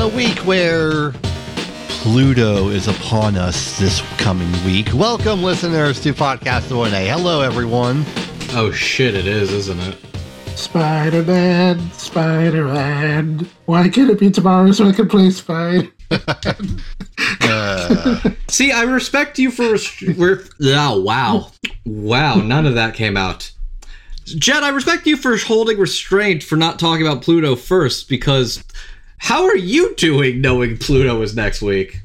a week where Pluto is upon us this coming week. Welcome, listeners, to Podcast 1A. Hello, everyone. Oh shit, it is, isn't it? Spider Man, Spider Man. Why can't it be tomorrow so I can play Spider? Uh, See, I respect you for. Rest- we're, oh, wow. Wow, none of that came out. Jed, I respect you for holding restraint for not talking about Pluto first because how are you doing knowing Pluto is next week?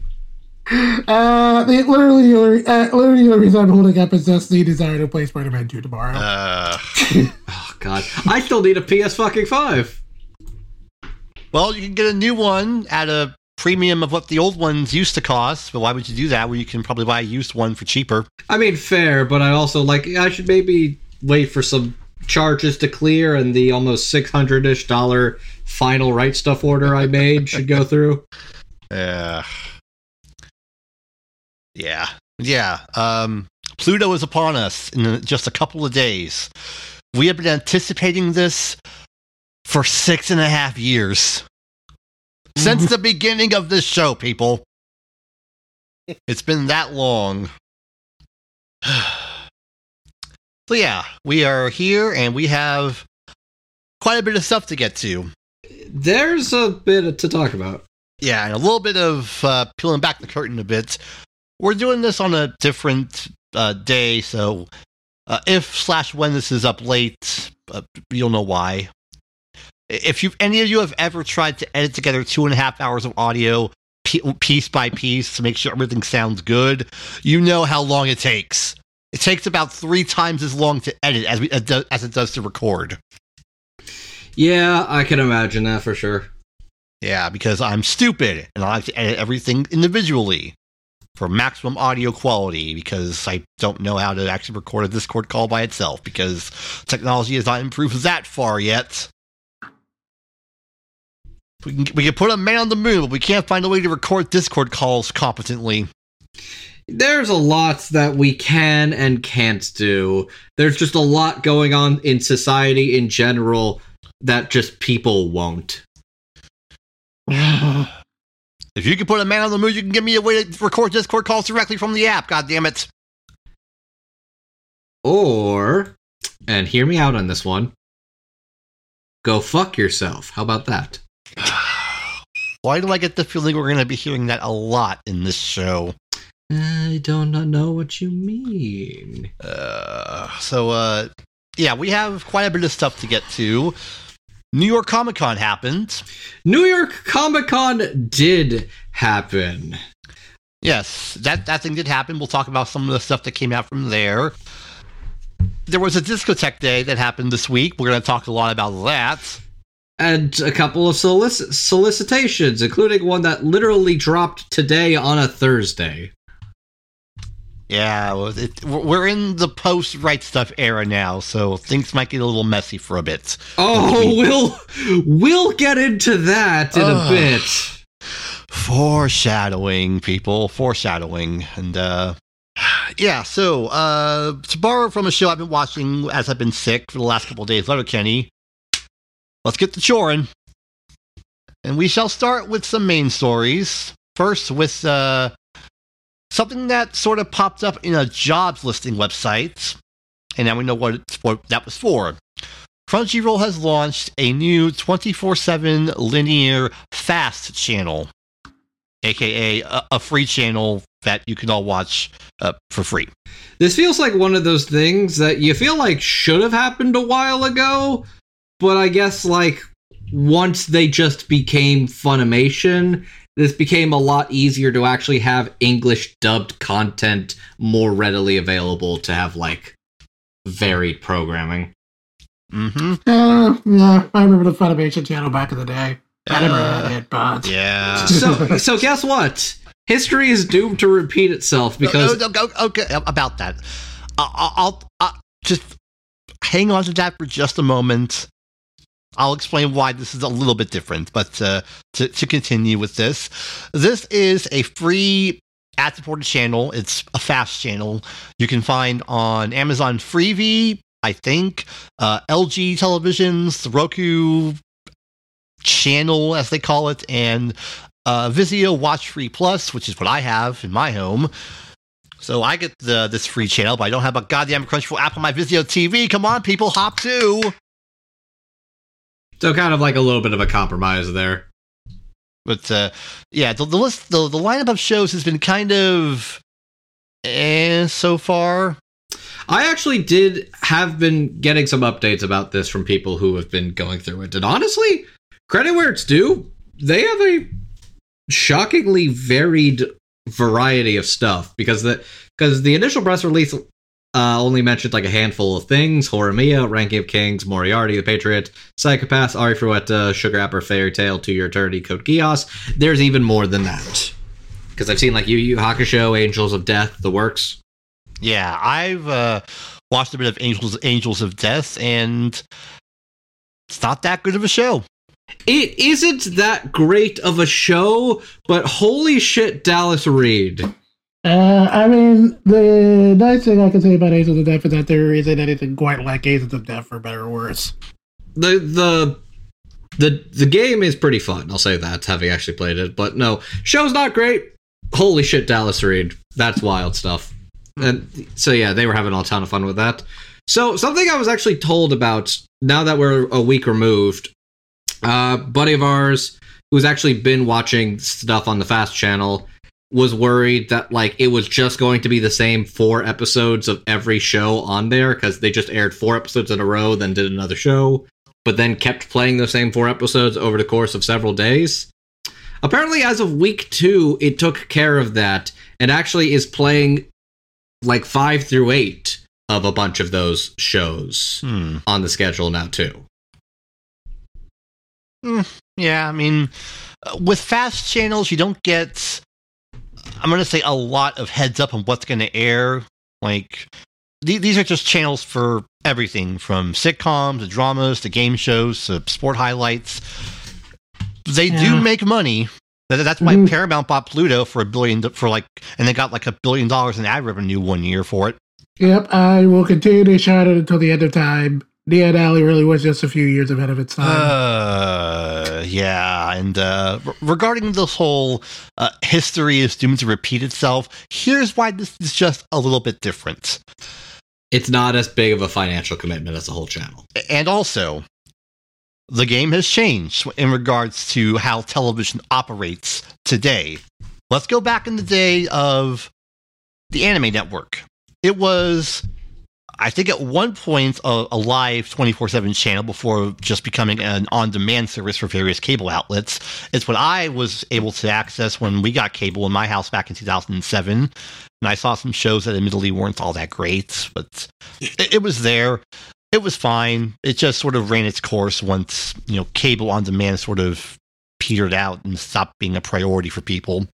Uh, the, literally, the only- uh, literally, the reason I'm holding up is just the desire to play Spider Man 2 tomorrow. uh, Oh, God. I still need a PS fucking 5. well, you can get a new one at a premium of what the old ones used to cost. But why would you do that when you can probably buy a used one for cheaper? I mean, fair, but I also like, I should maybe wait for some charges to clear and the almost 600 ish dollar final right stuff order I made should go through. Uh, yeah, yeah. Um, Pluto is upon us in just a couple of days. We have been anticipating this for six and a half years. Since the beginning of this show, people. It's been that long. so, yeah, we are here and we have quite a bit of stuff to get to. There's a bit to talk about. Yeah, a little bit of uh, peeling back the curtain a bit. We're doing this on a different uh, day, so uh, if slash when this is up late, uh, you'll know why. If you any of you have ever tried to edit together two and a half hours of audio piece by piece to make sure everything sounds good, you know how long it takes. It takes about three times as long to edit as we as it does to record. Yeah, I can imagine that for sure. Yeah, because I'm stupid and I like to edit everything individually for maximum audio quality because I don't know how to actually record a Discord call by itself because technology has not improved that far yet. We can, we can put a man on the moon, but we can't find a way to record Discord calls competently. There's a lot that we can and can't do. There's just a lot going on in society in general that just people won't. If you can put a man on the moon, you can give me a way to record Discord calls directly from the app. God damn it! Or, and hear me out on this one, go fuck yourself. How about that? Why do I get the feeling we're going to be hearing that a lot in this show? I do not know what you mean. Uh, so, uh, yeah, we have quite a bit of stuff to get to. New York Comic Con happened. New York Comic Con did happen. Yes, that, that thing did happen. We'll talk about some of the stuff that came out from there. There was a Discotek day that happened this week. We're going to talk a lot about that. And a couple of solic- solicitations, including one that literally dropped today on a Thursday. Yeah, well, it, we're in the post Right Stuf era now, so things might get a little messy for a bit. Oh, we'll we'll get into that in a bit. Foreshadowing, people, foreshadowing. And, uh, yeah, so, uh, to borrow from a show I've been watching as I've been sick for the last couple of days, Letterkenny, let's get to chorin. And we shall start with some main stories. First, with, uh, something that sort of popped up in a jobs listing website. And now we know what, that was for. Crunchyroll has launched a new 24 7 linear fast channel, aka a, a free channel that you can all watch uh, for free. This feels like one of those things that you feel like should have happened a while ago, but I guess like once they just became Funimation, this became a lot easier to actually have English dubbed content more readily available to have like varied programming. Mm-hmm. Uh, yeah, I remember the Funimation channel back in the day. I never had it, but Yeah. So so guess what? History is doomed to repeat itself because Oh, oh, oh, okay, about that. I'll, I'll, I'll just hang on to that for just a moment. I'll explain why this is a little bit different, but uh, to, to continue with this, this is a free ad supported channel. It's a fast channel. You can find on Amazon Freevee, I think, uh, LG televisions, Roku, channel, as they call it, and uh, Vizio Watch Free Plus, which is what I have in my home. So I get the, this free channel, but I don't have a goddamn Crunchyroll app on my Vizio TV. Come on, people, hop to. So kind of like a little bit of a compromise there. But uh, yeah, the, the list, the, the lineup of shows has been kind of eh so far. I actually did have been getting some updates about this from people who have been going through it. And honestly, credit where it's due, they have a shockingly varied variety of stuff because the because the initial press release uh, only mentioned like a handful of things: Horimiya, Ranking of Kings, Moriarty, The Patriot, Psycho-Pass, Ari Sugar Apple, Fairy Tale, To Your Eternity, Code Geass. There's even more than that because I've seen like Yu Yu Hakusho, Angels of Death, the works. Yeah, I've uh, watched a bit of Angels Angels of Death, and it's not that good of a show. It isn't that great of a show, but holy shit, Dallas Reid. Uh, I mean, the nice thing I can say about Angels of Death is that there isn't anything quite like Angels of Death, for better or worse. The the the the game is pretty fun. I'll say that, having actually played it. But no, show's not great. Holy shit, Dallas Reid. That's wild stuff. And so yeah, they were having a ton of fun with that. So something I was actually told about now that we're a week removed, uh, buddy of ours who's actually been watching stuff on the Fast channel was worried that like it was just going to be the same four episodes of every show on there because they just aired four episodes in a row, then did another show, but then kept playing the same four episodes over the course of several days. Apparently, as of week two, it took care of that and actually is playing like five through eight of a bunch of those shows Hmm. on the schedule now too. Yeah, I mean, uh, with fast channels, you don't get, I'm going to say, a lot of heads up on what's going to air. Like, th- these are just channels for everything from sitcoms to dramas to game shows to sport highlights. They do make money. That's why Mhm. Paramount bought Pluto for a billion, for like, and they got like a billion dollars in ad revenue one year for it. Yep, I will continue to shout it until the end of time. Neon Alley really was just a few years ahead of its time. Uh, yeah, and uh, r- regarding this whole uh, history is doomed to repeat itself, here's why this is just a little bit different. It's not as big of a financial commitment as the whole channel. And also, the game has changed in regards to how television operates today. Let's go back in the day of the Anime Network. It was, I think, at one point a, a live 24 7 channel before just becoming an on demand service for various cable outlets. It's what I was able to access when we got cable in my house back in 2007. And I saw some shows that admittedly weren't all that great, but it, it was there it was fine. It just sort of ran its course once, you know, cable on demand sort of petered out and stopped being a priority for people.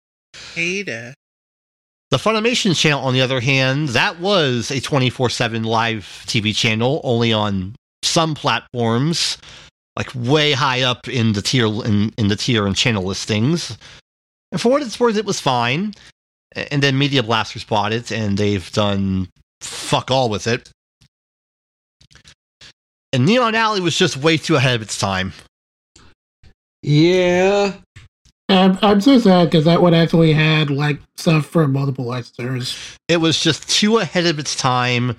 Ada. The Funimation channel, on the other hand, that was a 24 7 live TV channel, only on some platforms, like way high up in the tier in, in the tier and channel listings. And for what it's worth, it was fine. And then Media Blasters bought it, and they've done fuck all with it. And Neon Alley was just way too ahead of its time. Yeah. I'm, I'm so sad because that one actually had like stuff from multiple licensors. It was just too ahead of its time.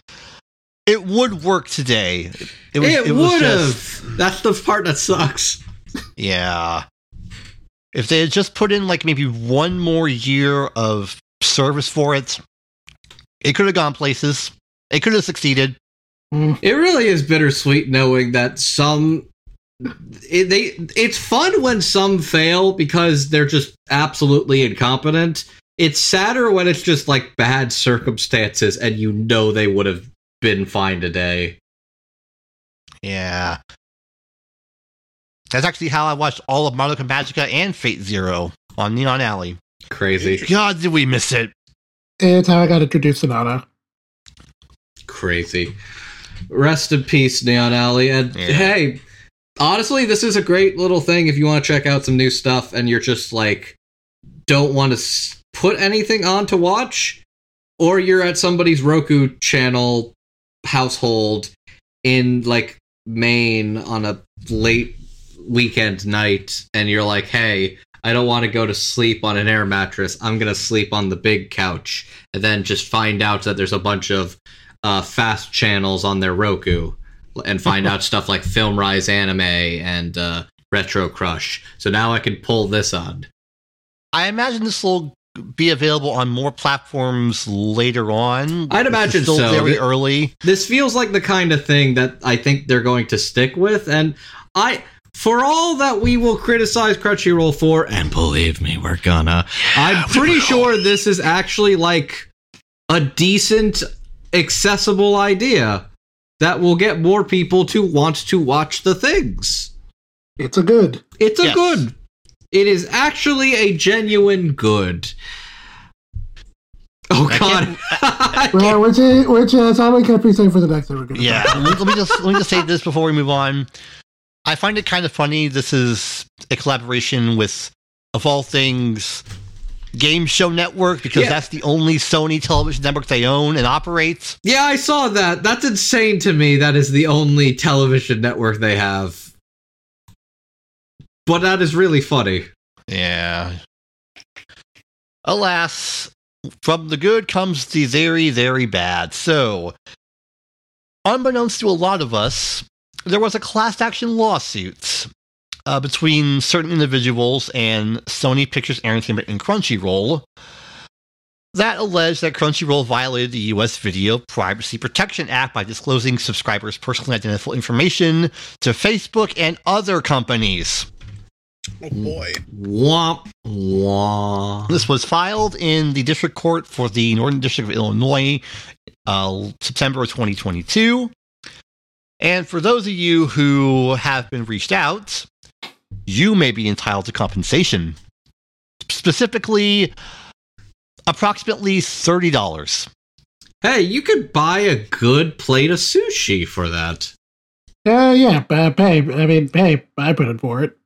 It would work today. It, was, It, was would just- have. That's the part that sucks. Yeah. If they had just put in like maybe one more year of service for it, it could have gone places. It could have succeeded. Mm. It really is bittersweet knowing that some it, they it's fun when some fail because they're just absolutely incompetent. It's sadder when it's just like bad circumstances and you know they would have been fine today. Yeah. That's actually how I watched all of Madoka Magica and Fate Zero on Neon Alley. Crazy. God, did we miss it? It's how I got introduced to Nana. Crazy. Rest in peace, Neon Alley. And Yeah. hey, honestly, this is a great little thing if you want to check out some new stuff and you're just like don't want to put anything on to watch, or you're at somebody's Roku channel household in like Maine on a late weekend night and you're like, hey, I don't want to go to sleep on an air mattress. I'm going to sleep on the big couch. And then just find out that there's a bunch of uh, fast channels on their Roku and find out stuff like FilmRise Anime and uh, RetroCrush. So now I can pull this on. I imagine this will be available on more platforms later on. I'd imagine still so. very early. this feels like the kind of thing that I think they're going to stick with. And I, for all that we will criticize Crunchyroll for, and believe me, we're gonna, I'm pretty sure this is actually like a decent, accessible idea that will get more people to want to watch the things. It's a good. It's a Yes. good. It is actually a genuine good. Oh I god. can't- Well, which is which is how we kept saying for the next that we're gonna Yeah, let me just let me just say this before we move on. I find it kind of funny. This is a collaboration with, of all things, Game Show Network because Yeah. that's the only Sony television network they own and operates. Yeah, I saw that. That's insane to me. That is the only television network they have. But that is really funny. Yeah. Alas, from the good comes the very, very bad. So, unbeknownst to a lot of us, there was a class action lawsuit uh, between certain individuals and Sony Pictures Entertainment and Crunchyroll that alleged that Crunchyroll violated the U.S. Video Privacy Protection Act by disclosing subscribers' personally identifiable information to Facebook and other companies. Oh boy. Womp womp. This was filed in the district court for the Northern District of Illinois, uh, September of 2022. And for those of you who have been reached out, you may be entitled to compensation. Specifically, approximately $30. Hey, you could buy a good plate of sushi for that. Uh, yeah, uh, pay. I mean, pay. I put in for it.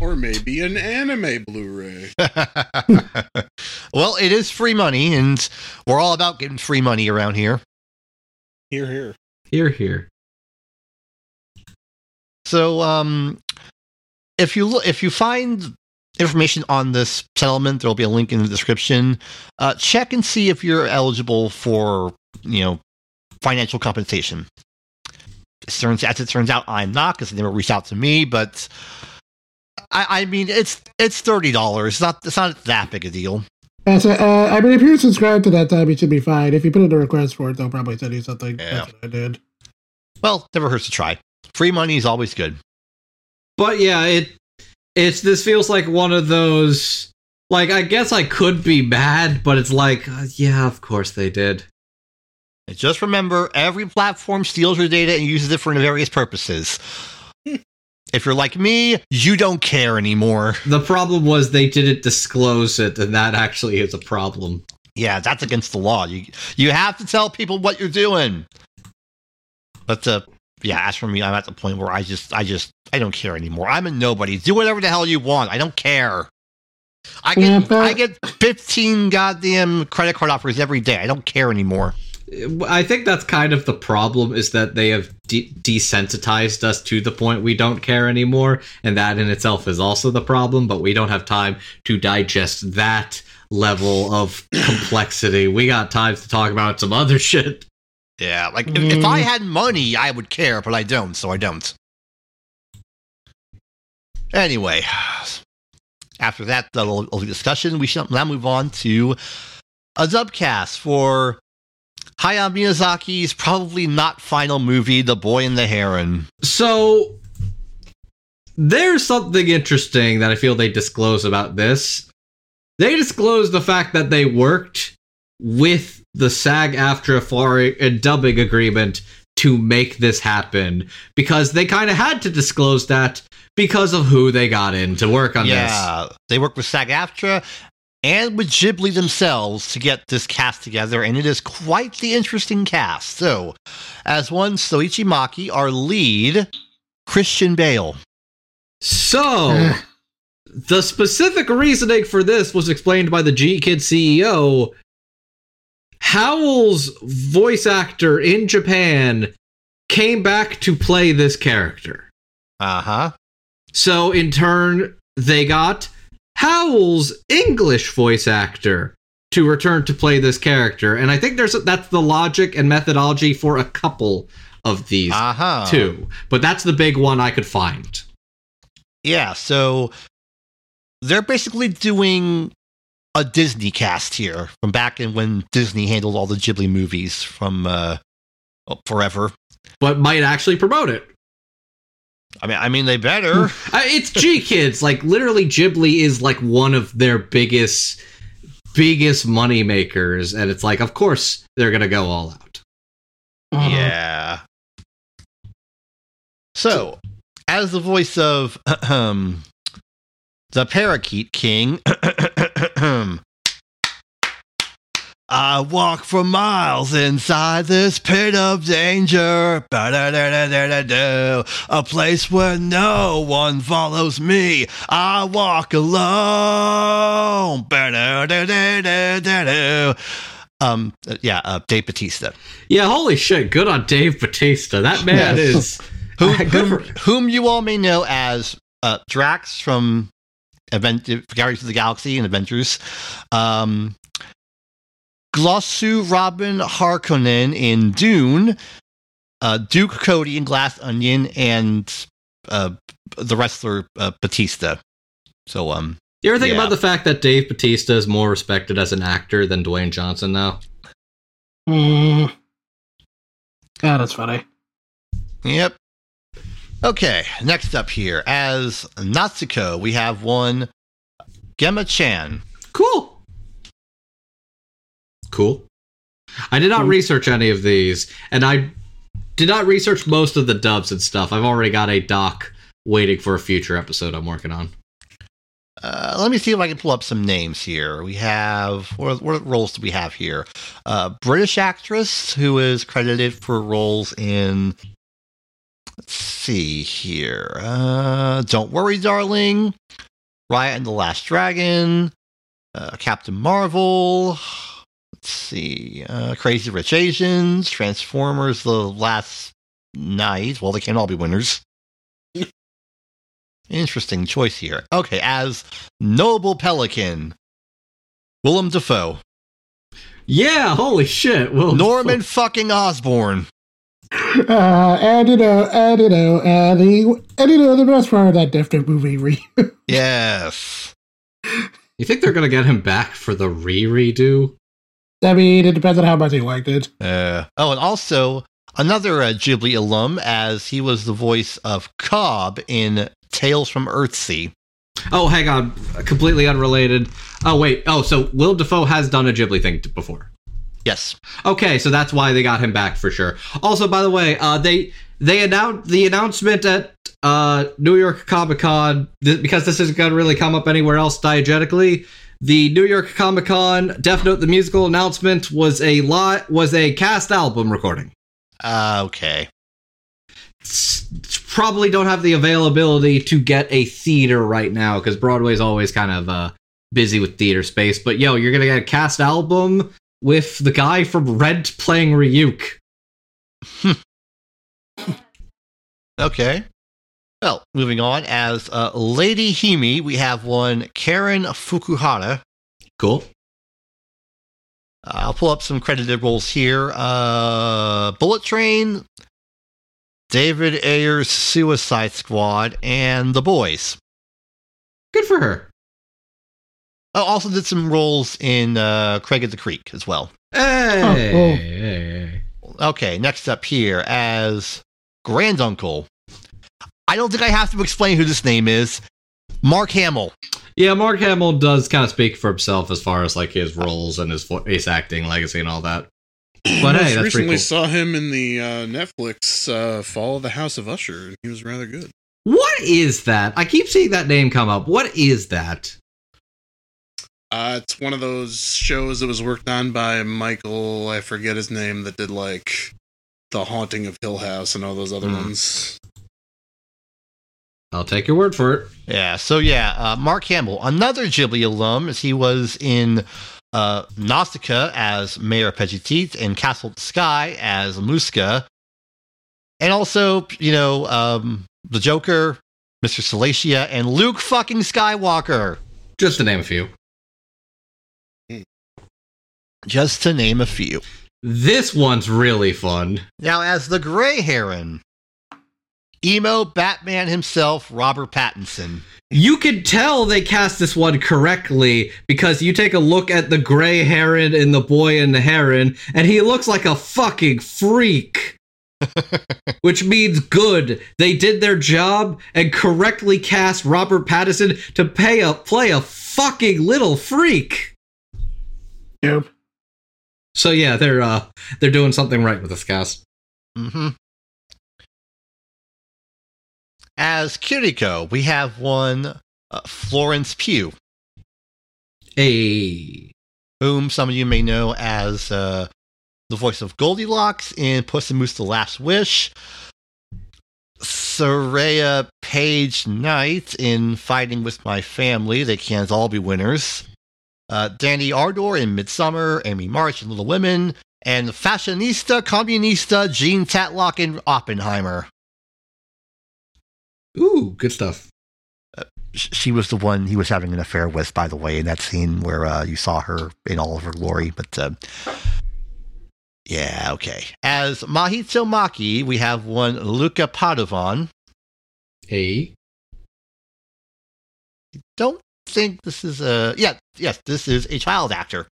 Or maybe an anime Blu-ray. well, it is free money, and we're all about getting free money around here. Here, here. Here, here. So, um, if you look, if you find information on this settlement, there will be a link in the description. Uh, check and see if you're eligible for, you know, financial compensation. It turns, as it turns out, I'm not because they never reached out to me. But I, I mean, it's it's thirty dollars. It's not it's not that big a deal. Uh, so, uh, I mean, if you're subscribed to that time, you should be fine. If you put in a request for it, they'll probably send you something. Yeah. That's what I did. Well, never hurts to try. Free money is always good. But yeah, it it's this feels like one of those like I guess I could be mad, but it's like uh, yeah, of course they did. And just remember, every platform steals your data and uses it for various purposes. if you're like me, you don't care anymore. The problem was they didn't disclose it, and that actually is a problem. Yeah, that's against the law. You you have to tell people what you're doing. But uh, yeah, as for me, I'm at the point where I just I just I don't care anymore. I'm a nobody. Do whatever the hell you want. I don't care. I Yeah, get but- I get 15 goddamn credit card offers every day. I don't care anymore. I think that's kind of the problem is that they have de- desensitized us to the point we don't care anymore, and that in itself is also the problem. But we don't have time to digest that level of complexity. We got time to talk about some other shit. Yeah, like if, if Mm. I had money, I would care, but I don't, so I don't. Anyway, after that little, little discussion, we shall now move on to a dubcast for Hayao Miyazaki's probably not final movie, The Boy and the Heron. So there's something interesting that I feel they disclose about this. They disclose the fact that they worked with the SAG AFTRA a dubbing agreement to make this happen because they kind of had to disclose that because of who they got in to work on this. yeah, they worked with SAG-AFTRA and with Ghibli themselves to get this cast together, and it is quite the interesting cast. So, as one Shoichi Maki, our lead, Christian Bale. So the specific reasoning for this was explained by the GKIDS CEO. Howl's voice actor in Japan came back to play this character. Uh huh. So in turn, they got Howl's English voice actor to return to play this character, and I think there's that's the logic and methodology for a couple of these Uh-huh. too. But that's the big one I could find. Yeah, so they're basically doing a Disney cast here from back in when Disney handled all the Ghibli movies from uh oh, forever. But might actually promote it. I mean, I mean they better. Uh, it's GKIDS. Like literally, Ghibli is like one of their biggest, biggest money makers, and it's like, of course, they're gonna go all out. Uh-huh. Yeah. So, as the voice of um, the Parakeet King, I walk for miles inside this pit of danger. A place where no one follows me. I walk alone. Um, yeah, uh, Dave Batista. Yeah, holy shit! Good on Dave Batista. That man Yes. is. who, whom, whom you all may know as uh, Drax from Event Guardians of the Galaxy and Avengers, um, Glossu Rabban Harkonnen in Dune, uh, Duke Cody in Glass Onion, and uh, the wrestler uh, Batista. So, um, You ever think Yeah. about the fact that Dave Batista is more respected as an actor than Dwayne Johnson now? Mm. Yeah, that's funny. Yep. Okay, next up here, as Natsuko, we have one Gemma Chan. Cool. Cool. I did not Hmm. research any of these, and I did not research most of the dubs and stuff. I've already got a doc waiting for a future episode I'm working on. Uh, let me see if I can pull up some names here. We have what, what roles do we have here? Uh, British actress who is credited for roles in. Let's see here. Uh, Don't worry, darling. Raya and the Last Dragon. Uh, Captain Marvel. Let's see. Uh, Crazy Rich Asians. Transformers: The Last Knight. Well, they can't all be winners. Interesting choice here. Okay, as Noble Pelican, Willem Dafoe, Yeah, holy shit. Well, Norman fucking Osborn. Uh, and you know, and you know, and, he, and you know, the best part of that different movie. Re- Yes. You think they're gonna get him back for the re-redo? I mean, it depends on how much he liked it. Uh, oh, and also another uh, Ghibli alum, as he was the voice of Cobb in Tales from Earthsea. Oh, hang on, completely unrelated. Oh wait, oh so Will Dafoe has done a Ghibli thing t- before. Yes. Okay, so that's why they got him back for sure. Also, by the way, uh, they they announced the announcement at uh, New York Comic Con th- because this isn't going to really come up anywhere else diegetically. The New York Comic Con Death Note the musical announcement was a lot was a cast album recording. Uh, okay. Probably don't have the availability to get a theater right now because Broadway's always kind of uh, busy with theater space. But yo, you're gonna get a cast album with the guy from Rent playing Ryuk. Okay. Well, moving on, as uh, Lady Himi, we have one Karen Fukuhara. Cool. Uh, I'll pull up some credited roles here. Uh, Bullet Train, David Ayer's Suicide Squad, and The Boys. Good for her. Oh, also did some roles in uh, Craig of the Creek as well. Hey. Oh, cool. hey. Okay, next up here as Granduncle. I don't think I have to explain who this name is. Mark Hamill. Yeah, Mark Hamill does kind of speak for himself as far as like his roles and his voice acting legacy and all that. But hey, that's recently cool. saw him in the uh, Netflix uh, Fall of the House of Usher, and he was rather good. What is that? I keep seeing that name come up. What is that? Uh, it's one of those shows that was worked on by Michael, I forget his name, that did like The Haunting of Hill House and all those other Hmm. ones. I'll take your word for it. Yeah, so yeah, uh, Mark Hamill, another Ghibli alum, as he was in uh, Nausicaa as Mayor Petit and Castle of the Sky as Muska. And also, you know, um, the Joker, Mr. Salacia, and Luke fucking Skywalker. Just to name a few. Just to name a few. This one's really fun. Now, as the Grey Heron, emo Batman himself, Robert Pattinson. You can tell they cast this one correctly because you take a look at the gray heron and the boy and the heron, and he looks like a fucking freak. Which means good. They did their job and correctly cast Robert Pattinson to pay a play a fucking little freak. Yep. So yeah, they're uh they're doing something right with this cast. Mm hmm As Kiriko, we have one uh, Florence Pugh, Hey. whom some of you may know as uh, the voice of Goldilocks in Puss in Boots: The Last Wish. Soraya Page Knight in Fighting with My Family. They can't all be winners. Uh, Dani Ardor in Midsommar, Amy March in Little Women, and fashionista communista Jean Tatlock in Oppenheimer. Ooh, good stuff. Sh- She was the one he was having an affair with, by the way, in that scene where uh, you saw her in all of her glory. But uh, yeah, okay. As Mahito Maki, we have one Luca Padovan. Hey. Don't think this is a yeah yes this is a child actor.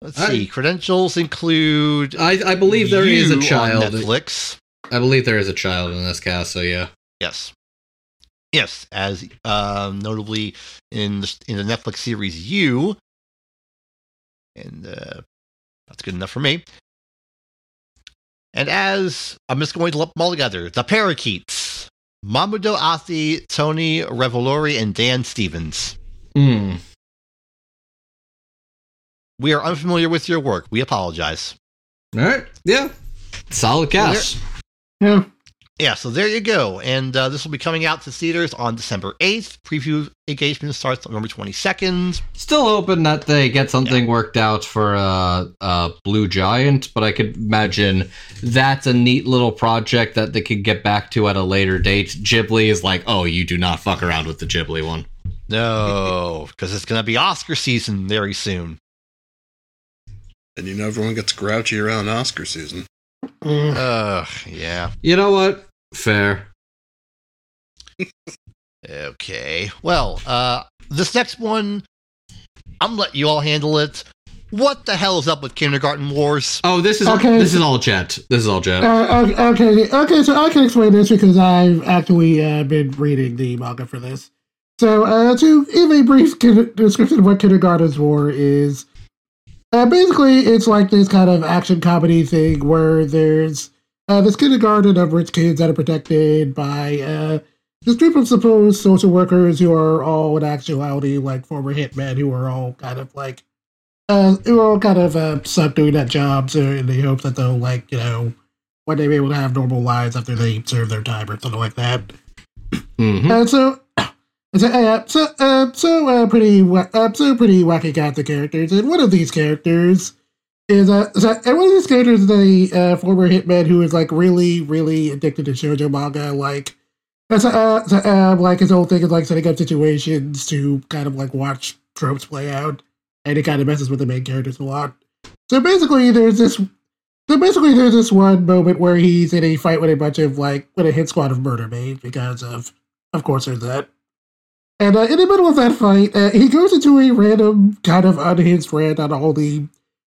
Let's I- see. Credentials include I, I believe there is a on child. Netflix. I believe there is a child in this cast, so yeah. Yes. Yes, as um, notably in the, in the Netflix series You, and uh, that's good enough for me. And as I'm just going to lump them all together, the Parakeets, Mamoudou Athie, Tony Revolori, and Dan Stevens. Hmm. We are unfamiliar with your work. We apologize. All right. Yeah. Solid Well, cast. Yeah. Yeah, so there you go. And uh, this will be coming out to theaters on December 8th. Preview engagement starts on November 22nd. Still hoping that they get something worked out for uh, uh, Blue Giant, but I could imagine that's a neat little project that they could get back to at a later date. Ghibli is like, oh, you do not fuck around with the Ghibli one. No, because it's going to be Oscar season very soon. And you know everyone gets grouchy around Oscar season. Mm. Ugh, yeah. You know what? Fair. Okay. Well, uh, this next one, I'm letting you all handle it. What the hell is up with Kindergarten Wars? Oh, this is Okay. this is all Jet. This is all Jet. Uh, okay, okay, okay, so I can explain this because I've actually uh, been reading the manga for this. So, uh, to give a brief kin- description of what Kindergarten's War is, uh, basically, it's like this kind of action comedy thing where there's uh, this kindergarten of rich kids that are protected by uh, this group of supposed social workers who are all, in actuality, like former hitmen who are all kind of like uh, who are all kind of uh, that job, so in the hope that they'll like you know one day be able to have normal lives after they serve their time or something like that. hmm And so, so, uh, so, uh, so uh, pretty, uh, so pretty wacky cast of characters, and one of these characters is uh, so, and one of these characters is a uh, former hitman who is like really, really addicted to shoujo manga, like. That's uh, so, uh, like his whole thing is like setting up situations to kind of like watch tropes play out, and it kind of messes with the main characters a lot. So basically, there's this. So basically, there's this one moment where he's in a fight with a bunch of like with a hit squad of murder maids because of, of course, there's that. And uh, in the middle of that fight, uh, he goes into a random kind of unhinged rant on all the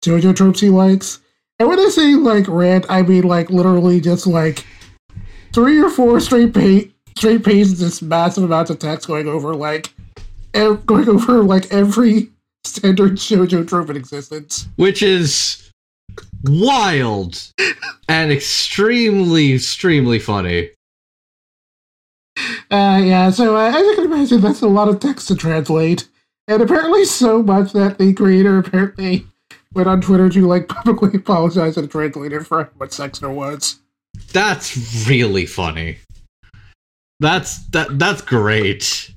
JoJo tropes he likes. And when I say like rant, I mean like literally just like three or four straight straight pages, just massive amounts of text going over like ev- going over like every standard JoJo trope in existence. Which is wild and extremely, extremely funny. Uh, yeah, so uh, as you can imagine, that's a lot of text to translate. And apparently so much that the creator apparently went on Twitter to like publicly apologize to the translator for how much sex there was. That's really funny. That's that that's great.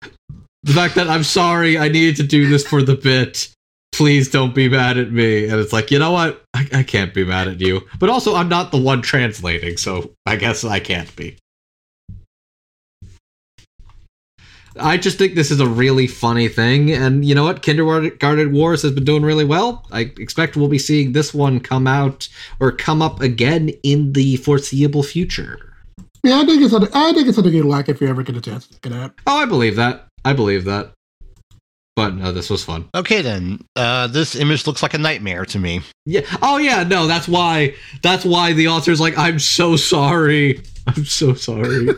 The fact that I'm sorry I needed to do this for the bit. please don't be mad at me. And it's like, you know what? I, I can't be mad at you. But also, I'm not the one translating, so I guess I can't be. I just think this is a really funny thing, and you know what? Kindergarten Wars has been doing really well. I expect we'll be seeing this one come out or come up again in the foreseeable future. Yeah, I think it's something, I think it's something you'd like if you ever get a chance to get out. Oh, I believe that. I believe that. But no, this was fun. Okay, then. Uh, this image looks like a nightmare to me. Yeah. Oh yeah. No, that's why. That's why the author's like, I'm so sorry. I'm so sorry.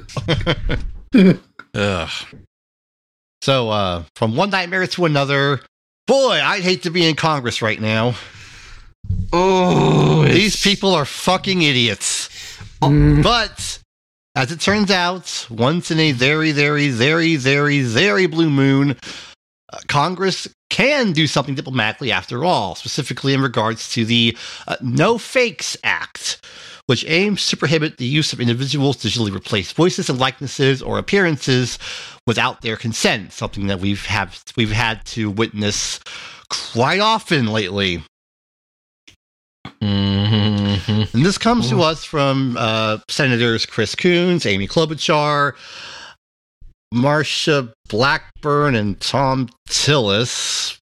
Ugh. So, uh, from one nightmare to another, boy, I'd hate to be in Congress right now. oh, These people are fucking idiots. Mm, But as it turns out, once in a very, very, very, very, very blue moon, uh, Congress can do something diplomatically after all, specifically in regards to the uh, No Fakes Act, which aims to prohibit the use of individuals to digitally replace voices and likenesses or appearances without their consent, something that we've have we've had to witness quite often lately. Mhm. And this comes to us from uh, Senators Chris Coons, Amy Klobuchar, Marsha Blackburn, and Thom Tillis.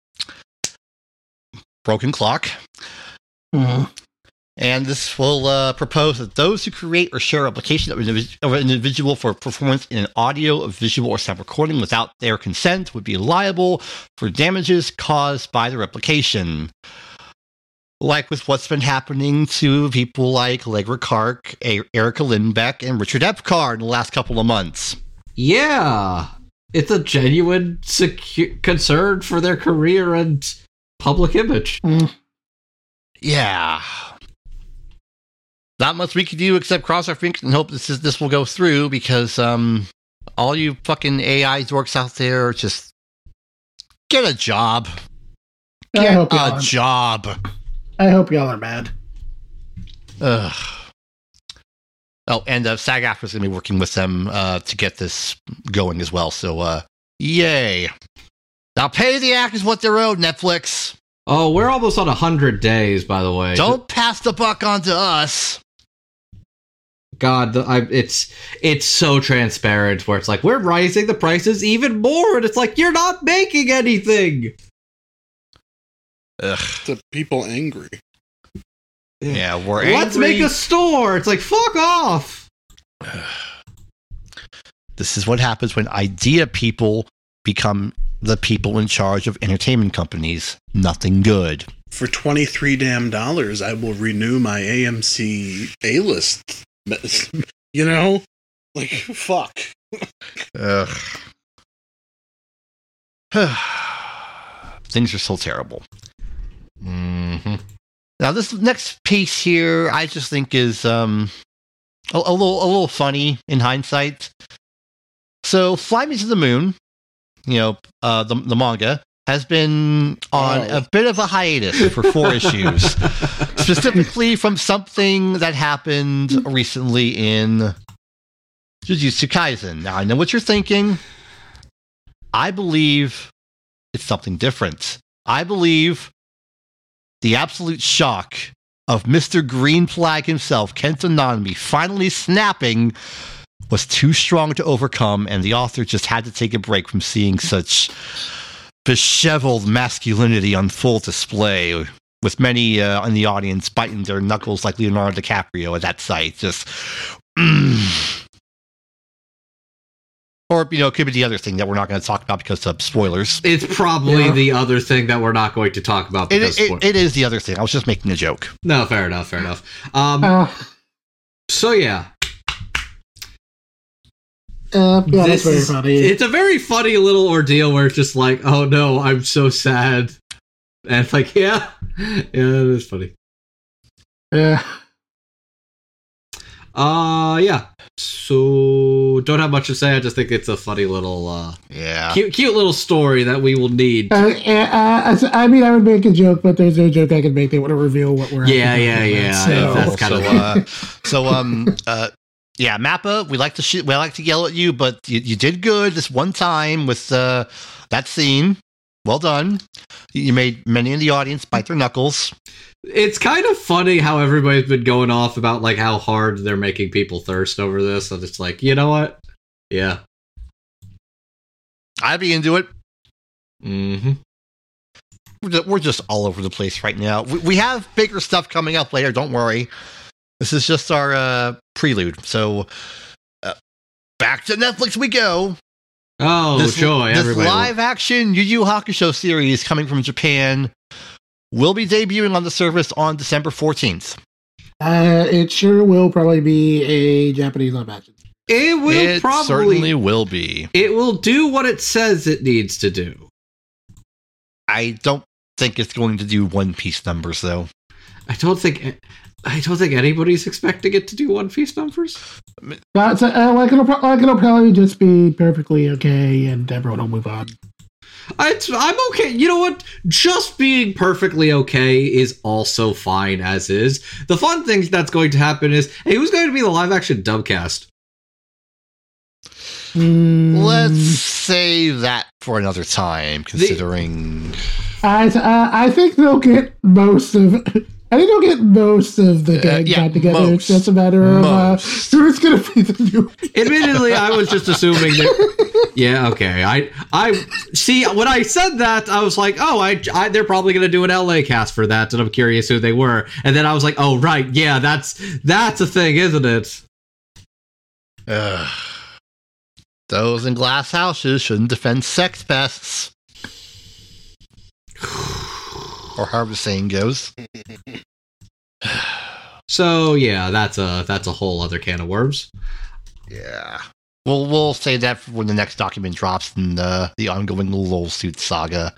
Broken clock. mm. And this will uh, propose that those who create or share application of, of an individual for performance in an audio, visual, or sound recording without their consent would be liable for damages caused by the replication. Like with what's been happening to people like Allegra Clark, A- Erica Lindbeck, and Richard Epcar in the last couple of months. Yeah, it's a genuine secu- concern for their career and public image. Yeah. Not much we can do except cross our fingers and hope this is this will go through because um all you fucking AI dorks out there just get a job. I Get hope a are, job. I hope y'all are mad. Ugh. Oh, and uh, SAG AFTRA is going to be working with them uh, to get this going as well. So, uh, yay! Now pay the actors what they're owed, Netflix. Oh, we're almost on hundred days, by the way. Don't pass the buck on to us. God, the, I, it's it's so transparent. Where it's like we're rising the prices even more, and it's like you're not making anything. Ugh. The people angry. Yeah, we're Let's angry. make a store. It's like fuck off. This is what happens when idea people become the people in charge of entertainment companies. Nothing good. For twenty three damn dollars, I will renew my AMC A list. You know, like fuck. Ugh. Things are so terrible. Mm-hmm. Now, this next piece here, I just think is um, a, a little a little funny in hindsight. So, Fly Me to the Moon, you know, uh, the the manga has been on Oh. a bit of a hiatus for four issues, specifically from something that happened recently in Jujutsu Kaisen. Now, I know what you're thinking. I believe it's something different. I believe the absolute shock of Mr. Green Flag himself, Kento Nanami, finally snapping was too strong to overcome, and the author just had to take a break from seeing such disheveled masculinity on full display, with many uh, in the audience biting their knuckles like Leonardo DiCaprio at that sight. Just. mm. Or, you know, it could be the other thing that we're not going to talk about because of spoilers. It's probably Yeah. the other thing that we're not going to talk about. It, Because it, it is the other thing. I was just making a joke. no, fair enough, fair enough. Um, Uh, so yeah, uh, yeah, This very funny. it's a very funny little ordeal where it's just like, oh no, I'm so sad, and it's like, yeah, yeah, it is funny. Yeah. Uh, yeah. So don't have much to say. I just think it's a funny little, uh, Yeah. cute, cute little story that we will need. Uh, uh, I mean, I would make a joke, but there's no joke I could make They want to reveal what we're. Yeah, actually yeah, yeah, about, yeah, So, that's kind so, of- uh, so um uh yeah, Mappa, we like to shoot, we like to yell at you, but you, you did good this one time with uh that scene. Well done. You made many in the audience bite their knuckles. It's kind of funny how everybody's been going off about like how hard they're making people thirst over this, and it's like, you know what? Yeah. I'd be into it. Mm-hmm. We're just, all over the place right now. We, we have bigger stuff coming up later. Don't worry. This is just our uh, prelude. So uh, back to Netflix we go. Oh, this, joy! This Everybody. live action Yu Yu Hakusho series coming from Japan will be debuting on the service on December 14th. Uh, it sure will probably be a Japanese live action. it will it probably. certainly will be. It will do what it says it needs to do. I don't think it's going to do One Piece numbers though. I don't think. I don't think anybody's expecting it to do One Piece numbers. But uh, like it'll, pro- like it'll probably just be perfectly okay, and everyone will move on. I, I'm okay. You know what? Just being perfectly okay is also fine as is. The fun thing that's going to happen is, hey, who's going to be the live action dubcast? Mm, Let's save that for another time, considering. I uh, I think they'll get most of. I think they'll get most of the Uh, gang yeah, back together. most. It's just a matter of uh, Most. who's going to be the new. Admittedly, I was just assuming that. Yeah, okay. I I see when I said that, I was like, oh, I, I they're probably gonna do an LA cast for that, and I'm curious who they were. And then I was like, oh, right, yeah, that's that's a thing, isn't it? Ugh. those in glass houses shouldn't defend sex pests. Or however the saying goes. So yeah, that's a that's a whole other can of worms. Yeah. We'll we'll say that for when the next document drops in the the ongoing Lol Suit saga.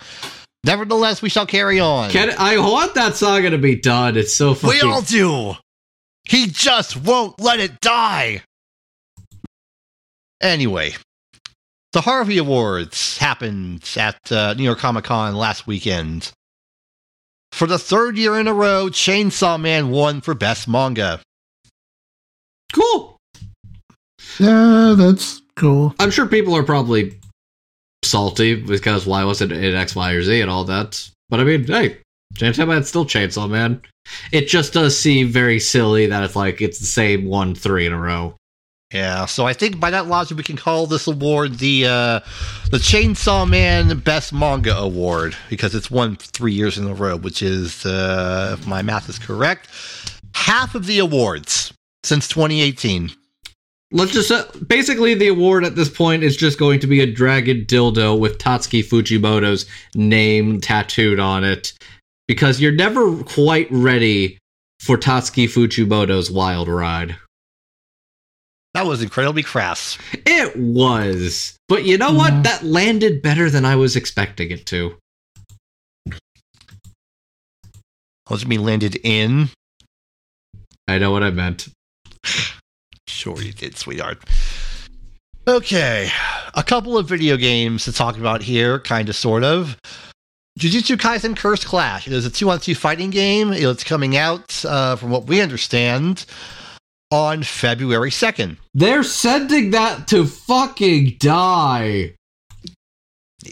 Nevertheless, we shall carry on. Can I want that saga to be done? It's so fucking. we all do. He just won't let it die. Anyway, the Harvey Awards happened at uh, New York Comic Con last weekend. For the third year in a row, Chainsaw Man won for Best Manga. cool. Yeah, that's cool. I'm sure people are probably salty because why wasn't it X, Y, or Z and all that? But I mean, hey, Chainsaw Man's still Chainsaw Man. It just does seem very silly that it's like it's the same one three in a row. Yeah, so I think by that logic, we can call this award the uh, the Chainsaw Man Best Manga Award because it's won three years in a row, which is, uh, if my math is correct, half of the awards since 2018. Let's just uh, basically the award at this point is just going to be a dragon dildo with Tatsuki Fujimoto's name tattooed on it because you're never quite ready for Tatsuki Fujimoto's wild ride. That was incredibly crass. It was. But you know what? That landed better than I was expecting it to. What it mean landed in? I know what I meant. Sure, you did, sweetheart. Okay, a couple of video games to talk about here, kind of, sort of. Jujutsu Kaisen Cursed Clash. It is a two-on-two fighting game. It's coming out, uh, from what we understand, on February 2nd. They're sending that to fucking die.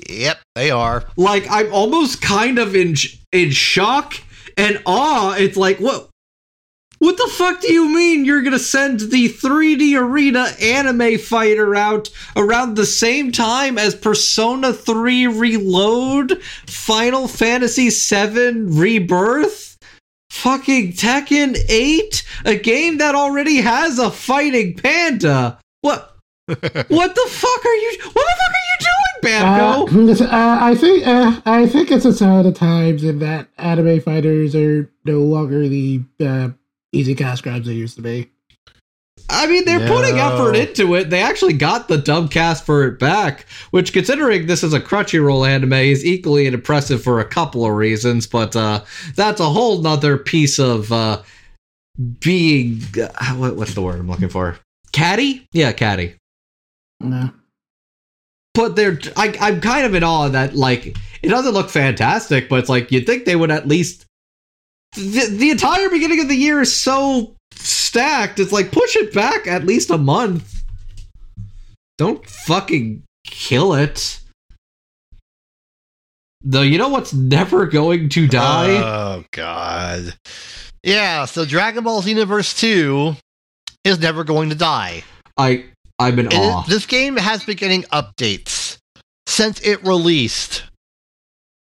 Yep, they are. Like I'm almost kind of in in shock and awe. It's like what what the fuck do you mean you're gonna send the 3D Arena anime fighter out around the same time as Persona 3 Reload, Final Fantasy 7 Rebirth? Fucking Tekken 8? A game that already has a fighting panda. What what the fuck are you what the fuck are you doing, Uh, Bamco? listen, uh, I think uh, I think it's a sign of times in that anime fighters are no longer the uh, easy cash grabs they used to be. I mean, they're putting effort into it. They actually got the dub cast for it back, which, considering this is a Crunchyroll anime, is equally impressive for a couple of reasons. But uh, that's a whole nother piece of uh, being. Uh, what, what's the word I'm looking for? Catty? Yeah, catty. No. But they're. I, I'm kind of in awe that, like, it doesn't look fantastic, but it's like you'd think they would at least. The, the entire beginning of the year is so stacked. It's like push it back at least a month. Don't fucking kill it. Though you know what's never going to die? Oh God. Yeah. So Dragon Ball Xenoverse Two is never going to die. I I'm in It- awe. this game has been getting updates since it released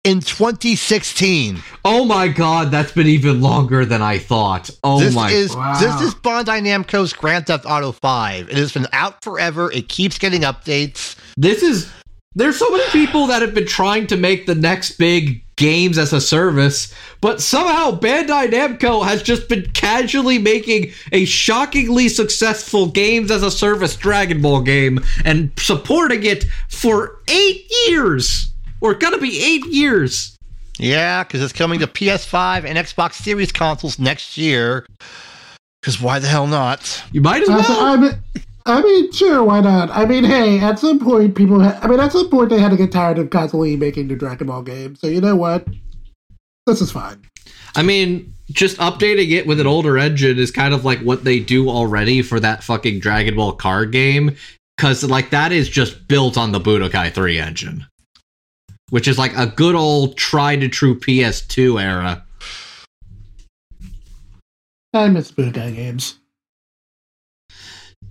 in 2016. Oh my god, that's been even longer than I thought. Oh this my is Wow. this is Bandai Namco's Grand Theft Auto 5. It has been out forever. It keeps getting updates. this is there's so many people that have been trying to make the next big games as a service, but somehow Bandai Namco has just been casually making a shockingly successful games as a service Dragon Ball game and supporting it for 8 years. Or gonna be 8 years. Yeah, because it's coming to PS5 and Xbox Series consoles next year. Because why the hell not? You might as Uh, well. I mean, I mean, sure, why not? I mean, hey, at some point, people. Ha- I mean, at some point, they had to get tired of constantly making new Dragon Ball games. So you know what? This is fine. I mean, just updating it with an older engine is kind of like what they do already for that fucking Dragon Ball card game. Because, like, that is just built on the Budokai 3 engine. Which is like a good old tried and true PS2 era. I miss Budokai games.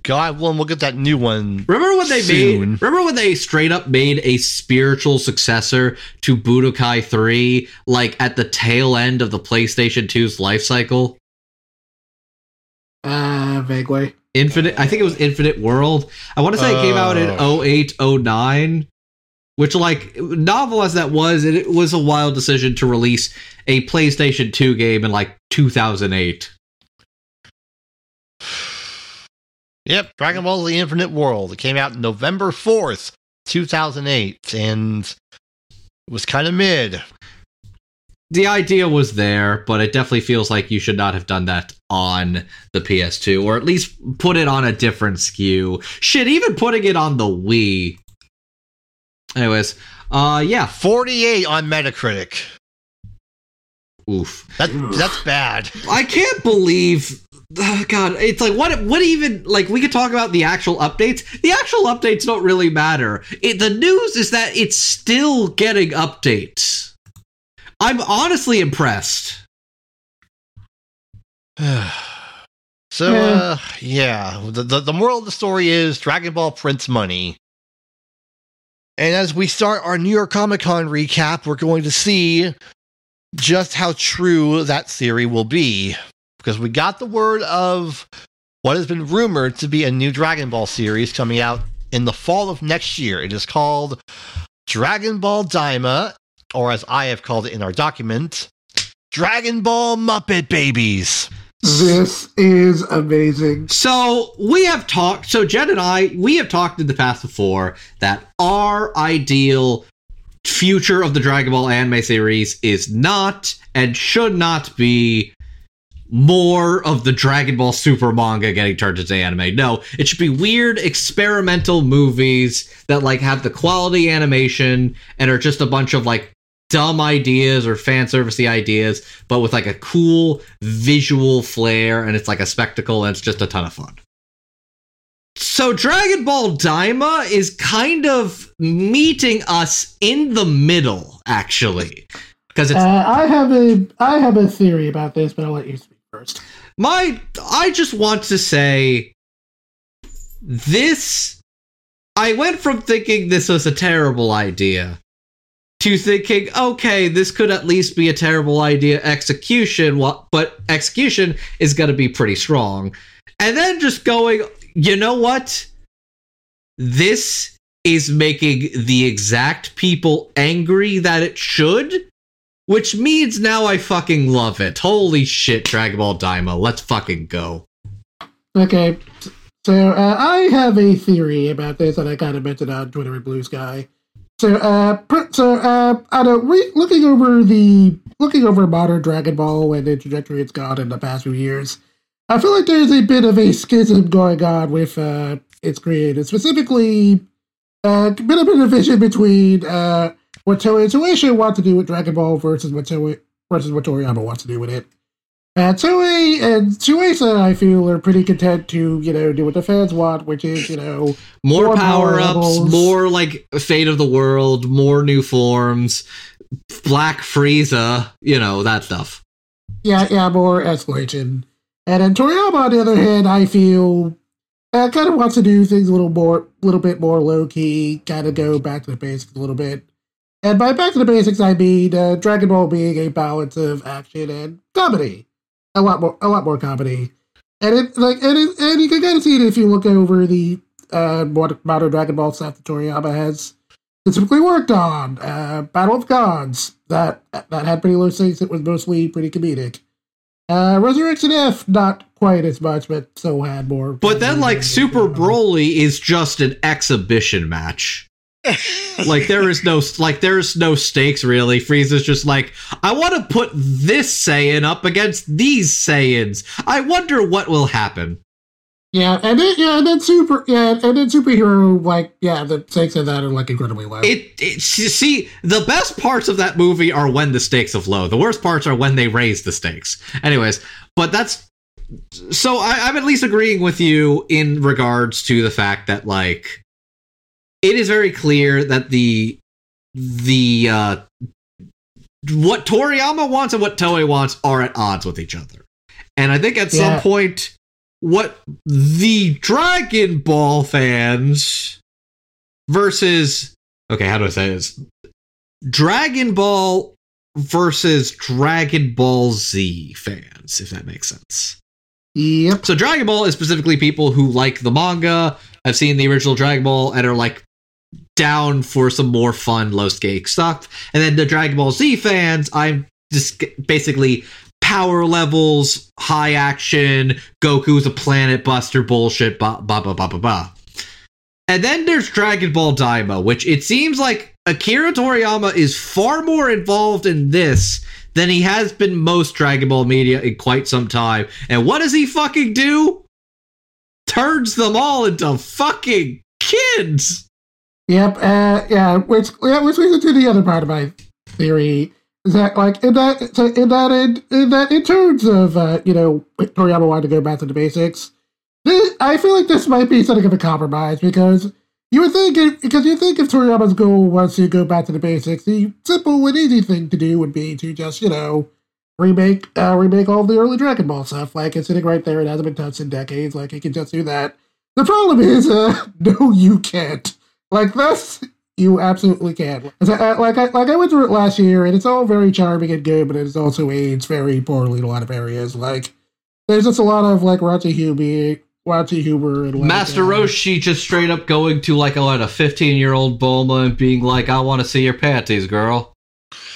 God willing, we'll get that new one. Remember when they Soon. made. Remember when they straight up made a spiritual successor to Budokai 3, like at the tail end of the PlayStation 2's life cycle? Uh, vaguely. Infinite, I think it was Infinite World. I want to say it came out in Oh. 08, 09, which, like, novel as that was, it, it was a wild decision to release a PlayStation 2 game in like 2008. Yep, Dragon Ball The Infinite World. It came out November 4th, 2008, and it was kind of mid. The idea was there, but it definitely feels like you should not have done that on the PS2, or at least put it on a different SKU. Shit, even putting it on the Wii. Anyways, uh, yeah, 48 on Metacritic. oof. That, that's bad. I can't believe oh God, it's like what what even like we could talk about the actual updates. The actual updates don't really matter. It, the news is that it's still getting updates. I'm honestly impressed. so, uh, yeah, the, the, the moral of the story is Dragon Ball prints money. And as we start our New York Comic Con recap, we're going to see just how true that theory will be. Because we got the word of what has been rumored to be a new Dragon Ball series coming out in the fall of next year. It is called Dragon Ball Daima, or as I have called it in our document, Dragon Ball Muppet Babies. This is amazing. So we have talked. So Jen and I, we have talked in the past before that our ideal future of the Dragon Ball anime series is not and should not be more of the Dragon Ball Super manga getting turned into anime. No, it should be weird experimental movies that like have the quality animation and are just a bunch of like dumb ideas or fan servicey ideas, but with like a cool visual flair and it's like a spectacle and it's just a ton of fun. So Dragon Ball Daima is kind of meeting us in the middle, actually. Because it's Uh, I have a I have a theory about this, but I'll let you speak first. my I just want to say this I went from thinking this was a terrible idea to thinking okay this could at least be a terrible idea execution but execution is going to be pretty strong and then just going you know what this is making the exact people angry that it should which means now I fucking love it. Holy shit, Dragon Ball Daima. Let's fucking go. Okay, so uh, I have a theory about this that I kind of mentioned on Twitter with Bluesky. So, uh, so uh, don't re- looking over the looking over modern Dragon Ball and the trajectory it's gone in the past few years. I feel like there's a bit of a schism going on with uh, its creators, specifically uh, a bit of a division between uh, what Toei and Toei want to do with Dragon Ball versus what Toei versus what Toriyama wants to do with it. Uh, Toei and Shueisha, I feel, are pretty content to, you know, do what the fans want, which is, you know, more, More power ups, more like fate of the world, more new forms, Black Frieza, you know, that stuff. yeah, yeah, more escalation. And then Toriyama, on the other hand, I feel uh, kind of wants to do things a little more, a little bit more low key, kind of go back to the basics a little bit. And by back to the basics, I mean uh, Dragon Ball being a balance of action and comedy, a lot more, a lot more comedy. And it like, and it, and you can kind of see it if you look over the uh, modern Dragon Ball stuff that Toriyama has specifically worked on. Uh, Battle of Gods that that had pretty low stakes. It was mostly pretty comedic. Uh, Resurrection F, not quite as much, but so had more. But then, like, Super Broly is just an exhibition match. Like there is no like there's no stakes really. Frieza's just like, I want to put this Saiyan up against these Saiyans. I wonder what will happen. Yeah, and then yeah, and then super yeah, and then superhero like yeah, the stakes of that are like incredibly low. It, it see the best parts of that movie are when the stakes are low. The worst parts are when they raise the stakes. Anyways, but that's so I, I'm at least agreeing with you in regards to the fact that like it is very clear that the the uh what Toriyama wants and what Toei wants are at odds with each other. And I think at some point what the Dragon Ball fans versus okay, how do I say this? Dragon Ball versus Dragon Ball Z fans, if that makes sense. yep. So Dragon Ball is specifically people who like the manga, have seen the original Dragon Ball, and are like down for some more fun, low stake stuff. And then the Dragon Ball Z fans, I'm just basically power levels, high action, Goku's a planet buster bullshit, blah blah blah blah blah. And then there's Dragon Ball Daima, which it seems like Akira Toriyama is far more involved in this than he has been most Dragon Ball media in quite some time. And what does he fucking do? Turns them all into fucking kids. Yep, uh, yeah, which yeah, which leads into the other part of my theory is that like in that so in that in, in that in terms of uh, you know Toriyama wanted to go back to the basics, this, I feel like this might be something of a compromise because you would think if, because you think if Toriyama's goal was to go back to the basics, the simple and easy thing to do would be to just you know remake uh, remake all the early Dragon Ball stuff. Like it's sitting right there; it hasn't been touched in decades. Like he can just do that. The problem is, uh, no, you can't. Like this you absolutely can. As Like I like I went through it last year, and it's all very charming and good, but it's also aged very poorly in a lot of areas. Like there's just a lot of like raunchy humor, raunchy humor, and like, Master uh, Roshi just straight up going to like a, what, a 15 year old Bulma and being like, I want to see your panties, girl.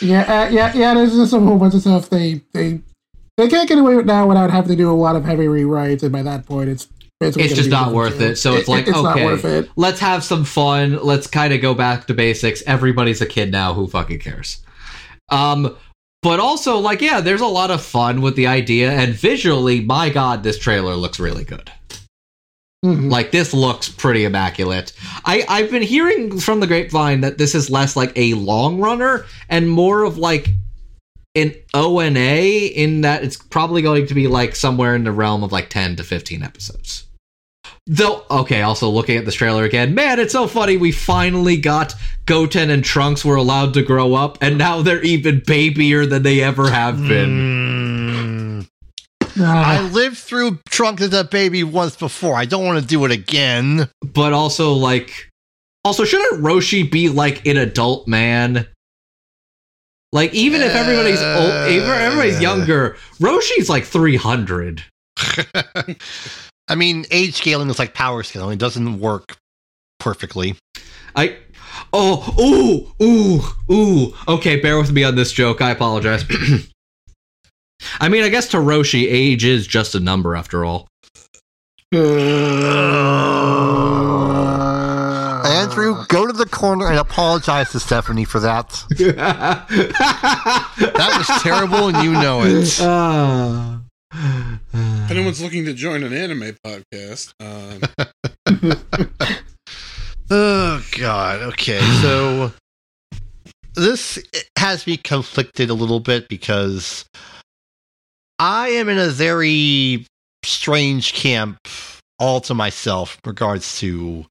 Yeah, uh, yeah, yeah. There's just a whole bunch of stuff they they they can't get away with now without having to do a lot of heavy rewrites, and by that point, it's basically It's just not worth it. So it's like, it's okay. it. Let's have some fun. Let's kind of go back to basics. Everybody's a kid now. Who fucking cares? Um, but also, like, yeah, there's a lot of fun with the idea, and visually, my god, this trailer looks really good. Mhm. Like this looks pretty immaculate. I I've been hearing from the grapevine that this is less like a long runner and more of like an O and A in that it's probably going to be like somewhere in the realm of like 10 to 15 episodes. Though okay, also looking at this trailer again, man, it's so funny we finally got Goten and Trunks were allowed to grow up and now they're even babier than they ever have been. Mm. I lived through Trunks as a baby once before. I don't want to do it again. but also like also shouldn't Roshi be like an adult man? Like even if everybody's old, even if everybody's younger, Roshi's like three hundred. I mean, age scaling is like power scaling. It doesn't work perfectly. I oh ooh ooh ooh. Okay, bear with me on this joke. I apologize. I mean, I guess to Roshi, age is just a number after all. Andrew, go to the corner and apologize to Stephanie for that. that That was terrible, and you know it. Uh, If anyone's looking to join an anime podcast, um, Oh God. Okay, so this has me conflicted a little bit because I am in a very strange camp all to myself in regards to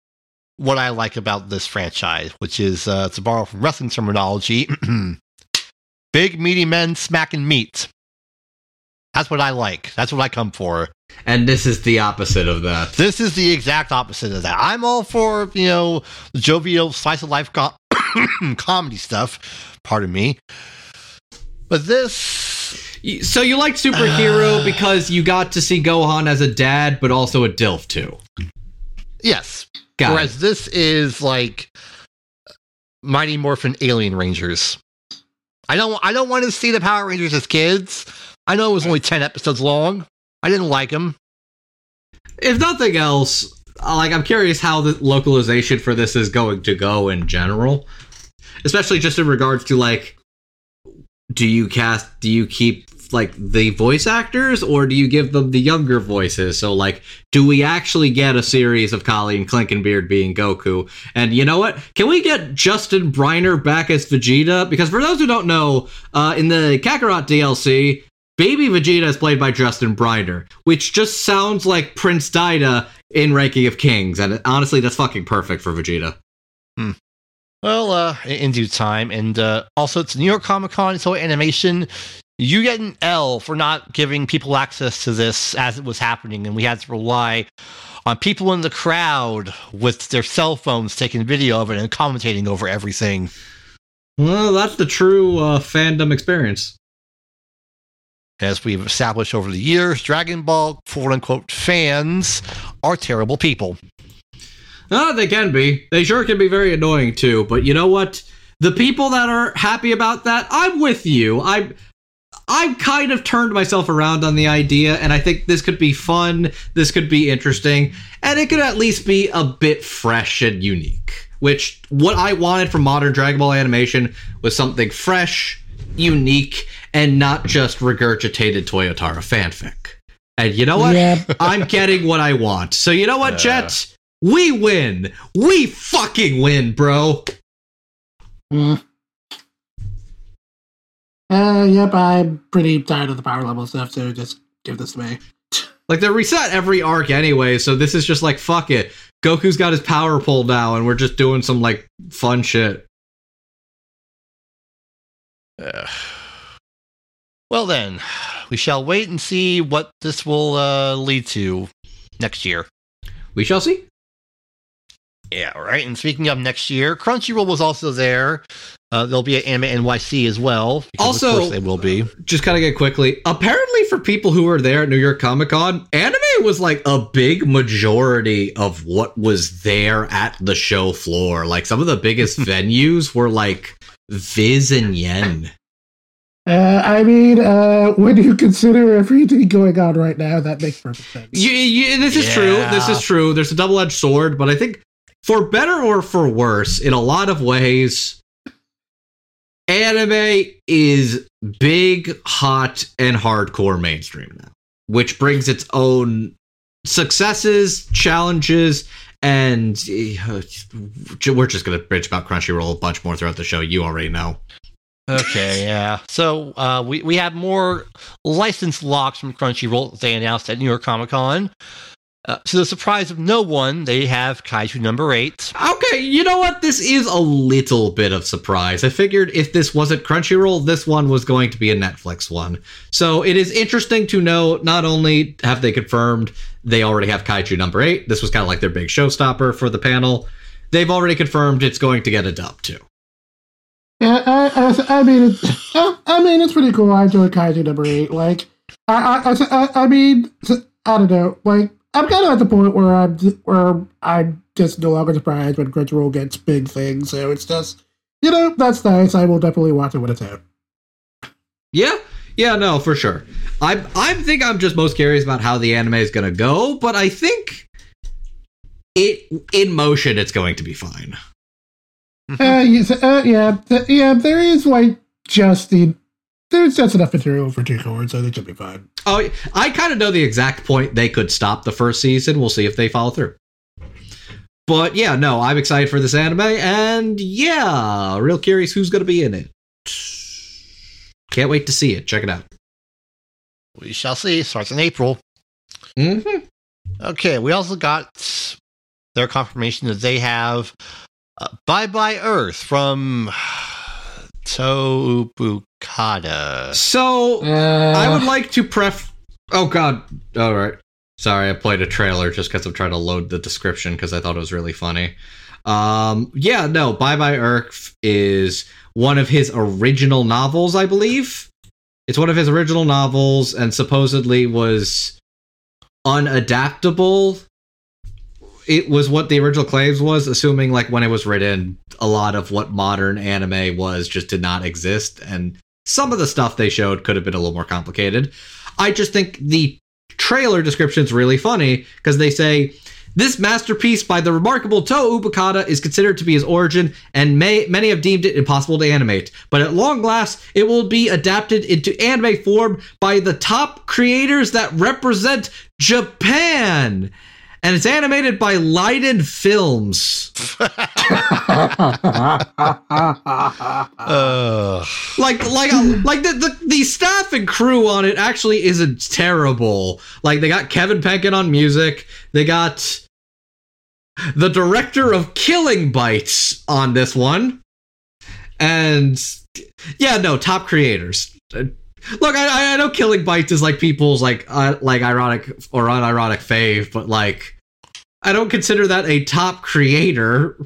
what I like about this franchise, which is uh, to borrow from wrestling terminology, big meaty men smacking meat. That's what I like. That's what I come for. And this is the opposite of that. This is the exact opposite of that. I'm all for, you know, jovial slice of life co- comedy stuff. Pardon me. But this. So you like superhero because you got to see Gohan as a dad, but also a DILF too. Yes. Got it. Whereas this is like Mighty Morphin Alien Rangers. I don't I don't want to see the Power Rangers as kids. I know it was only 10 episodes long. I didn't like them. If nothing else, uh, like I'm curious how the localization for this is going to go in general, especially just in regards to like, do you cast, do you keep like the voice actors, or do you give them the younger voices? So like, do we actually get a series of Colleen Clinkenbeard being Goku? And you know what? Can we get Justin Briner back as Vegeta? Because for those who don't know, uh, in the Kakarot DLC, Baby Vegeta is played by Justin Briner, which just sounds like Prince Daida in Ranking of Kings, and honestly, that's fucking perfect for Vegeta. Well, uh, in- in due time. And uh, also, it's New York Comic Con, so animation. You get an L for not giving people access to this as it was happening, and we had to rely on people in the crowd with their cell phones taking video of it and commentating over everything. Well, that's the true uh, fandom experience. As we've established over the years, Dragon Ball quote unquote fans are terrible people. Ah, they can be. They sure can be very annoying too. But you know what? The people that are happy about that, I'm with you. I'm. I've kind of turned myself around on the idea, and I think this could be fun. This could be interesting, and it could at least be a bit fresh and unique. Which what I wanted from modern Dragon Ball animation was something fresh, unique, and not just regurgitated Toyotaro fanfic. And you know what? Yeah. I'm getting what I want. So you know what, Yeah. Jet? We win. We fucking win, bro. Mm. Uh, yep, I'm pretty tired of the power level stuff, so just give this to me. Like they reset every arc anyway, so this is just like fuck it. Goku's got his power pull now, and we're just doing some like fun shit. Uh, well, then, we shall wait and see what this will uh, lead to next year. We shall see. Yeah, right. And speaking of next year, Crunchyroll was also there. Uh, there'll be an Anime NYC as well. Also- of course they will be. Just kind of get quickly. Apparently, for people who were there at New York Comic Con, anime was like a big majority of what was there at the show floor. Like some of the biggest venues were like Viz and Yen. Uh, I mean, uh, when you consider everything going on right now, that makes perfect sense. You, you, this is true. This is true. There's a double edged sword, but I think for better or for worse, in a lot of ways, anime is big, hot, and hardcore mainstream now, which brings its own successes, challenges, and uh, we're just going to bitch about Crunchyroll a bunch more throughout the show. You already know. Okay, yeah. So uh, we we have more license locks from Crunchyroll they announced at New York Comic Con. Uh, to the surprise of no one, they have Kaiju number eight. Okay, you know what? This is a little bit of surprise. I figured if this wasn't Crunchyroll, this one was going to be a Netflix one. So it is interesting to know not only have they confirmed they already have Kaiju number 8, this was kind of like their big showstopper for the panel. They've already confirmed it's going to get a dub too. Yeah, I, I, I mean, it's, I, I mean, it's pretty cool. I enjoy Kaiju number eight. Like, I, I, I, I mean, I don't know. Like, I'm kind of at the point where I'm, where I'm just no longer surprised when Crunchyroll gets big things. So it's just, you know, that's nice. I will definitely watch it when it's out. Yeah, yeah, no, for sure. I I think I'm just most curious about how the anime is going to go, but I think it in motion it's going to be fine. Uh, yes, uh, yeah, th- yeah. There is like just the there's just enough material for two cours, so they should be fine. Oh, I kind of know the exact point they could stop the first season. We'll see if they follow through. But yeah, no, I'm excited for this anime, and yeah, real curious who's going to be in it. Can't wait to see it. Check it out. We shall see. Starts in April. Mhm. Okay, we also got their confirmation that they have uh, Bye Bye Earth from Tow Ubukata. So Uh, I would like to pref. Oh God! All right. Sorry, I played a trailer just because I'm trying to load the description because I thought it was really funny. Um, yeah, no. Bye Bye Earth is one of his original novels, I believe. It's one of his original novels, and supposedly was unadaptable. It was what the original claims was, assuming like when it was written, a lot of what modern anime was just did not exist, and some of the stuff they showed could have been a little more complicated. I just think the trailer description is really funny because they say this masterpiece by the remarkable Tow Ubukata is considered to be his origin, and may, many have deemed it impossible to animate. But at long last, it will be adapted into anime form by the top creators that represent Japan. And it's animated by Liden Films. Ugh. like like like the, the the staff and crew on it actually isn't terrible like they got kevin penkin on music they got the director of killing bites on this one and yeah no top creators Uh, look i i know killing bites is like people's like uh, like ironic or unironic fave but like i don't consider that a top creator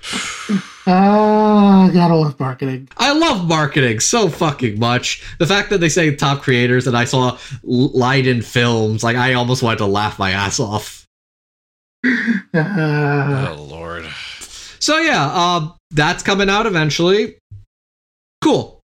Ah, gotta love marketing. I love marketing so fucking much. The fact that they say top creators and I saw Liden films, like I almost wanted to laugh my ass off. Uh, Oh lord. So yeah, uh, that's coming out eventually. Cool.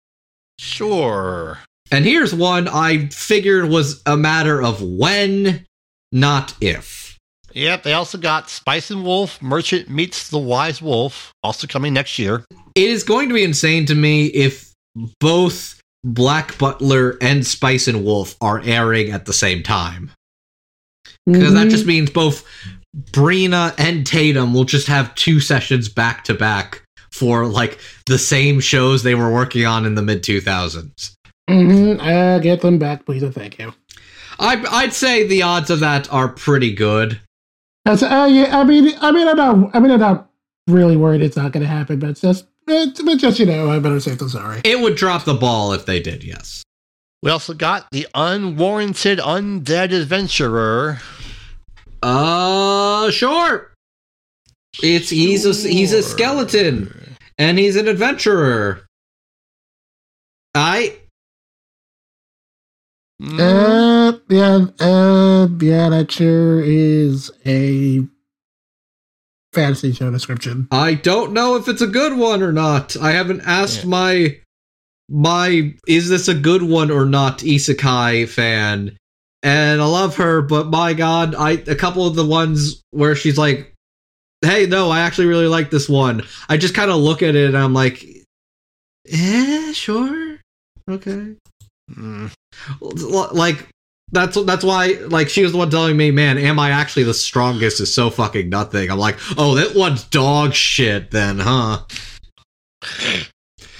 Sure. And here's one I figured was a matter of when, not if. Yep, they also got Spice and Wolf, Merchant Meets the Wise Wolf, also coming next year. It is going to be insane to me if both Black Butler and Spice and Wolf are airing at the same time. because that mhm. just means both Brina and Tatum will just have two sessions back to back for like the same shows they were working on in the mid 2000s. Mhm, uh, get them back, please and thank you. I, I'd say the odds of that are pretty good. That's, uh, yeah, I mean, I mean, I'm not, I mean, I'm not really worried it's not going to happen, but it's just, it's, but just you know, I better say than sorry. It would drop the ball if they did, yes. We also got the Unwanted Undead Adventurer. Uh, sure. It's he's a he's a skeleton and he's an adventurer. I Uh, yeah, uh, yeah, that sure is a fantasy show description. I don't know if it's a good one or not. I haven't asked Yeah. my my is this a good one or not isekai fan. And I love her, but my god, I a couple of the ones where she's like, "Hey, no, I actually really like this one." I just kind of look at it and I'm like, "Eh, sure. Okay." mm. Like that's that's why like she was the one telling me, man, am I actually the strongest? Is so fucking nothing. I'm like, oh, that one's dog shit, then, huh?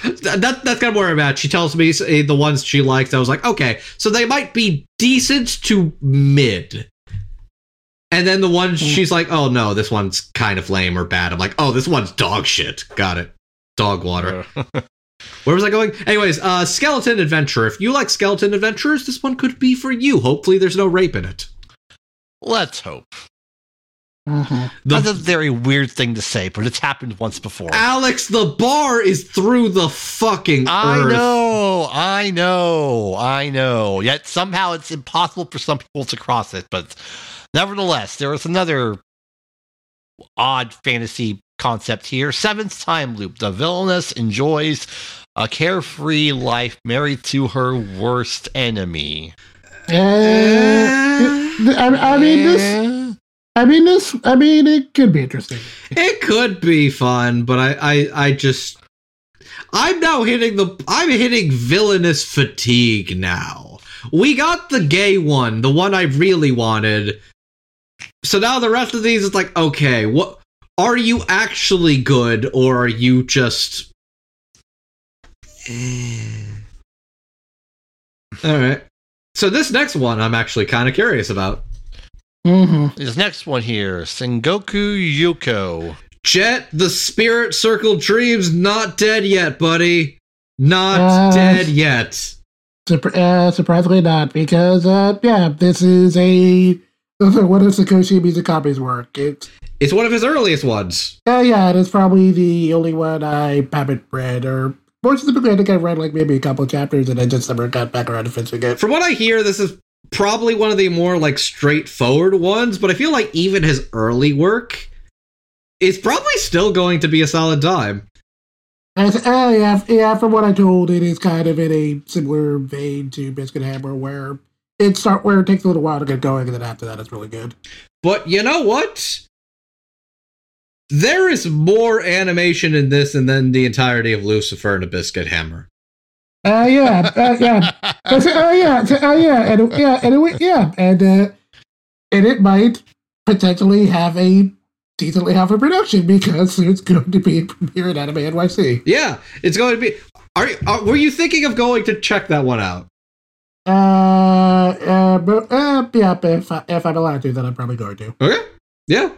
That, that that's kind of where I'm at. She tells me eh, the ones she likes. I was like, okay, so they might be decent to mid. And then the ones Hmm. she's like, oh no, this one's kind of lame or bad. I'm like, oh, this one's dog shit. Got it. Dog water. Where was I going? Anyways, uh, Skeleton Adventure. If you like Skeleton Adventures, this one could be for you. Hopefully, there's no rape in it. Let's hope. Uh-huh. That's a very weird thing to say, but it's happened once before. Alex, the bar is through the fucking I earth. know, I know, I know. Yet somehow it's impossible for some people to cross it. But nevertheless, there is another odd fantasy concept here. Seventh time loop. The villainess enjoys a carefree life married to her worst enemy. Uh, I, I mean, this? I mean, this, I mean, it could be interesting. It could be fun, but I, I, I just, I'm now hitting the, I'm hitting villainess fatigue now. We got the gay one, the one I really wanted. So now the rest of these, it's like, okay, what are you actually good, or are you just? Eh. All right. So this next one, I'm actually kind of curious about. Mm-hmm. This next one here, Sengoku Yoko. Jet, the spirit circle dreams not dead yet, buddy. Not Uh, dead yet. Surp- uh, surprisingly not, because uh, yeah, this is a one of Satoshi Mizukami's work. It's It's one of his earliest ones. uh, yeah, it is probably the only one I haven't read, or more specifically, I think I read like maybe a couple chapters, and I just never got back around to finishing it. From what I hear, this is probably one of the more like straightforward ones, but I feel like even his early work is probably still going to be a solid time. As, uh, yeah, yeah, from what I told, it is kind of in a similar vein to Biscuit Hammer, where it start where it takes a little while to get going, and then after that, it's really good. But you know what? There is more animation in this than then the entirety of Lucifer and a Biscuit Hammer. Uh, yeah, uh, yeah, That's- uh, yeah, so, uh, yeah, and it- yeah, and it, yeah, and uh, and it might potentially have a decently have a production because it's going to be here at Anime NYC. Yeah, it's going to be. Are, are were you thinking of going to check that one out? Uh, uh, but, uh, yeah, if, I, if I'm allowed to, then I'm probably going to. Okay. Yeah.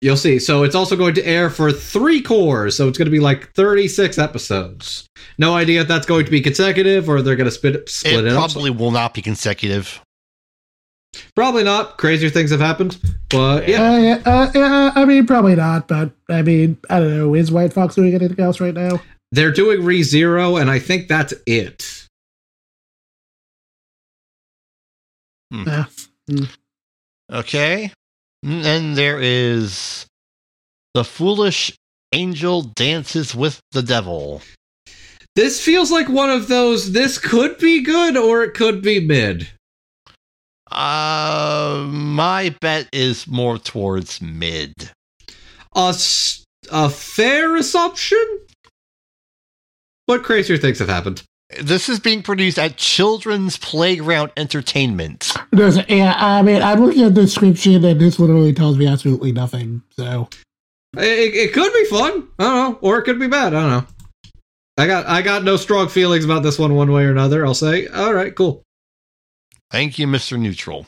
You'll see. So it's also going to air for three cours. So it's going to be like 36 episodes. No idea if that's going to be consecutive or they're going to split, split It it, up. probably will not be consecutive. Probably not. Crazier things have happened. But yeah. Uh, yeah, uh, yeah, I mean, probably not, but I mean, I don't know. Is White Fox doing anything else right now? They're doing ReZero, and I think that's it. Uh, Okay. And then there is The Foolish Angel Dances with the Devil. This feels like one of those. This could be good or it could be mid. Uh, my bet is more towards mid. A a fair assumption? What crazier things have happened? This is being produced at Children's Playground Entertainment. there's, yeah, I mean, I'm looking at the description, and this literally tells me absolutely nothing. So, It, it could be fun. I don't know, or it could be bad. I don't know. I got I got no strong feelings about this one one way or another. I'll say, all right, cool. Thank you, Mr. Neutral.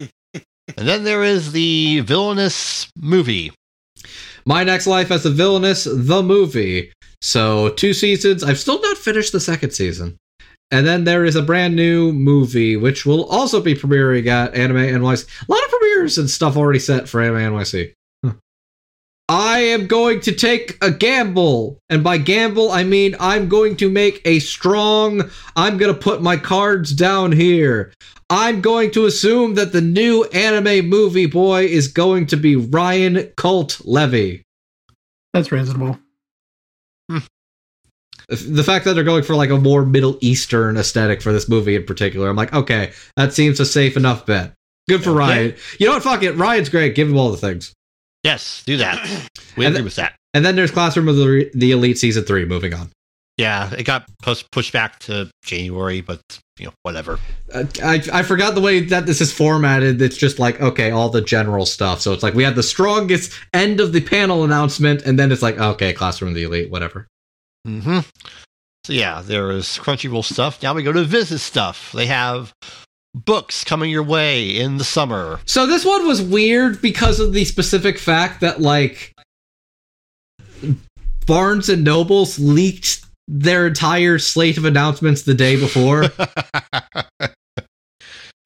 and then there is the villainess movie. My Next Life as a Villainess, the movie. So two seasons. I've still not finished the second season. And then there is a brand new movie, which will also be premiering at Anime NYC. A lot of premieres and stuff already set for Anime NYC. Huh. I am going to take a gamble. And by gamble, I mean I'm going to make a strong, I'm going to put my cards down here. I'm going to assume that the new anime movie boy is going to be Ryan Colt Levy. that's reasonable. The fact that they're going for like a more Middle Eastern aesthetic for this movie in particular, I'm like, okay, that seems a safe enough bet. Good for Okay. Ryan. You know what? Fuck it. Ryan's great. Give him all the things. Yes, do that. We And agree th- with that. And then there's Classroom of the, the Elite season three. Moving on. Yeah, it got post- pushed back to January, but you know, whatever. Uh, I I forgot the way that this is formatted. It's just like okay, all the general stuff. So it's like we had the strongest end of the panel announcement, and then it's like okay, Classroom of the Elite, whatever. Hmm So yeah, there is Crunchyroll stuff. Now we go to Viz stuff. They have books coming your way in the summer. So this one was weird because of the specific fact that like Barnes and Nobles leaked their entire slate of announcements the day before.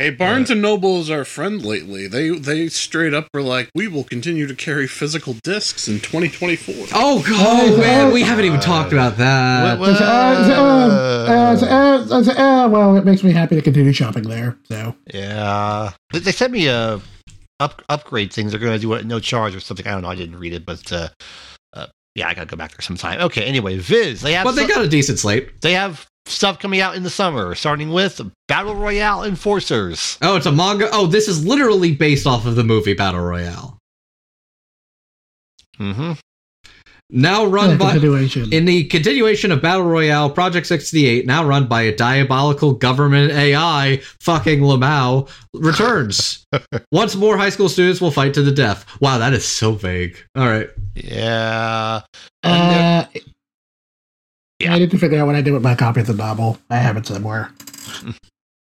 Hey, Barnes and Noble is our friend lately. They they straight up were like, we will continue to carry physical discs in 2024. oh god, man, we haven't even talked about that. What- Uh, uh, uh, uh, uh, uh, well, it makes me happy to continue shopping there. So, Yeah, they, they sent me a up, upgrade things. They're going to do it at no charge or something. I don't know. I didn't read it, but uh, uh, yeah, I got to go back there sometime. Okay. Anyway, Viz. They have But they some- got a decent slate. they have stuff coming out in the summer, starting with Battle Royale Enforcers. Oh, it's a manga. Oh, this is literally based off of the movie Battle Royale. Mm-hmm. Now run yeah, by continuation. In the continuation of Battle Royale, Project 68, now run by a diabolical government AI, fucking Lamau, returns. Once more, high school students will fight to the death. Wow, that is so vague. All right. Yeah. And uh, Yeah. I need to figure out what I did with my copy of the novel. I have it somewhere.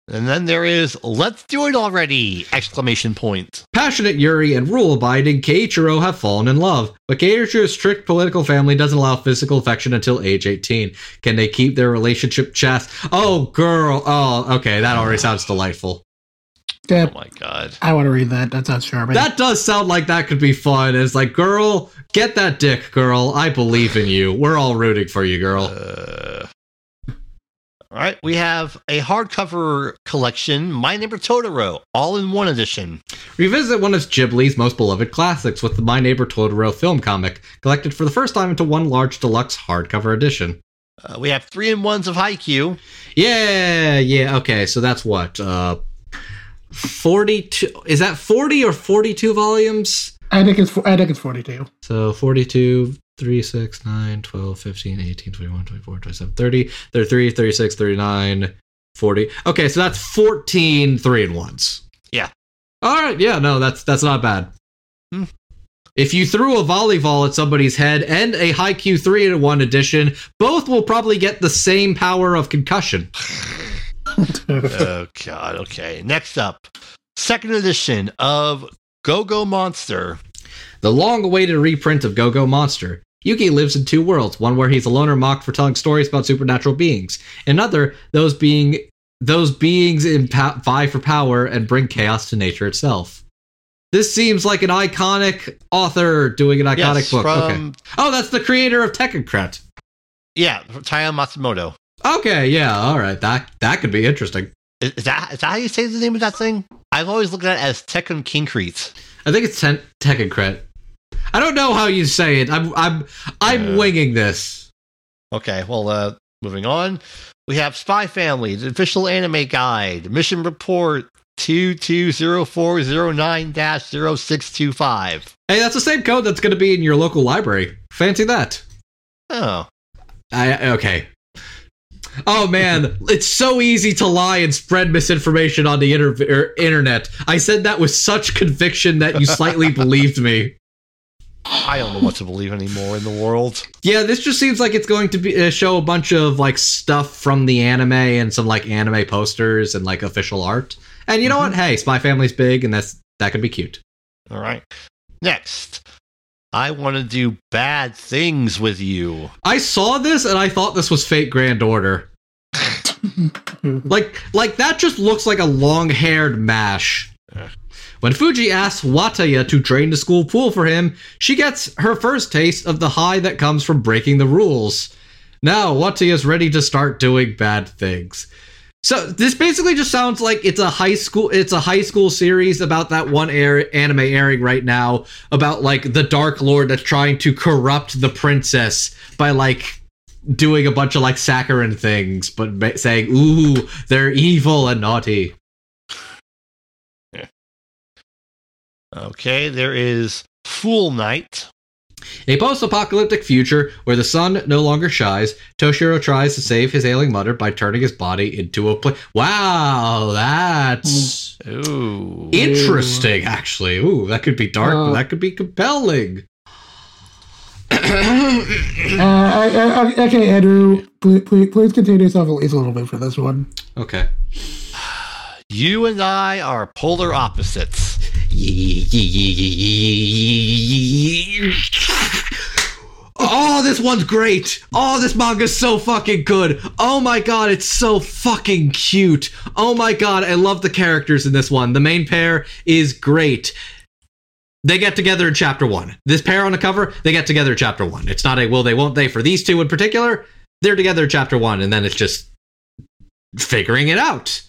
And then there is Let's Do It Already! Exclamation point. Passionate Yuri and rule abiding Keiichiro have fallen in love, but Keiichiro's strict political family doesn't allow physical affection until age 18. Can they keep their relationship chast? Oh, girl. Oh, okay. That already sounds delightful. Yeah, Oh my god. I want to read that. That sounds charming. That does sound like that could be fun. It's like, girl, get that dick, girl. I believe in you. We're all rooting for you, girl. Uh, all right, we have a hardcover collection, My Neighbor Totoro, all in one edition. Revisit one of Ghibli's most beloved classics with the My Neighbor Totoro film comic, collected for the first time into one large deluxe hardcover edition. Uh, we have three in ones of Haikyuu. Yeah, yeah. Okay, so that's what uh, forty-two. Is that forty or forty-two volumes? I think it's I think it's forty two. So 42, 3, 6, 9, 12, 15, 18, 21, 24, 27, 30, 33, 36, 39, 40. Okay, so that's 14 3 and 1s. Yeah. All right, yeah, no, that's that's not bad. Hmm. If you threw a volleyball at somebody's head and a Haikyu 3 in 1 edition, both will probably get the same power of concussion. oh god, okay. Next up, second edition of Go Go Monster. The long awaited reprint of Go Go Monster. Yuki lives in two worlds, one where he's a loner mocked for telling stories about supernatural beings. Another, those being those beings in pa- vie for power and bring chaos to nature itself. This seems like an iconic author doing an iconic Yes, book. okay. Oh, that's the creator of Tekkacret. yeah, Taiyo Matsumoto. Okay, yeah, all right. That that could be interesting. Is, is that is that how you say the name of that thing? I've always looked at it as Tekkonkinkreet. I think it's ten- Tekkacret. I don't know how you say it. I'm I'm I'm Uh, winging this. Okay, well, uh, moving on. We have Spy Family, the official anime guide, mission report 220409 0625. Hey, that's the same code that's going to be in your local library. Fancy that. Oh, I okay. Oh man, it's so easy to lie and spread misinformation on the inter- er, internet. I said that with such conviction that you slightly believed me. I don't know what to believe anymore in the world. Yeah, this just seems like it's going to be uh, show a bunch of like stuff from the anime and some like anime posters and like official art. And you know what? Hey, Spy Family's big, and that's that could be cute. All right. Next, I want to do bad things with you. I saw this and I thought this was Fate Grand Order. Like, like that just looks like a long-haired mash. When Fuji asks Wataya to drain the school pool for him, she gets her first taste of the high that comes from breaking the rules. Now Wataya is ready to start doing bad things. So this basically just sounds like it's a high school it's a high school series about that one air, anime airing right now about like the dark lord that's trying to corrupt the princess by like doing a bunch of like saccharine things, but saying, "Ooh, they're evil and naughty." Okay, there is Fool Night. A post-apocalyptic future where the sun no longer shines, Toshiro tries to save his ailing mother by turning his body into a pla Wow, that's Ooh. interesting. Actually, ooh, that could be dark, but Uh, that could be compelling. Uh, I, I, okay, Andrew, please, please, please contain yourself at least a little bit for this one. okay. You and I are polar opposites. Oh, this one's great. Oh, this manga's so fucking good. Oh my god, it's so fucking cute. Oh my god, I love the characters in this one. The main pair is great. They get together in chapter one. This pair on the cover, they get together in chapter one. It's not a will they, won't they. For these two in particular, they're together in chapter one, and then it's just figuring it out.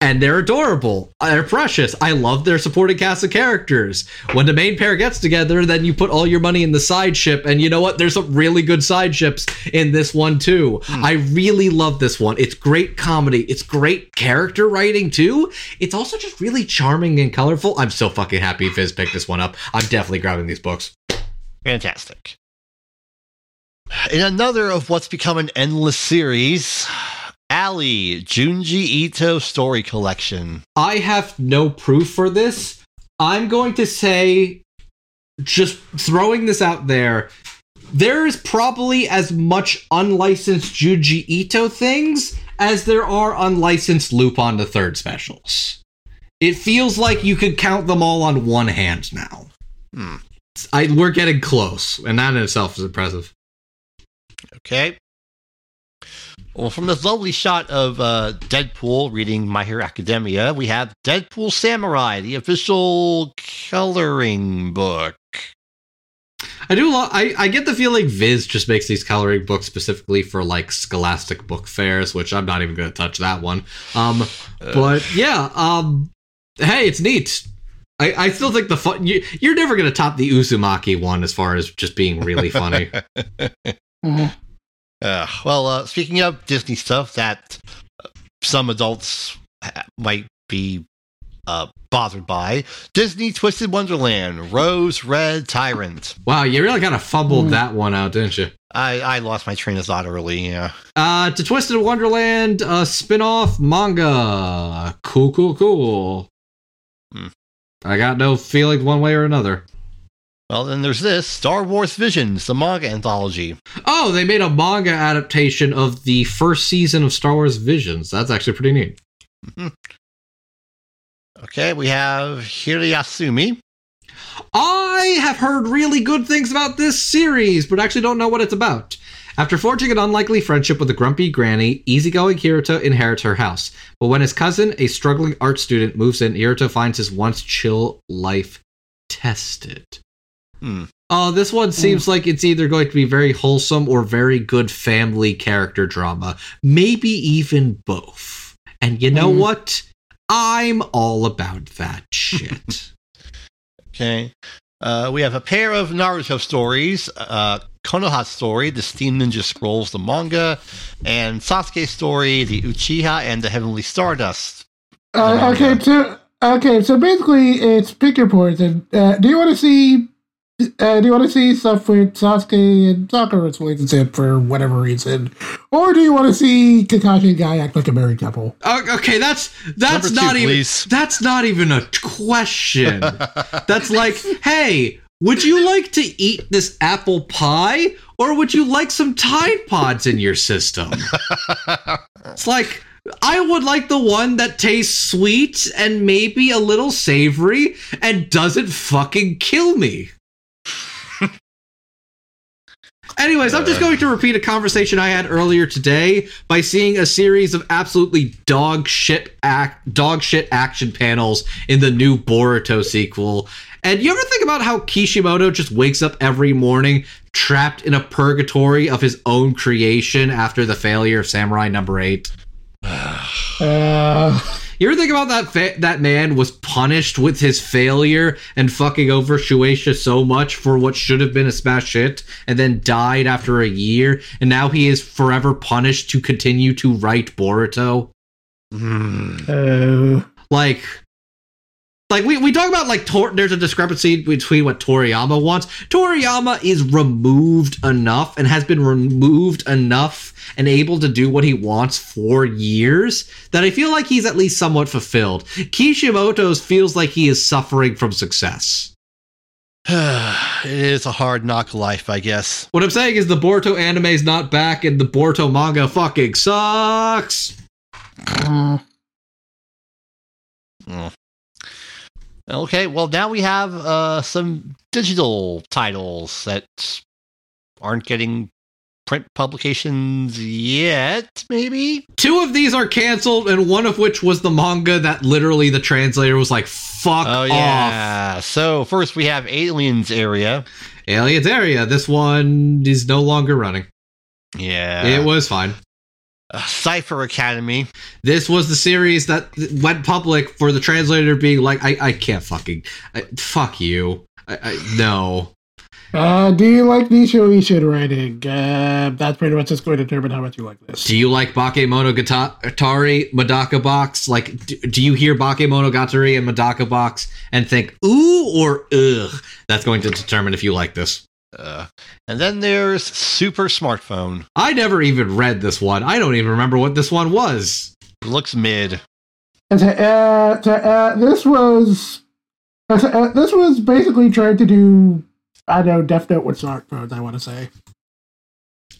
And they're adorable. They're precious. I love their supporting cast of characters. When the main pair gets together, then you put all your money in the side ship. And you know what? There's some really good side ships in this one, too. Hmm. I really love this one. It's great comedy. It's great character writing, too. It's also just really charming and colorful. I'm so fucking happy Viz picked this one up. I'm definitely grabbing these books. Fantastic. In another of what's become an endless series, Ali Junji Ito Story Collection. I have no proof for this. I'm going to say, just throwing this out there, there is probably as much unlicensed Junji Ito things as there are unlicensed Lupin the Third specials. It feels like you could count them all on one hand now. Hmm. I, we're getting close, and that in itself is impressive. Okay. Well, from this lovely shot of uh, Deadpool reading My Hero Academia, we have Deadpool Samurai, the official coloring book. I do. Lo- I I get the feeling Viz just makes these coloring books specifically for like Scholastic book fairs, which I'm not even going to touch that one. Um, but yeah. Um, hey, it's neat. I, I still think the fun. You, you're never going to top the Uzumaki one as far as just being really funny. Mhm. Uh, well, uh, speaking of Disney stuff that uh, some adults ha- might be uh, bothered by, Disney Twisted Wonderland, Rose Red Tyrant. wow, you really kind of fumbled Mm. that one out, didn't you? I, I lost my train of thought early, yeah. Uh, to Twisted Wonderland, uh, spin-off manga. Cool, cool, cool. Hmm. I got no feeling one way or another. Well, then there's this Star Wars Visions, the manga anthology. Oh, they made a manga adaptation of the first season of Star Wars Visions. That's actually pretty neat. Hmm. Okay, we have Hirayasumi. I have heard really good things about this series, but actually don't know what it's about. After forging an unlikely friendship with a grumpy granny, easygoing Hiruto inherits her house. But when his cousin, a struggling art student, moves in, Hiruto finds his once chill life tested. Oh, this one seems like it's either going to be very wholesome or very good family character drama. Maybe even both. And you know Hmm. what? I'm all about that shit. Okay. Uh, we have a pair of Naruto stories uh, Konoha's story, The Steam Ninja Scrolls, the manga, and Sasuke's story, The Uchiha and the Heavenly Stardust. Uh, okay, so okay, so basically, it's pick your poison. Uh, do you want to see? Uh, do you want to see stuff with Sasuke and Sakura's relationship for whatever reason, or do you want to see Kakashi and Guy act like a married couple? O- okay, that's that's Number two, not even please. that's not even a question. that's like, hey, would you like to eat this apple pie, or would you like some Tide Pods in your system? It's like I would like the one that tastes sweet and maybe a little savory and doesn't fucking kill me. Anyways, I'm just going to repeat a conversation I had earlier today by seeing a series of absolutely dog shit act dog shit action panels in the new Boruto sequel. And you ever think about how Kishimoto just wakes up every morning trapped in a purgatory of his own creation after the failure of Samurai Number 8? Uh, You ever think about that fa- that man was punished with his failure and fucking over Shueisha so much for what should have been a smash hit and then died after a year and now he is forever punished to continue to write Boruto? Hmm. oh, Like like we, we talk about like Tor- there's a discrepancy between what Toriyama wants. Toriyama is removed enough and has been removed enough and able to do what he wants for years that I feel like he's at least somewhat fulfilled. Kishimoto's feels like he is suffering from success. it is a hard knock life, I guess. What I'm saying is the Boruto anime is not back and the Boruto manga fucking sucks. uh, Mm. Okay, well now we have uh, some digital titles that aren't getting print publications yet. Maybe. Two of these are canceled and one of which was the manga that literally the translator was like fuck Oh off. yeah. So first we have Aliens Area. Aliens Area. This one is no longer running. Yeah. it was fine. Uh, Cipher Academy. This was the series that went public for the translator being like, I, I can't fucking, I, fuck you. I, I, no. uh, do you like Nisio Isin writing? Uh, that's pretty much just going to determine how much you like this. Do you like Bakemonogatari, Medaka Box? Like, do, do you hear Bakemonogatari and Medaka Box and think, ooh or ugh? That's going to determine if you like this. Uh, and then there's Super Smartphone. I never even read this one. I don't even remember what this one was. Looks mid. And so, uh, so, uh, this was uh, so, uh, this was basically trying to do I know Death Note with smartphones. I want to say.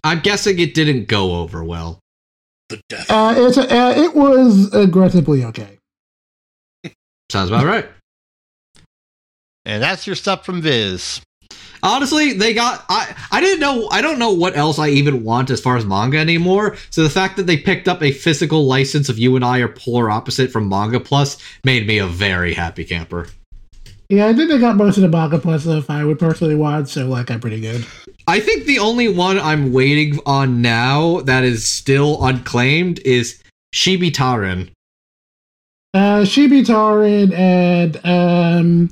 I'm guessing it didn't go over well. The death. Uh, it's uh, it was aggressively okay. Sounds about right. And that's your stuff from Viz. Honestly, they got I I didn't know I don't know what else I even want as far as manga anymore. So the fact that they picked up a physical license of you and I are polar opposite from Manga Plus made me a very happy camper. Yeah, I think they got most of the manga plus stuff I would personally want, so like I'm pretty good. I think the only one I'm waiting on now that is still unclaimed is Shibi Tarin. Uh, Shibi Tarin and um,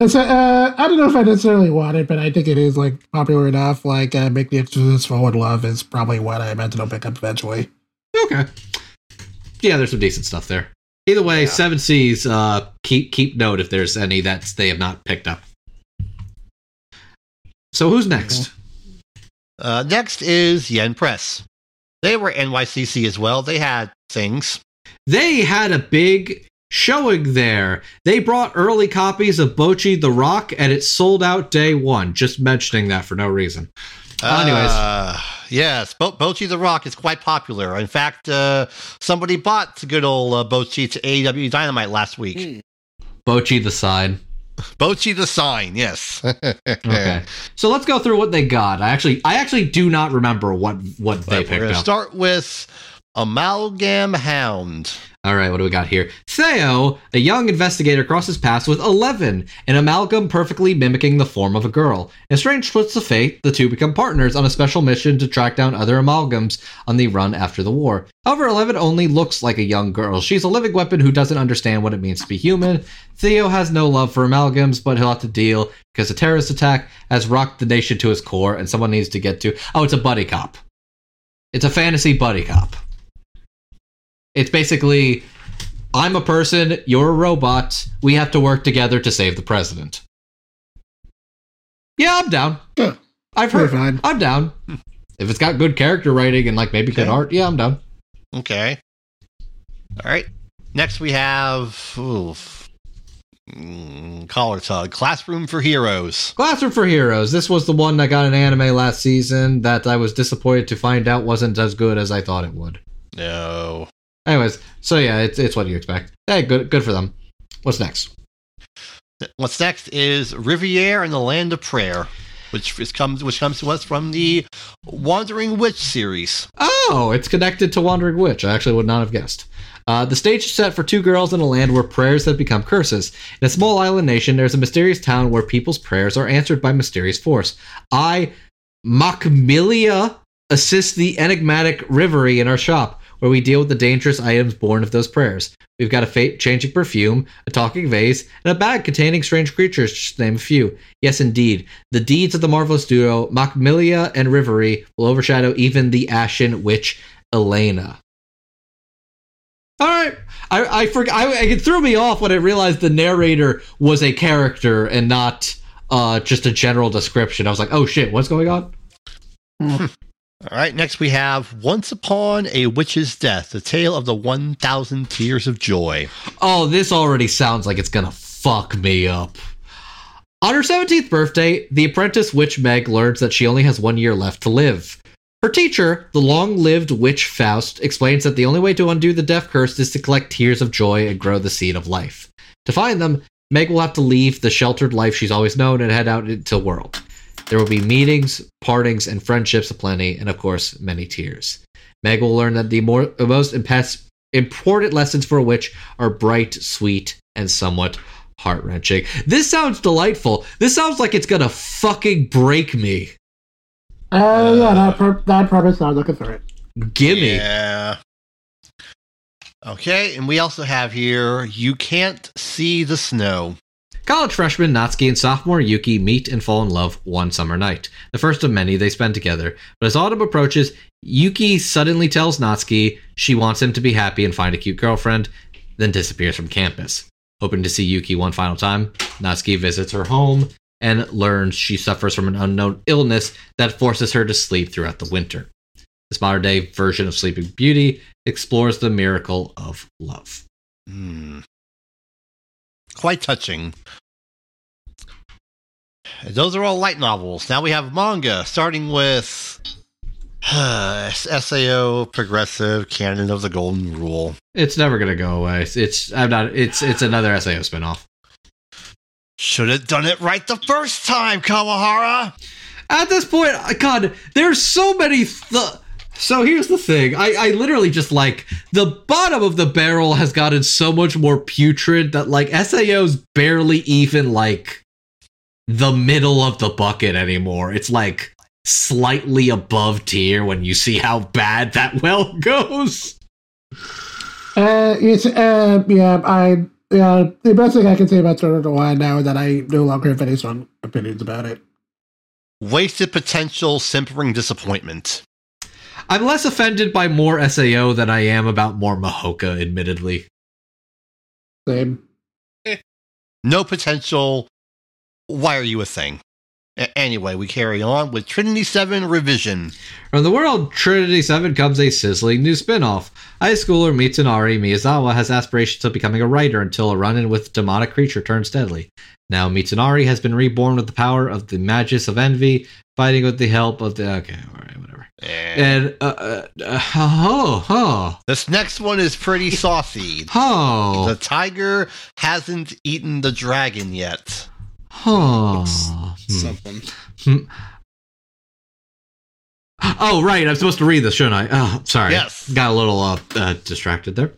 it's, uh, I don't know if I necessarily want it, but I think it is like popular enough. Like, uh, Make the Exorcist Forward Love is probably what I imagine I'll pick up eventually. Okay. Yeah, there's some decent stuff there. Either way, Yeah. Seven Seas, uh, keep keep note if there's any that they have not picked up. So who's next? Uh, next is Yen Press. They were NYCC as well. They had things. They had a big showing there. They brought early copies of Bocchi the Rock, and it sold out day one. Just mentioning that for no reason. Uh, anyways. Uh, yes, Bo- Bocchi the Rock is quite popular. In fact, uh, somebody bought the good old uh, Bocchi to AEW Dynamite last week. Hmm. Bocchi the sign. Bocchi the sign, yes. Okay. So let's go through what they got. I actually I actually do not remember what what they But we're picked going to up. start with Amalgam Hound. All right, what do we got here? Theo, a young investigator, crosses paths with Eleven, an amalgam perfectly mimicking the form of a girl. In strange twist of fate, the two become partners on a special mission to track down other amalgams on the run after the war. However, Eleven only looks like a young girl. She's a living weapon who doesn't understand what it means to be human. Theo has no love for amalgams, but he'll have to deal because a terrorist attack has rocked the nation to its core, and someone needs to get to. Oh, it's a buddy cop. It's a fantasy buddy cop. It's basically I'm a person, you're a robot, we have to work together to save the president. Yeah, I'm down. Yeah, I've heard. fine. I'm down. If it's got good character writing and like maybe good art, yeah, I'm down. Okay. All right. Next we have oof, mm, collar tug classroom for heroes. Classroom for Heroes. This was the one that got an anime last season that I was disappointed to find out wasn't as good as I thought it would. No. Anyways, so yeah, it's it's what you expect. Hey, good good for them. What's next? What's next is Riviere and the Land of Prayer, which is comes which comes to us from the Wandering Witch series. Oh, it's connected to Wandering Witch. I actually would not have guessed. Uh, the stage is set for two girls in a land where prayers have become curses. In a small island nation, there's a mysterious town where people's prayers are answered by mysterious force. I, Macmilia, assist the enigmatic Riviere in our shop, where we deal with the dangerous items born of those prayers. We've got a fate-changing perfume, a talking vase, and a bag containing strange creatures, just to name a few. Yes, indeed. The deeds of the marvelous duo, Macmilia and Riviere, will overshadow even the ashen witch, Elaina. All right, I I forgot. I, it threw me off when I realized the narrator was a character and not uh, just a general description. I was like, oh shit, what's going on? All right. Next we have Once Upon a Witch's Death: The Tale of the One Thousand Tears of Joy. Oh, this already sounds like it's gonna fuck me up. On her 17th birthday, the apprentice witch Meg learns that she only has one year left to live. Her teacher, the long lived witch Faust, explains that the only way to undo the death curse is to collect tears of joy and grow the seed of life. To find them, Meg will have to leave the sheltered life she's always known and head out into the world. There will be meetings, partings, and friendships aplenty, and of course, many tears. Meg will learn that the more, most impas- important lessons for a witch are bright, sweet, and somewhat heart wrenching. This sounds delightful. This sounds like it's gonna fucking break me. Uh, yeah, that, per- that premise sounds like a threat. Gimme. Yeah. Okay, and we also have here You Can't See the Snow. College freshman Natsuki and sophomore Yuki meet and fall in love one summer night, the first of many they spend together. But as autumn approaches, Yuki suddenly tells Natsuki she wants him to be happy and find a cute girlfriend, then disappears from campus. Hoping to see Yuki one final time, Natsuki visits her home and learns she suffers from an unknown illness that forces her to sleep throughout the winter. This modern day version of Sleeping Beauty explores the miracle of love. Hmm. Quite touching. Those are all light novels. Now we have manga, starting with uh, SAO progressive canon of the golden rule. It's never gonna go away. It's, it's I'm not. It's it's another Sao spinoff. Should have done it right the first time, Kawahara. At this point, uh, God, there's so many. Th- so here's the thing. I, I literally just like the bottom of the barrel has gotten so much more putrid that like SAO's barely even like the middle of the bucket anymore. It's like slightly above tier when you see how bad that well goes. Uh, it's uh, yeah, I yeah. The best thing I can say about Sword Art Online now is that I no longer have any strong opinions about it. Wasted potential, simpering disappointment. I'm less offended by more SAO than I am about more Mahouka, admittedly. Same. Eh. No potential. Why are you a thing? A- anyway, we carry on with Trinity 7 Revision. From the world Trinity 7 comes a sizzling new spin-off. High schooler Mitsunari Miyazawa has aspirations of becoming a writer until a run-in with demonic creature turns deadly. Now Mitsunari has been reborn with the power of the Magus of Envy, fighting with the help of the... Okay, alright, whatever. And And, uh, uh, uh, oh, oh, this next one is pretty saucy. oh, The tiger hasn't eaten the dragon yet. oh. Hmm. Something. Oh, right. I'm supposed to read this, shouldn't I? Oh, sorry. Yes. Got a little uh, uh, distracted there.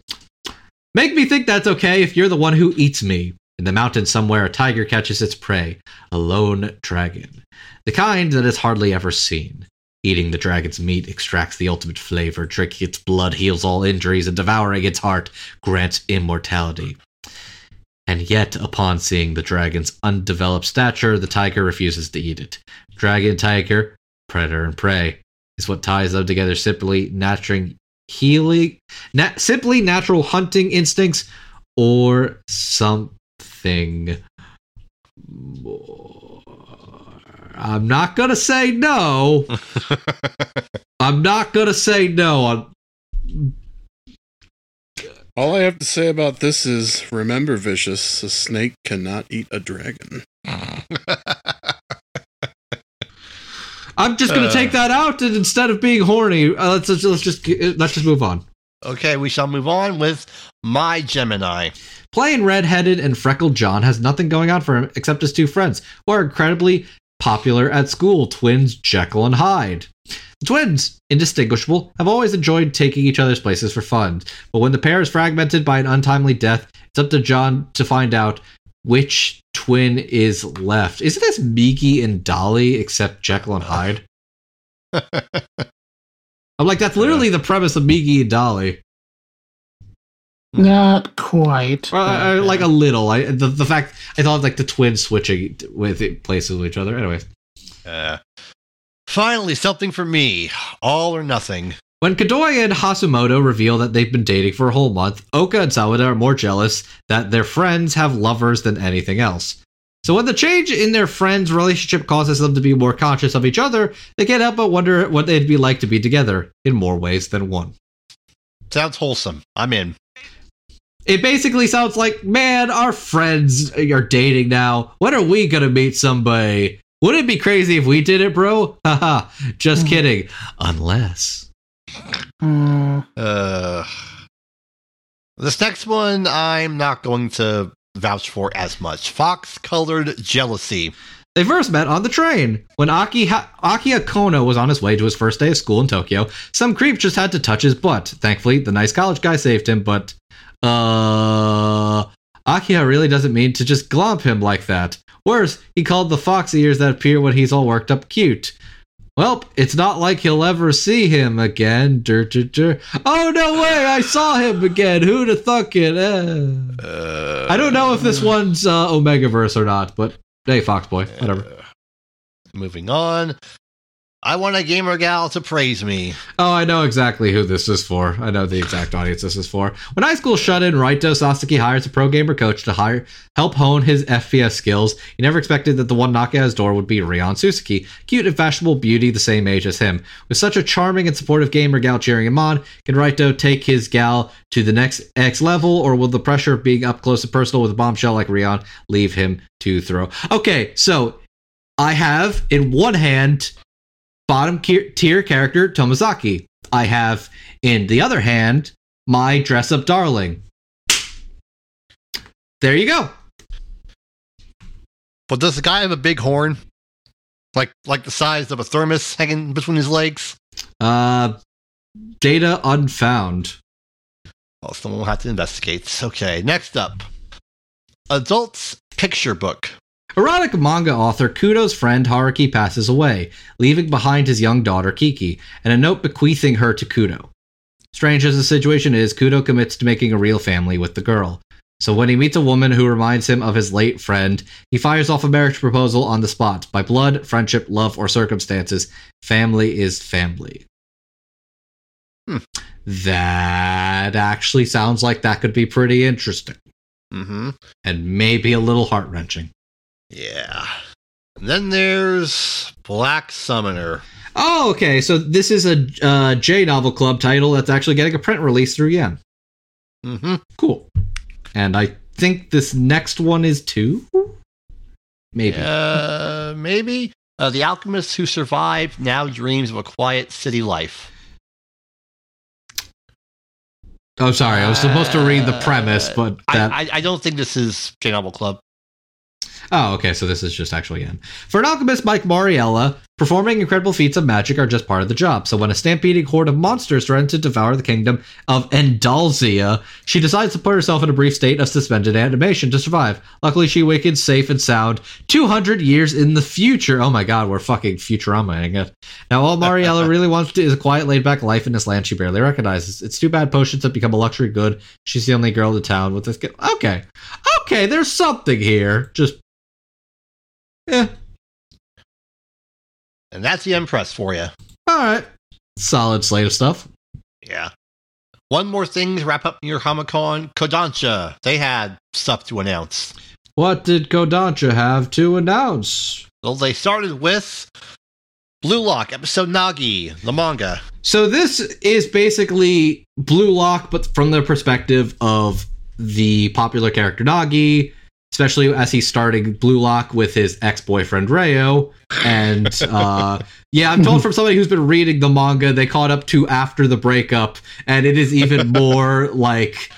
Make me think that's okay if you're the one who eats me. In the mountain somewhere, a tiger catches its prey, a lone dragon. The kind that is hardly ever seen. Eating the dragon's meat extracts the ultimate flavor, drinking its blood heals all injuries, and devouring its heart grants immortality. And yet, upon seeing the dragon's undeveloped stature, the tiger refuses to eat it. Dragon, tiger, predator, and prey is what ties them together simply nurturing healing na- simply natural hunting instincts or something more. I'm not gonna say no. I'm not gonna say no. I'm, All I have to say about this is remember, Vicious, a snake cannot eat a dragon. I'm just gonna Uh. take that out, and instead of being horny, uh, let's, let's let's just let's just move on. okay, we shall move on with My Gemini. Plain red-headed and freckled John has nothing going on for him except his two friends, who are incredibly popular at school, twins Jekyll and Hyde. The twins, indistinguishable, have always enjoyed taking each other's places for fun, but when the pair is fragmented by an untimely death, it's up to John to find out which twin is left. Isn't this Miki and Dolly except Jekyll and Hyde? I'm like, that's literally the premise of Miki and Dolly. Not quite. Well, I, I, like a little. I the, the fact I thought like the twins switching with it places with each other. Anyways, Uh, finally, something for me. All or nothing. when Kadoi and Hasumoto reveal that they've been dating for a whole month, Oka and Sawada are more jealous that their friends have lovers than anything else. So when the change in their friends' relationship causes them to be more conscious of each other, they can't help but wonder what it'd be like to be together in more ways than one. Sounds wholesome. I'm in. It basically sounds like, man, our friends are dating now. When are we gonna meet somebody? Wouldn't it be crazy if we did it, bro? Haha, just Mhm. kidding. Unless. Hmm. Uh, this next one, I'm not going to vouch for as much. Fox colored jealousy. They first met on the train. When Aki ha- Akiya Kono was on his way to his first day of school in Tokyo, some creep just had to touch his butt. Thankfully, the nice college guy saved him, but uh Akiya really doesn't mean to just glomp him like that. Worse, he called the fox ears that appear when he's all worked up cute. Well, it's not like he'll ever see him again. Dur, dur, dur. Oh no way! I saw him again. Who'd have thunk it? Eh. Uh, I don't know if this one's uh, Omegaverse or not, but hey, Fox Boy, whatever. uh, moving on. I want a gamer gal to praise me. Oh, I know exactly who this is for. I know the exact audience this is for. When high school shut in, Raito Sasaki hires a pro gamer coach to hire help hone his FPS skills. He never expected that the one knocking at his door would be Ryon Suzuki, cute and fashionable beauty the same age as him. With such a charming and supportive gamer gal cheering him on, can Raito take his gal to the next X level, or will the pressure of being up close and personal with a bombshell like Ryon leave him to throw? Okay, so I have in one hand bottom tier character Tomozaki. I have, in the other hand, my dress up darling. There you go. But does the guy have a big horn? Like like the size of a thermos hanging between his legs? Uh, data unfound. Well, someone will have to investigate. Okay, next up. Adults Picture Book. Erotic manga author Kudo's friend Haruki passes away, leaving behind his young daughter Kiki, and a note bequeathing her to Kudo. Strange as the situation is, Kudo commits to making a real family with the girl. So when he meets a woman who reminds him of his late friend, he fires off a marriage proposal on the spot. By blood, friendship, love, or circumstances, family is family. Hmm. That actually sounds like that could be pretty interesting Mm-hmm. and maybe a little heart wrenching. Yeah. And then there's Black Summoner. Oh, okay. So this is a uh, J Novel Club title that's actually getting a print release through Yen. Mm-hmm. Cool. And I think this next one is two? Maybe. Uh, maybe. Uh, the alchemist who survived now dreams of a quiet city life. Oh, sorry. I was supposed to read the premise, but that. I, I, I don't think this is J Novel Club. Oh, okay. So this is just actually in. For an alchemist, Mike Mariella, performing incredible feats of magic are just part of the job. So when a stampeding horde of monsters threaten to devour the kingdom of Endalzia, she decides to put herself in a brief state of suspended animation to survive. Luckily, she awakens safe and sound 200 years in the future. Oh my god, we're fucking Futuramaing it. Now, all Mariella really wants to is a quiet, laid back life in this land she barely recognizes. It's too bad potions have become a luxury good. She's the only girl in the town with this. Okay. Okay, there's something here. Just yeah. And that's the Yen Press for you. All right. Solid slate of stuff. Yeah. One more thing to wrap up your Comic Con. Kodansha. They had stuff to announce. What did Kodansha have to announce? Well, they started with Blue Lock, episode Nagi, the manga. So this is basically Blue Lock, but from the perspective of the popular character Nagi, especially as he's starting Blue Lock with his ex-boyfriend Reo. And uh, yeah, I'm told from somebody who's been reading the manga, they caught up to after the breakup, and it is even more like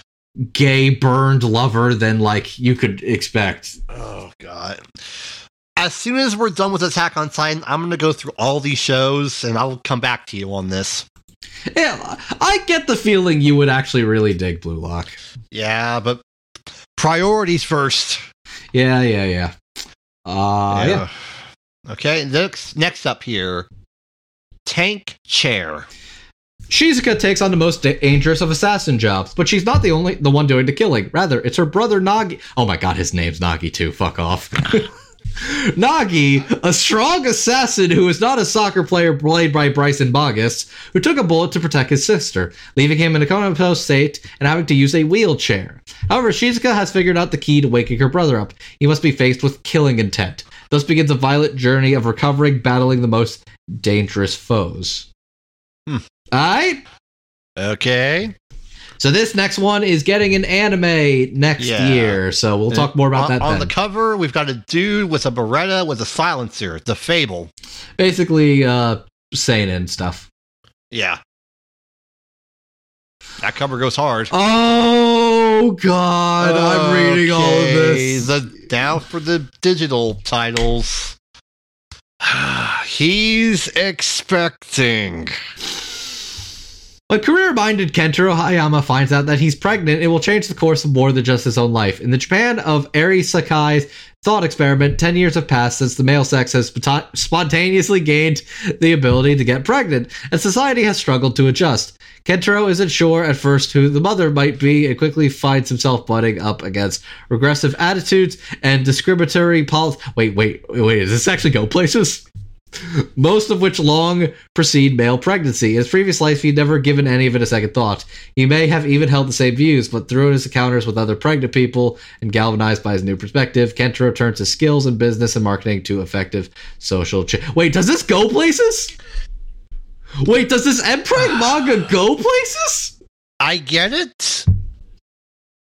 gay burned lover than like you could expect. Oh, God. As soon as we're done with Attack on Titan, I'm going to go through all these shows and I'll come back to you on this. Yeah, I get the feeling you would actually really dig Blue Lock. Yeah, but priorities first. Yeah, yeah, yeah. Uh, yeah. Okay, next, next up here Tank Chair. Shizuka takes on the most dangerous of assassin jobs, but she's not the only the one doing the killing. Rather, it's her brother Nagi. Oh my god, his name's Nagi too. Fuck off. Nagi, a strong assassin who is not a soccer player played by Bryson Bogus, who took a bullet to protect his sister, leaving him in a comatose state and having to use a wheelchair. However, Shizuka has figured out the key to waking her brother up. He must be faced with killing intent. Thus begins a violent journey of recovering, battling the most dangerous foes. Hmm. Alright? Okay. So this next one is getting an anime next Yeah. year. So we'll talk more about on, that on then. the cover, we've got a dude with a Beretta with a silencer. The Fable. Basically, uh, seinen stuff. Yeah. That cover goes hard. Oh God, I'm reading all of this. The down for the digital titles. He's expecting. When career-minded Kentaro Hayama finds out that he's pregnant, it will change the course of more than just his own life. In the Japan of Eri Sakai's thought experiment, 10 years have passed since the male sex has sponta- spontaneously gained the ability to get pregnant, and society has struggled to adjust. Kentaro isn't sure at first who the mother might be and quickly finds himself butting up against regressive attitudes and discriminatory policy. Wait, wait, wait, does this actually go places? Most of which long precede male pregnancy. In his previous life, he'd never given any of it a second thought. He may have even held the same views, but through his encounters with other pregnant people and galvanized by his new perspective, Kentaro turns his skills in business and marketing to effective social change. Wait, does this go places? Wait, does this mpreg manga go places? I get it,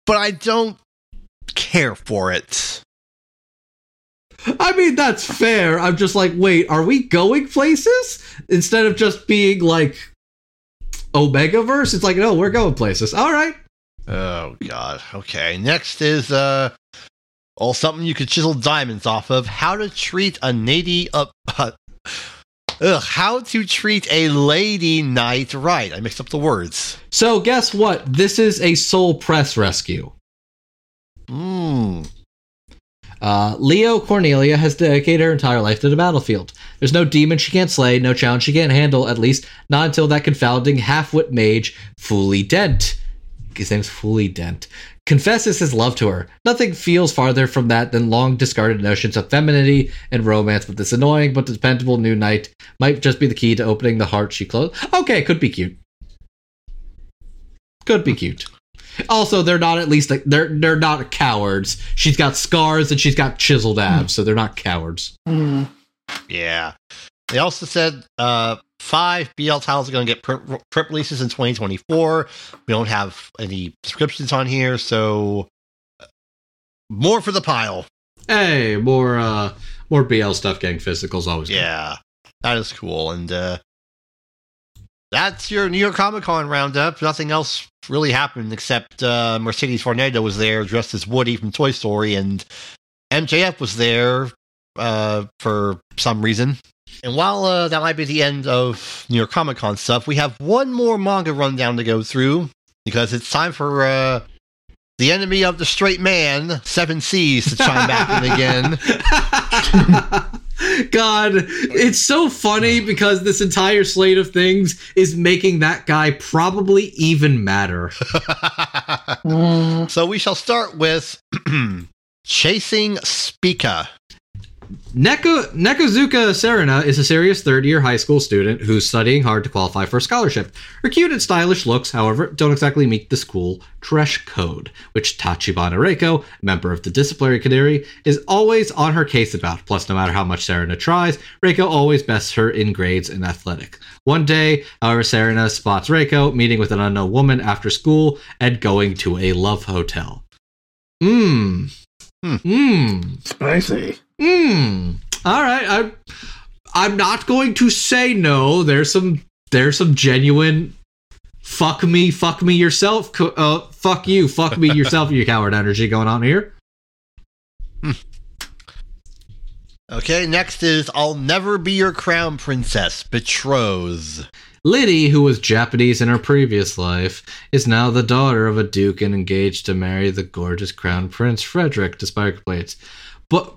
but I don't care for it. I mean, that's fair. I'm just like, wait, are we going places instead of just being like Omegaverse? It's like, no, we're going places. All right. Oh god. Okay. Next is uh all something you could chisel diamonds off of. How to treat a lady up uh, Ugh, how to treat a lady knight right. I mixed up the words. So guess what? This is a Sol Press rescue. Mmm. Uh, Leo Cornelia has dedicated her entire life to the battlefield. There's no demon she can't slay, no challenge she can't handle, at least not until that confounding half-wit mage, Fully Dent. His name's Fully Dent. Confesses his love to her. Nothing feels farther from that than long discarded notions of femininity and romance with this annoying but dependable new knight might just be the key to opening the heart she closed. Okay, could be cute. Could be cute. Also, they're not at least like they're they're not cowards. She's got scars and she's got chiseled abs, so they're not cowards. Hmm. Yeah. They also said uh, five BL titles are going to get print, print releases in 2024. We don't have any descriptions on here, so uh, more for the pile. Hey, more uh more BL stuff getting physicals always. good. Yeah, that is cool. And uh, that's your New York Comic Con roundup. Nothing else really happened except uh, Mercedes Varnado was there dressed as Woody from Toy Story, and MJF was there uh, for some reason. And while uh, that might be the end of New York Comic Con stuff, we have one more manga rundown to go through because it's time for uh, the enemy of the straight man, Seven Seas, to chime back in again. God, it's so funny because this entire slate of things is making that guy probably even madder. So we shall start with Chasing Spica. Neko, Nekozuka Serena is a serious third year high school student who's studying hard to qualify for a scholarship. Her cute and stylish looks, however, don't exactly meet the school dress code, which Tachibana Reiko, member of the disciplinary committee, is always on her case about. Plus, no matter how much Serena tries, Reiko always bests her in grades and athletic. One day, however, Serena spots Reiko meeting with an unknown woman after school and going to a love hotel. Mmm. Hmm. Mmm. Spicy. Hmm. All right. I'm. I'm not going to say no. There's some. There's some genuine. Fuck me. Fuck me yourself. Uh, fuck you. Fuck me yourself. You coward energy going on here. Okay, next is I'll Never Be Your Crown Princess, Betrothed. Liddy, who was Japanese in her previous life, is now the daughter of a duke and engaged to marry the gorgeous crown prince Frederick, despite complaints. But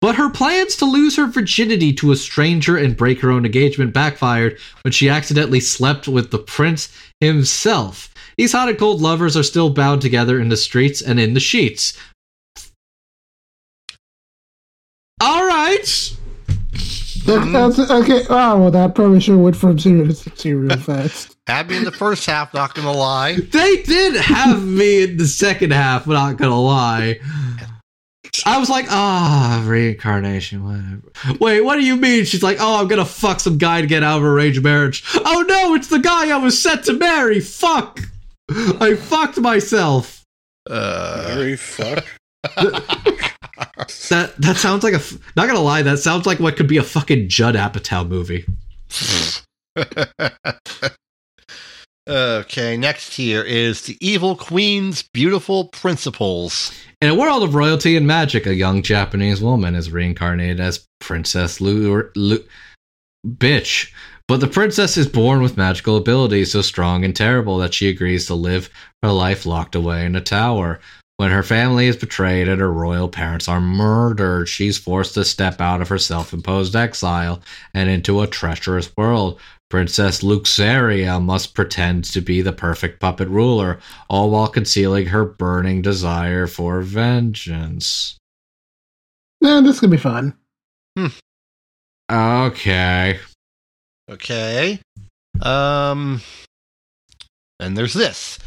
but her plans to lose her virginity to a stranger and break her own engagement backfired when she accidentally slept with the prince himself. These hot and cold lovers are still bound together in the streets and in the sheets. All right. That, mm. that's okay. Oh, well, that probably sure went from zero to sixty real fast. Had me in the first half, not gonna lie. They did have me in the second half, not gonna lie. I was like, ah, reincarnation, whatever. Wait, what do you mean? She's like, oh, I'm gonna fuck some guy to get out of a arranged marriage. Oh no, it's the guy I was set to marry. Fuck. I fucked myself. Uh, Very fuck. That that sounds like a. Not gonna lie, that sounds like what could be a fucking Judd Apatow movie. okay, next here is The Evil Queen's Beautiful Principles. In a world of royalty and magic, a young Japanese woman is reincarnated as Princess Lu. Lu- bitch. But the princess is born with magical abilities so strong and terrible that she agrees to live her life locked away in a tower. When her family is betrayed and her royal parents are murdered, she's forced to step out of her self imposed exile and into a treacherous world. Princess Luxaria must pretend to be the perfect puppet ruler, all while concealing her burning desire for vengeance. Yeah, this could be fun. Hmm. Okay. Okay. Um, and there's this.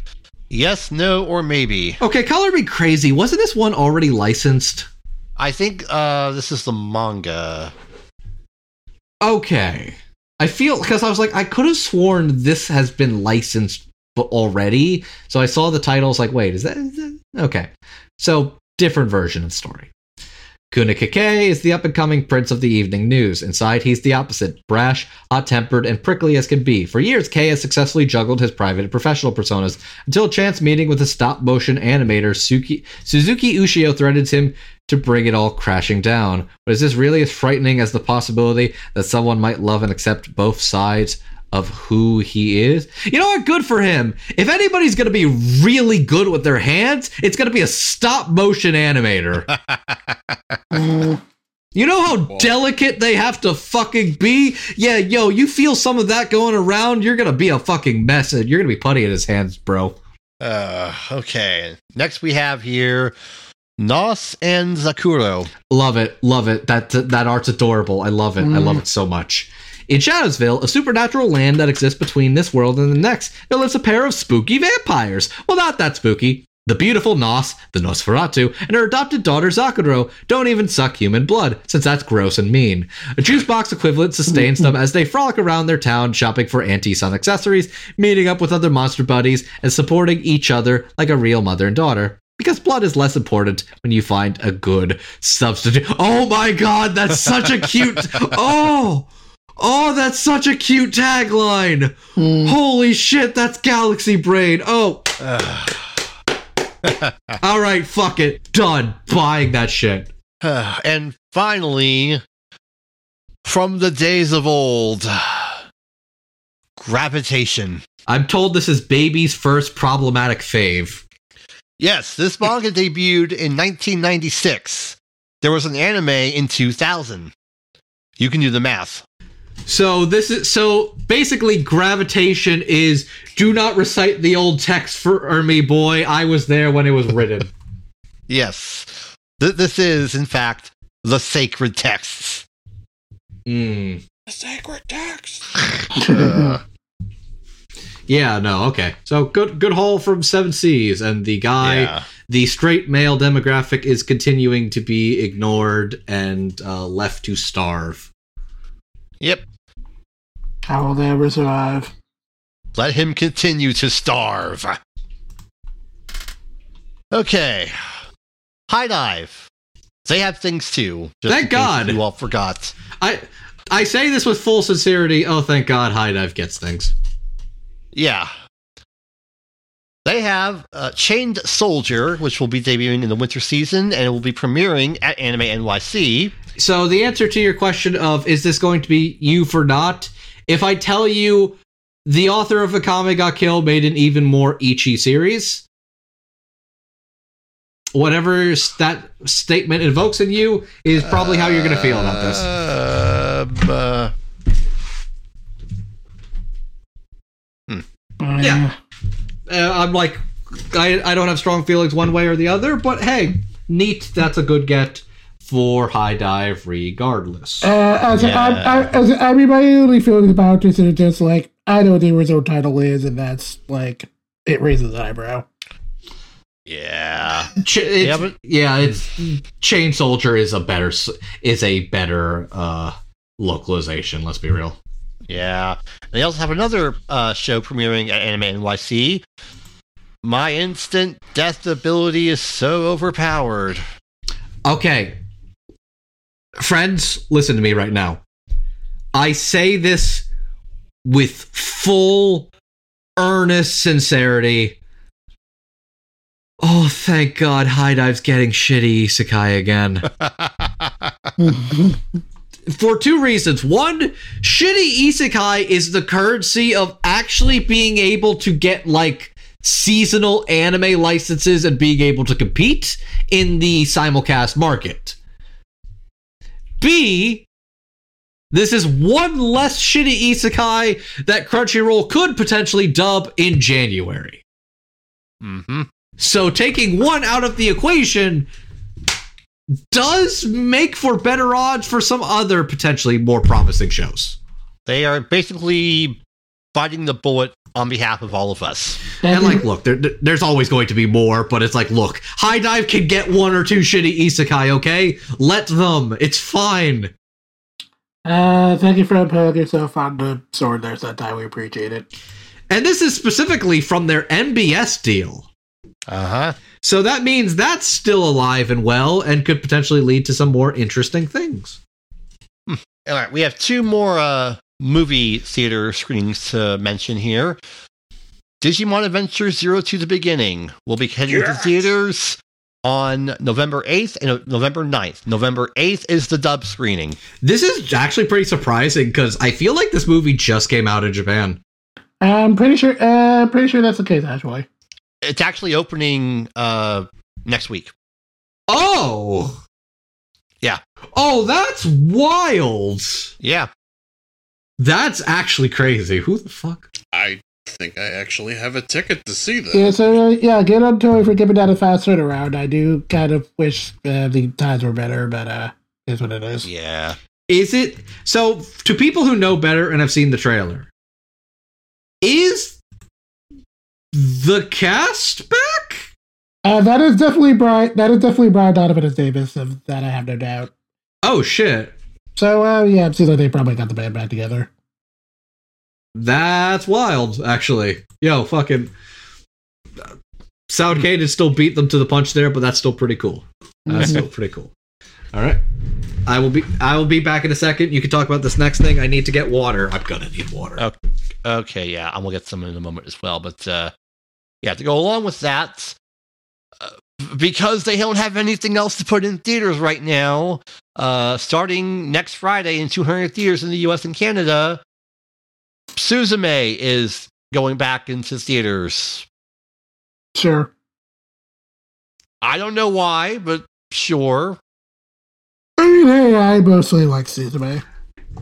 Yes, no, or maybe. Okay, color me crazy. Wasn't this one already licensed? I think uh, this is the manga. Okay. I feel because I was like, I could have sworn this has been licensed already. So I saw the titles, like, wait, is that, is that okay? So different version of story. Kunikake is the up and coming prince of the evening news. Inside, he's the opposite brash, hot tempered, and prickly as can be. For years, Kei has successfully juggled his private and professional personas until a chance meeting with a stop motion animator, Suki- Suzuki Ushio, threatens him to bring it all crashing down. But is this really as frightening as the possibility that someone might love and accept both sides of who he is? You know what? Good for him. If anybody's going to be really good with their hands, it's going to be a stop motion animator. You know how delicate they have to fucking be? Yeah, yo, you feel some of that going around, you're gonna be a fucking mess and you're gonna be putty in his hands, bro. Uh, okay. Next we have here Nos and Zakuro. Love it, love it. That that art's adorable. I love it. I love it so much. In Shadowsville, a supernatural land that exists between this world and the next, there lives a pair of spooky vampires. Well, not that spooky. The beautiful Nos, the Nosferatu, and her adopted daughter Zakuro don't even suck human blood, since that's gross and mean. A juice box equivalent sustains them as they frolic around their town shopping for anti-sun accessories, meeting up with other monster buddies, and supporting each other like a real mother and daughter. Because blood is less important when you find a good substitute. Oh my god, that's such a cute. Oh! Oh, that's such a cute tagline! mm. Holy shit, that's Galaxy Brain! Oh, alright, fuck it. Done. Buying that shit. and finally, from the days of old, Gravitation. I'm told this is baby's first problematic fave. Yes, this manga debuted in 1996. There was an anime in 2000. You can do the math. So this is so basically gravitation is do not recite the old text for me, boy. I was there when it was written. Yes. Th- this is, in fact, the sacred texts. Mm. The sacred text. Uh, Yeah, no, okay. So good good haul from Seven Seas and the guy yeah. the straight male demographic is continuing to be ignored and uh, left to starve. Yep. How will they ever survive? Let him continue to starve. Okay. High Dive. They have things too. just Thank God. You all forgot. I I say this with full sincerity. Oh, thank God, High Dive gets things. Yeah. They have uh, Chained Soldier, which will be debuting in the winter season, and it will be premiering at Anime NYC. So the answer to your question of is this going to be you for not? If I tell you the author of Akame ga Kill made an even more ecchi series, whatever that statement invokes in you is probably how you're going to feel about this. Um, uh, Yeah. Uh, I'm like, I, I don't have strong feelings one way or the other, but hey, neat. That's a good get for High Dive regardless. Uh, as, Yeah. I, I, as, I mean, my only feelings about this is just like I know what the original title is, and that's like it raises an eyebrow. yeah. Ch- it's, Yeah, but- yeah, it's Chain Soldier is a better is a better uh localization. Let's be real. Yeah. They also have another uh, show premiering at Anime NYC. My instant death ability is so overpowered. Okay, friends, listen to me right now. I say this with full, earnest sincerity. Oh, thank God, High Dive's getting shitty isekai again. for two reasons. One, shitty isekai is the currency of actually being able to get like seasonal anime licenses and being able to compete in the simulcast market. B, this is one less shitty isekai that Crunchyroll could potentially dub in January. hmm So taking one out of the equation does make for better odds for some other potentially more promising shows. They are basically biting the bullet on behalf of all of us. And like, look, there, there- there's always going to be more, but it's like, look, High Dive can get one or two shitty isekai, okay? Let them. It's fine. uh, thank you for putting yourself on the sword there, Sentai. We appreciate it. And this is specifically from their MBS deal. Uh huh. So that means that's still alive and well and could potentially lead to some more interesting things. All right, we have two more uh, movie theater screenings to mention here. Digimon Adventure Zero Two the Beginning will be heading to theaters on November 8th and November 9th. November 8th is the dub screening. This is actually pretty surprising because I feel like this movie just came out in Japan. I'm pretty sure. Uh, pretty sure that's the case. Actually, It's actually opening uh, next week. Oh! Yeah. Oh, that's wild. Yeah. That's actually crazy. Who the fuck? I think I actually have a ticket to see that. yeah. So uh, yeah, get on Toei for giving that a fast turnaround. I do kind of wish uh, the times were better, but uh, is what it is. Yeah. Is it so to people who know better and have seen the trailer? Is the cast back? Uh, that is definitely Brian. That is definitely Brian Donovan as Davis. Of that, I have no doubt. Oh shit. So uh, yeah, it seems like they probably got the band back together. That's wild, actually. Yo, fucking Soundcade has still beat them to the punch there, but that's still pretty cool. That's still pretty cool. All right. I will be I will be back in a second. You can talk about this next thing. I need to get water. I'm gonna need water. Oh. Okay, yeah, I'm gonna get some in a moment as well. But uh, yeah, to go along with that, uh, because they don't have anything else to put in theaters right now, uh, starting next Friday in 200 theaters in the U.S. and Canada, Suzume is going back into theaters. Sure. I don't know why, but sure. I mean, hey, I mostly like Suzume.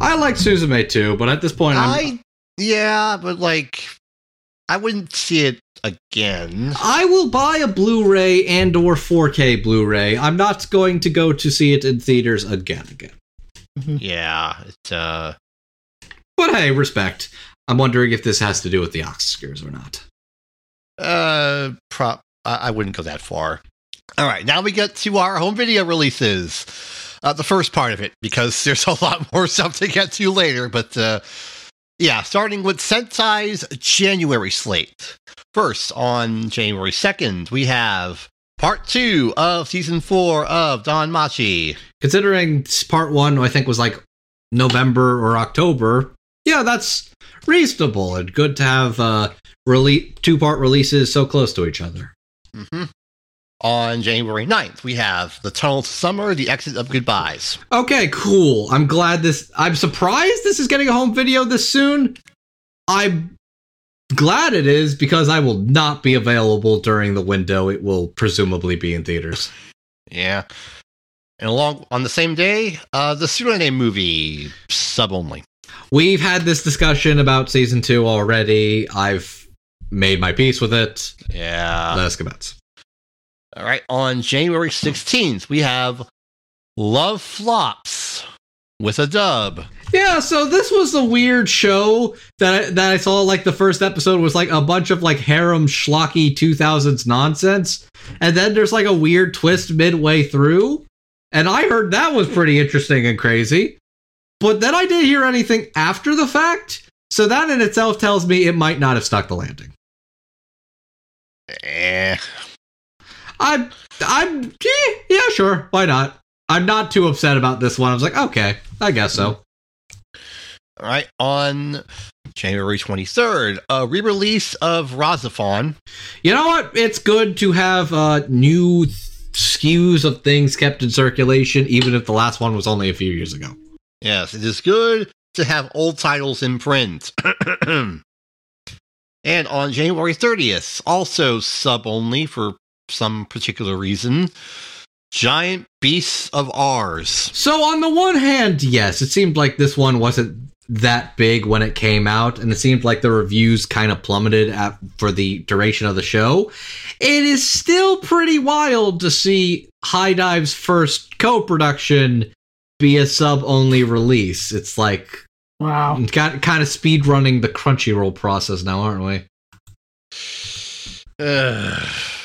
I like Suzume too, but at this point I'm, I yeah, but like, I wouldn't see it again. I will buy a Blu-ray and or 4K Blu-ray. I'm not going to go to see it in theaters again again. Yeah, it uh. But hey, respect. I'm wondering if this has to do with the Oscars or not. Uh, prop. I, I wouldn't go that far. All right, now we get to our home video releases. Uh, the first part of it, because there's a lot more stuff to get to later. But uh, yeah, starting with Sentai's January slate. First, on January 2nd, we have part two of season four of DanMachi. Considering part one, I think was like November or October. Yeah, that's reasonable and good to have uh, rele- two-part releases so close to each other. hmm On January 9th, we have The Tunnel to Summer, The Exit of Goodbyes. Okay, cool. I'm glad this. I'm surprised this is getting a home video this soon. I'm glad it is because I will not be available during the window. It will presumably be in theaters. Yeah. And along on the same day, uh, the Tsurune movie, sub only. We've had this discussion about season two already. I've made my peace with it. Yeah. Let's commence. All right. On January 16th, we have Love Flops with a dub. Yeah, so this was a weird show that I, that I saw. Like the first episode was like a bunch of like harem schlocky 2000s nonsense, and then there's like a weird twist midway through, and I heard that was pretty interesting and crazy. But then I didn't hear anything after the fact, so that in itself tells me it might not have stuck the landing. Eh. I'm I'm eh, yeah sure why not. I'm not too upset about this one. I was like okay I guess so. All right. On January 23rd, a re release of RahXephon. You know what? It's good to have uh, new SKUs of things kept in circulation, even if the last one was only a few years ago. Yes, it is good to have old titles in print. and on January 30th, also sub only for some particular reason, Giant Beasts of Ours. So, on the one hand, yes, it seemed like this one wasn't that big when it came out, and it seemed like the reviews kind of plummeted at, for the duration of the show. It is still pretty wild to see High Dive's first co production be a sub only release. It's like Wow. Mm, got kind of speed running the Crunchyroll process now, aren't we?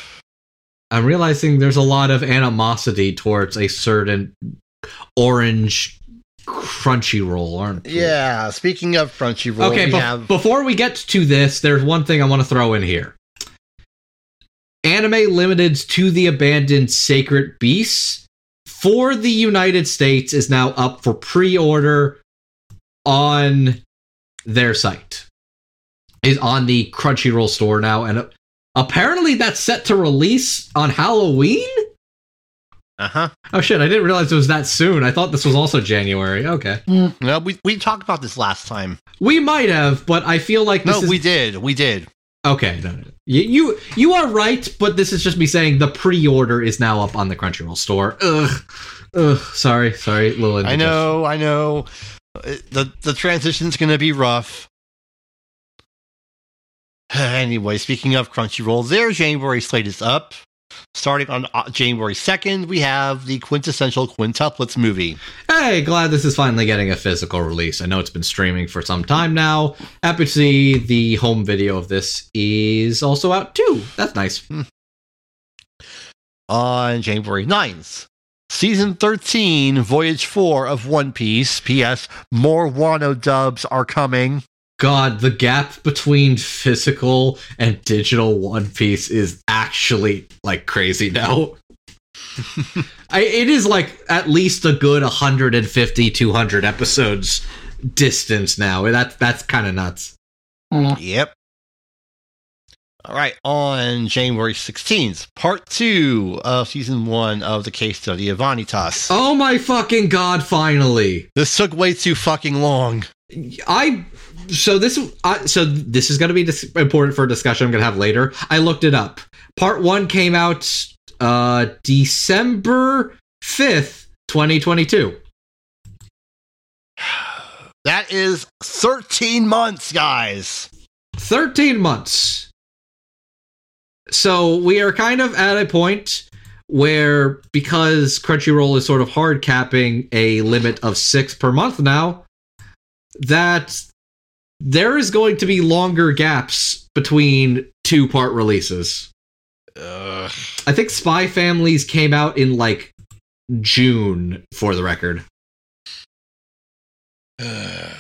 I'm realizing there's a lot of animosity towards a certain orange Crunchyroll, aren't there? yeah, speaking of Crunchyroll, Okay, we but have. before we get to this, there's one thing I want to throw in here. Anime limited to the abandoned Sacred Beasts for the United States is now up for pre-order on their site. Is on the Crunchyroll store now, and apparently that's set to release on Halloween. Uh huh. Oh shit! I didn't realize it was that soon. I thought this was also January. Okay, No, we we talked about this last time. we might have, but I feel like this No, is we did. We did. okay. No, no. You, you you are right, but this is just me saying the pre-order is now up on the Crunchyroll store. Ugh, ugh. Sorry, sorry, little. I know. I know. Uh, The the transition's gonna be rough. anyway, speaking of Crunchyroll, their January slate is up. Starting on uh, January 2nd, we have the quintessential quintuplets movie. Hey, glad this is finally getting a physical release. I know it's been streaming for some time now. Happy to see the home video of this is also out too. That's nice. On January 9th, Season 13, Voyage 4 of One Piece. P.S. More Wano dubs are coming. God, the gap between physical and digital One Piece is actually like crazy now. I, it is like at least a good 150, 200 episodes distance now. That, that's kind of nuts. Uh, Yep. All right, on January 16th, part two of season one of the case study of Vanitas. Oh my fucking god, finally. This took way too fucking long. I so this I, so this is going to be dis- important for a discussion I'm going to have later. I looked it up. Part 1 came out uh December 5th, 2022. That is 13 months, guys. 13 months. So we are kind of at a point where because Crunchyroll is sort of hard capping a limit of 6 per month now that there is going to be longer gaps between two part releases. Ugh. I think Spy Families came out in like June for the record. Uh.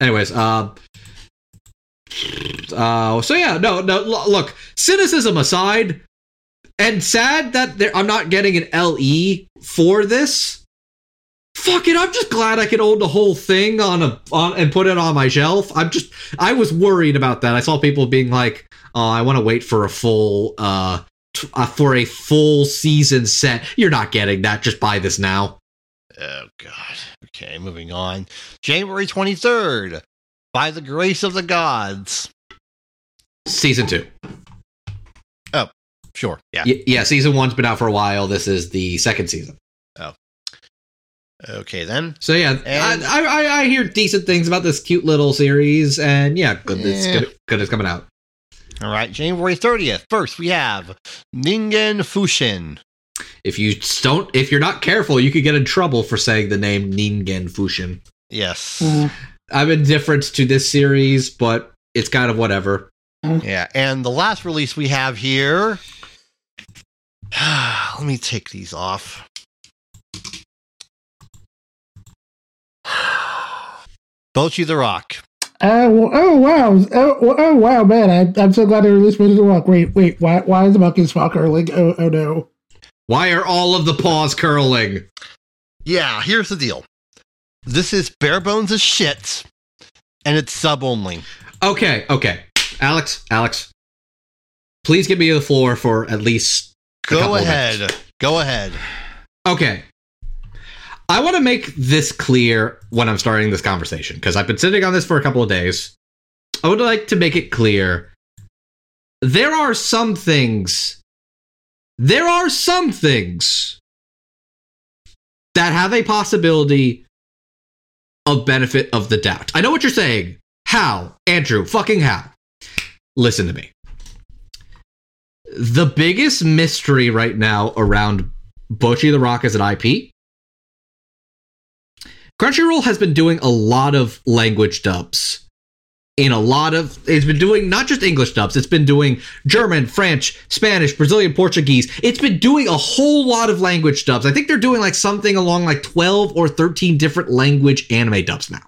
Anyways, uh uh so yeah, no no look, cynicism aside and sad that there, I'm not getting an LE for this. Fuck it, I'm just glad I could own the whole thing on a on and put it on my shelf. I'm just I was worried about that. I saw people being like, "Oh, I want to wait for a full uh t- uh, for a full season set. You're not getting that. Just buy this now. Oh, God. Okay, moving on. January 23rd, By the Grace of the Gods. Season two. Sure, yeah. Y- yeah, season one's been out for a while. This is the second season. Okay, then. So yeah, And- I, I I hear decent things about this cute little series, and yeah, good. It's good. Good. It's coming out. All right, January 30th. First, we have Ningen Fushin. If you don't, if you're not careful, you could get in trouble for saying the name Ningen Fushin. Yes. uh, I'm indifferent to this series, but it's kind of whatever. Yeah, and the last release we have here. Let me take these off. Bocchi the Rock. Uh, well, oh wow! Oh, oh wow, man! I, I'm so glad they released Winter the Rock. Wait, wait, why? Why is the monkey's paw curling? Oh, oh no! Why are all of the paws curling? Yeah, here's the deal. This is bare bones as shit, and it's sub only. Okay, okay, Alex, Alex, please give me the floor for at least Go of ahead. minutes. Go ahead. Okay. I want to make this clear when I'm starting this conversation because I've been sitting on this for a couple of days. I would like to make it clear there are some things, there are some things that have a possibility of benefit of the doubt. I know what you're saying. How? Andrew, fucking how? Listen to me. The biggest mystery right now around Bocchi the Rock as an IP. Crunchyroll has been doing a lot of language dubs. In a lot of, it's been doing not just English dubs, it's been doing German, French, Spanish, Brazilian, Portuguese. It's been doing a whole lot of language dubs. I think they're doing like something along like 12 or 13 different language anime dubs now.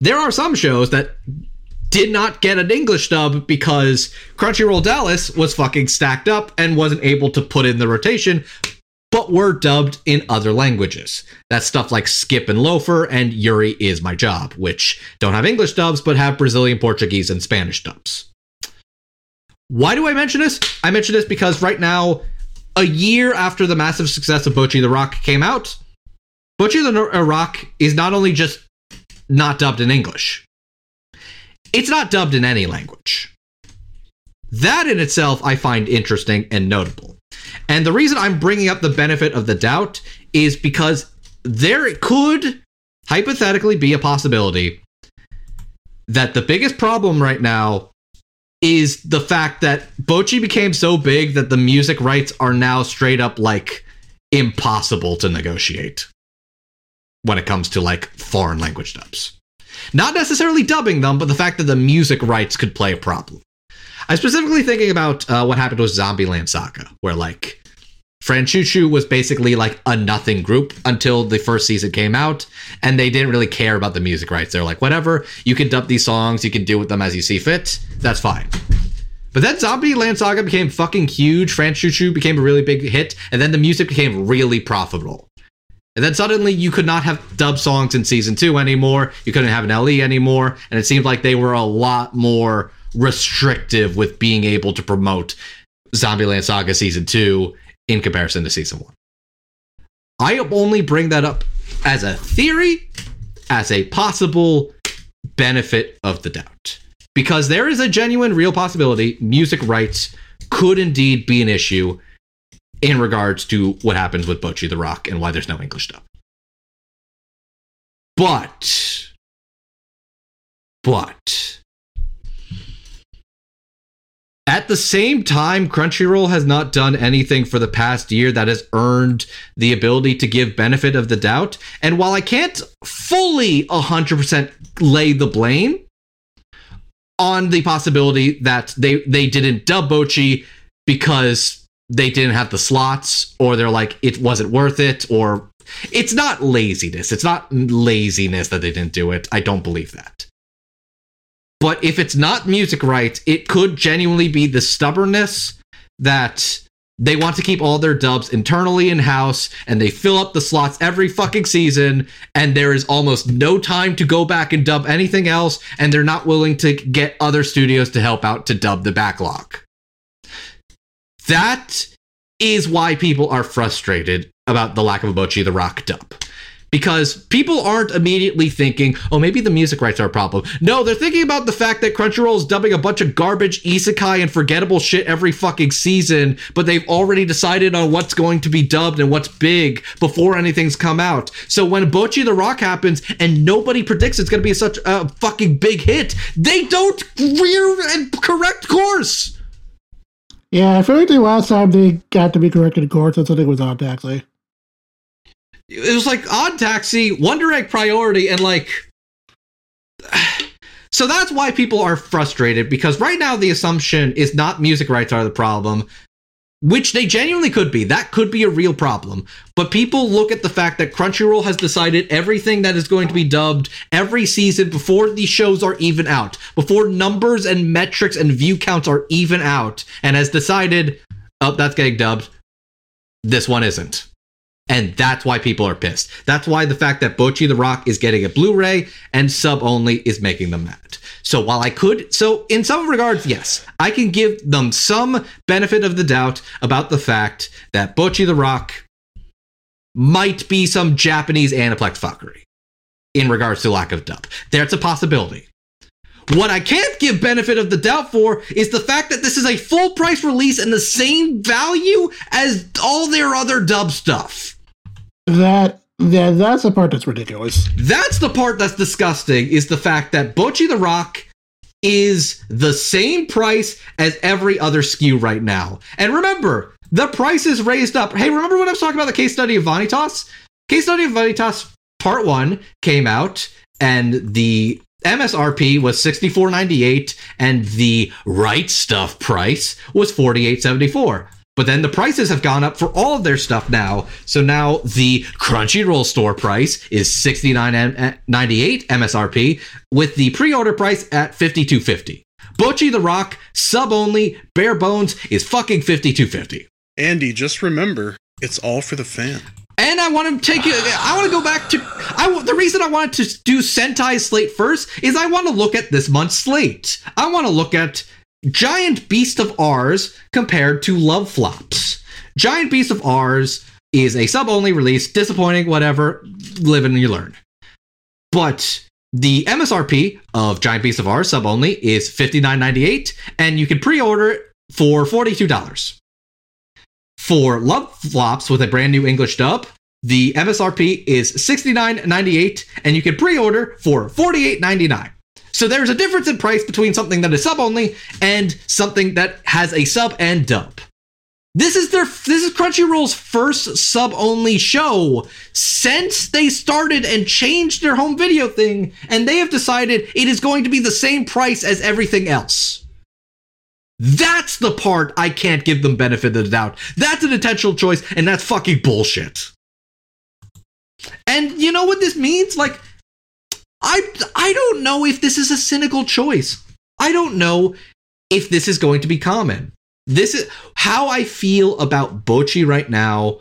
There are some shows that did not get an English dub because Crunchyroll Dallas was fucking stacked up and wasn't able to put in the rotation, but were dubbed in other languages. That's stuff like Skip and Loafer and Yuri is My Job, which don't have English dubs but have Brazilian Portuguese and Spanish dubs. Why do I mention this? I mention this because right now, a year after the massive success of Bocchi the Rock came out, Bocchi the uh, Rock is not only just not dubbed in English, it's not dubbed in any language. That in itself I find interesting and notable. And the reason I'm bringing up the benefit of the doubt is because there it could hypothetically be a possibility that the biggest problem right now is the fact that Bocchi became so big that the music rights are now straight up like impossible to negotiate when it comes to like foreign language dubs. Not necessarily dubbing them, but the fact that the music rights could play a problem. I'm specifically thinking about uh, what happened with Zombieland Saga, where like Franchouchou was basically like a nothing group until the first season came out, and they didn't really care about the music rights. They're like, whatever, you can dub these songs, you can do with them as you see fit. That's fine. But then Zombieland Saga became fucking huge. Franchouchou became a really big hit, and then the music became really profitable. And then suddenly you could not have dub songs in season two anymore. You couldn't have an LE anymore. And it seemed like they were a lot more restrictive with being able to promote Zombieland Saga season two in comparison to season one. I only bring that up as a theory, as a possible benefit of the doubt. Because there is a genuine, real possibility music rights could indeed be an issue in regards to what happens with Bocchi the Rock and why there's no English dub. But, but, the same time, Crunchyroll has not done anything for the past year that has earned the ability to give benefit of the doubt. And while I can't fully 100% lay the blame on the possibility that they, they didn't dub Bocchi because they didn't have the slots or they're like, it wasn't worth it, or it's not laziness. It's not laziness that they didn't do it. I don't believe that. But if it's not music rights, it could genuinely be the stubbornness that they want to keep all their dubs internally in house and they fill up the slots every fucking season and there is almost no time to go back and dub anything else and they're not willing to get other studios to help out to dub the backlog. That is why people are frustrated about the lack of a the Rock dub because people aren't immediately thinking, oh, maybe the music rights are a problem. No, they're thinking about the fact that Crunchyroll is dubbing a bunch of garbage isekai and forgettable shit every fucking season, but they've already decided on what's going to be dubbed and what's big before anything's come out. So when Bocchi the Rock happens and nobody predicts it's going to be such a fucking big hit, they don't rear and correct course. Yeah, I feel like the last time they got to be corrected course, that's when it was Odd Taxi it was like odd taxi wonder egg priority and like so that's why people are frustrated because right now the assumption is not music rights are the problem which they genuinely could be. That could be a real problem. But people look at the fact that crunchyroll has decided everything that is going to be dubbed every season before these shows are even out before numbers and metrics and view counts are even out and has decided oh that's getting dubbed. This one isn't and that's why people are pissed. That's why the fact that Bocchi the Rock is getting a Blu ray and sub only is making them mad. So while I could, so in some regards, yes, I can give them some benefit of the doubt about the fact that Bocchi the Rock might be some Japanese Aniplex fuckery in regards to lack of dub. That's a possibility. What I can't give benefit of the doubt for is the fact that this is a full price release and the same value as all their other dub stuff. That yeah, that's the part that's ridiculous. That's the part that's disgusting is the fact that Bocchi the Rock is the same price as every other SKU right now. And remember, the price is raised up. Hey, remember when I was talking about the case study of Vanitas? Case study of Vanitas part one came out, and the MSRP was $64.98 and the Right Stuf price was $48.74. But then the prices have gone up for all of their stuff now. So now the Crunchyroll store price is $69.98 MSRP with the pre-order price at $52.50. Bocchi the Rock, sub only, bare bones is fucking $52.50. Andy, just remember, it's all for the fan. And I want to take it. I want to go back to. I the reason I wanted to do Sentai slate first is I want to look at this month's slate. I want to look at Giant Beast of Ours compared to Love Flops. Giant Beast of Ours is a sub only release, disappointing, whatever. Live and you learn. But the MSRP of Giant Beast of Ours sub only is $59.98, and you can pre order it for $42. For Love Flops with a brand new English dub, the MSRP is $69.98 and you can pre-order for $48.99. So there's a difference in price between something that is sub only and something that has a sub and dub. This is their this is Crunchyroll's first sub only show since they started and changed their home video thing and they have decided it is going to be the same price as everything else. That's the part I can't give them benefit of the doubt. That's an intentional choice, and that's fucking bullshit. And you know what this means? Like, I I don't know if this is a cynical choice. I don't know if this is going to be common. This is how I feel about Bocchi right now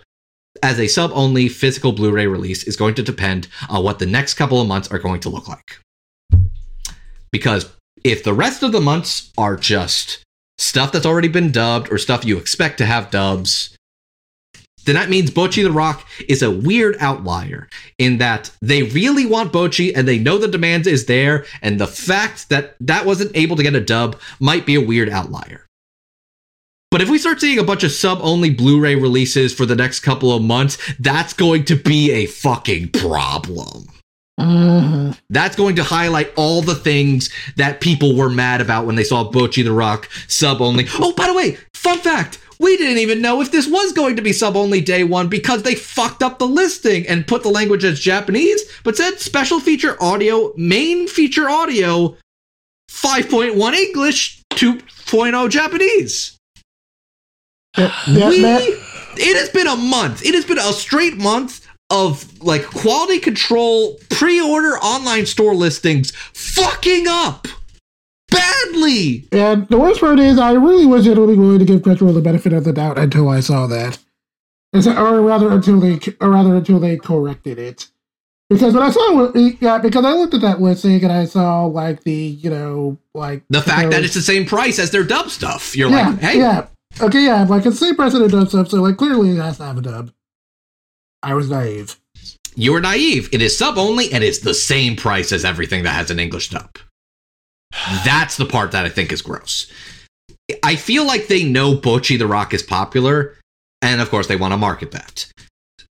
as a sub only physical Blu ray release is going to depend on what the next couple of months are going to look like. Because if the rest of the months are just stuff that's already been dubbed or stuff you expect to have dubs, then that means Bocchi the Rock is a weird outlier in that they really want Bocchi and they know the demand is there, and the fact that that wasn't able to get a dub might be a weird outlier. But if we start seeing a bunch of sub only Blu ray releases for the next couple of months, that's going to be a fucking problem. Mhm. That's going to highlight all the things that people were mad about when they saw Bocchi the Rock sub only. Oh, by the way, fun fact we didn't even know if this was going to be sub only day one because they fucked up the listing and put the language as Japanese, but said special feature audio, main feature audio, 5.1 English, 2.0 Japanese. Yeah, yeah, we, Matt, it has been a month. It has been a straight month of like quality control pre-order online store listings fucking up badly. and the worst part is, I really was genuinely willing to give Crunchyroll the benefit of the doubt until I saw that, or rather until they, or rather until they corrected it. Because when I saw, yeah, because I looked at that listing and I saw like the, you know, like The fact that it's the same price as their dub stuff. You're yeah, like, hey, yeah, okay, yeah, like it's the same precedent dub stuff, so like clearly it has to have a dub. I was naive. you were naive. It is sub only and it's the same price as everything that has an English dub. That's the part that I think is gross. I feel like they know Bocchi the Rock is popular, and of course they want to market that.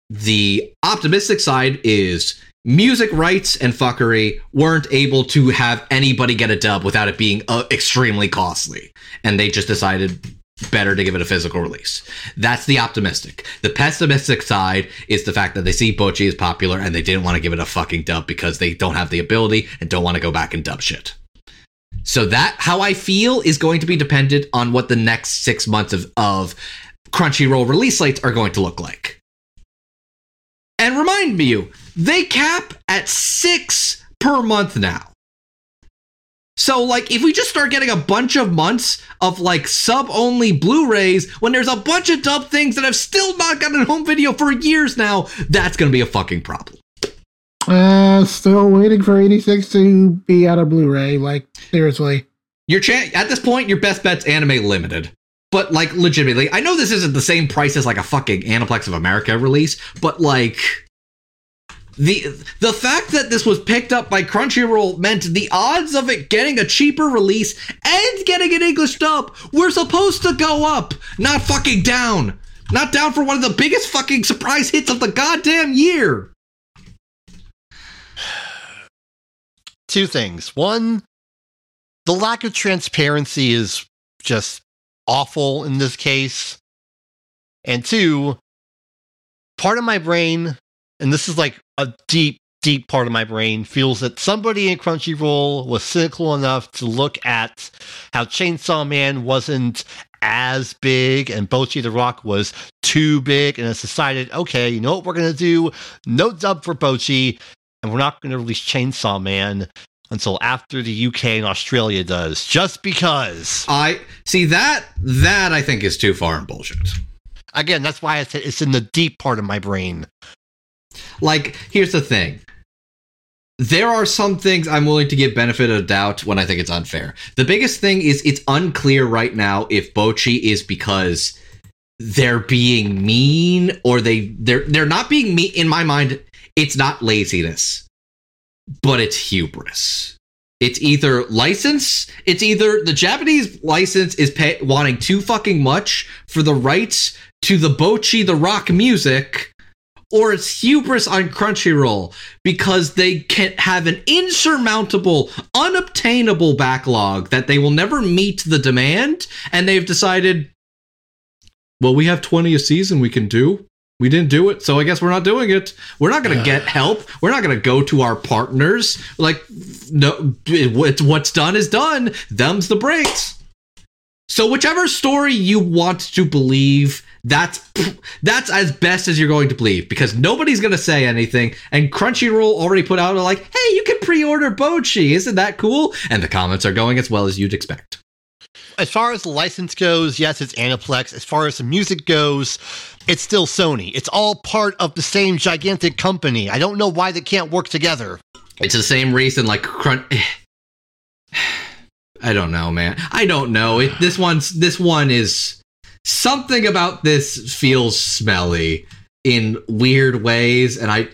The optimistic side is music rights and fuckery weren't able to have anybody get a dub without it being uh, extremely costly, and they just decided better to give it a physical release. That's the optimistic. The pessimistic side is the fact that they see Bocchi is popular and they didn't want to give it a fucking dub because they don't have the ability and don't want to go back and dub shit. So that how I feel is going to be dependent on what the next six months of, of Crunchyroll release slates are going to look like. And remind me you, they cap at six per month now. So, like, if we just start getting a bunch of months of like sub only Blu rays when there's a bunch of dub things that have still not gotten home video for years now, that's going to be a fucking problem. Uh, still waiting for 86 to be out of Blu-ray. Like seriously. Your chan at this point, your best bet's anime limited. But like legitimately, I know this isn't the same price as like a fucking Aniplex of America release, but like the the fact that this was picked up by Crunchyroll meant the odds of it getting a cheaper release and getting an English dub were supposed to go up, not fucking down. Not down for one of the biggest fucking surprise hits of the goddamn year. Two things. One, the lack of transparency is just awful in this case. And two, part of my brain, and this is like a deep, deep part of my brain, feels that somebody in Crunchyroll was cynical enough to look at how Chainsaw Man wasn't as big, and Bocchi the Rock was too big, and it's decided, okay, you know what we're gonna do? No dub for Bocchi, and we're not gonna release Chainsaw Man until after the UK and Australia does, just because. I see that that I think is too far and bullshit. Again, that's why I said it's in the deep part of my brain. Like, here's the thing. There are some things I'm willing to give benefit of doubt when I think it's unfair. The biggest thing is it's unclear right now if Bocchi is because they're being mean or they they're they're not being mean in my mind it's not laziness but it's hubris it's either license it's either the japanese license is pay, wanting too fucking much for the rights to the bocchi the rock music or it's hubris on crunchyroll because they can have an insurmountable unobtainable backlog that they will never meet the demand and they've decided well, we have 20 a season we can do. We didn't do it, so I guess we're not doing it. We're not going to get help. We're not going to go to our partners. Like, no, it's what's done is done. Them's the breaks. So, whichever story you want to believe, that's that's as best as you're going to believe because nobody's going to say anything. And Crunchyroll already put out like, "Hey, you can pre-order Bocchi. Isn't that cool?" And the comments are going as well as you'd expect as far as the license goes, yes, it's Aniplex. As far as the music goes, it's still Sony. It's all part of the same gigantic company. I don't know why they can't work together. It's the same reason, like Crunch. I don't know, man. I don't know. It, this one's this one is something about this feels smelly in weird ways, and I.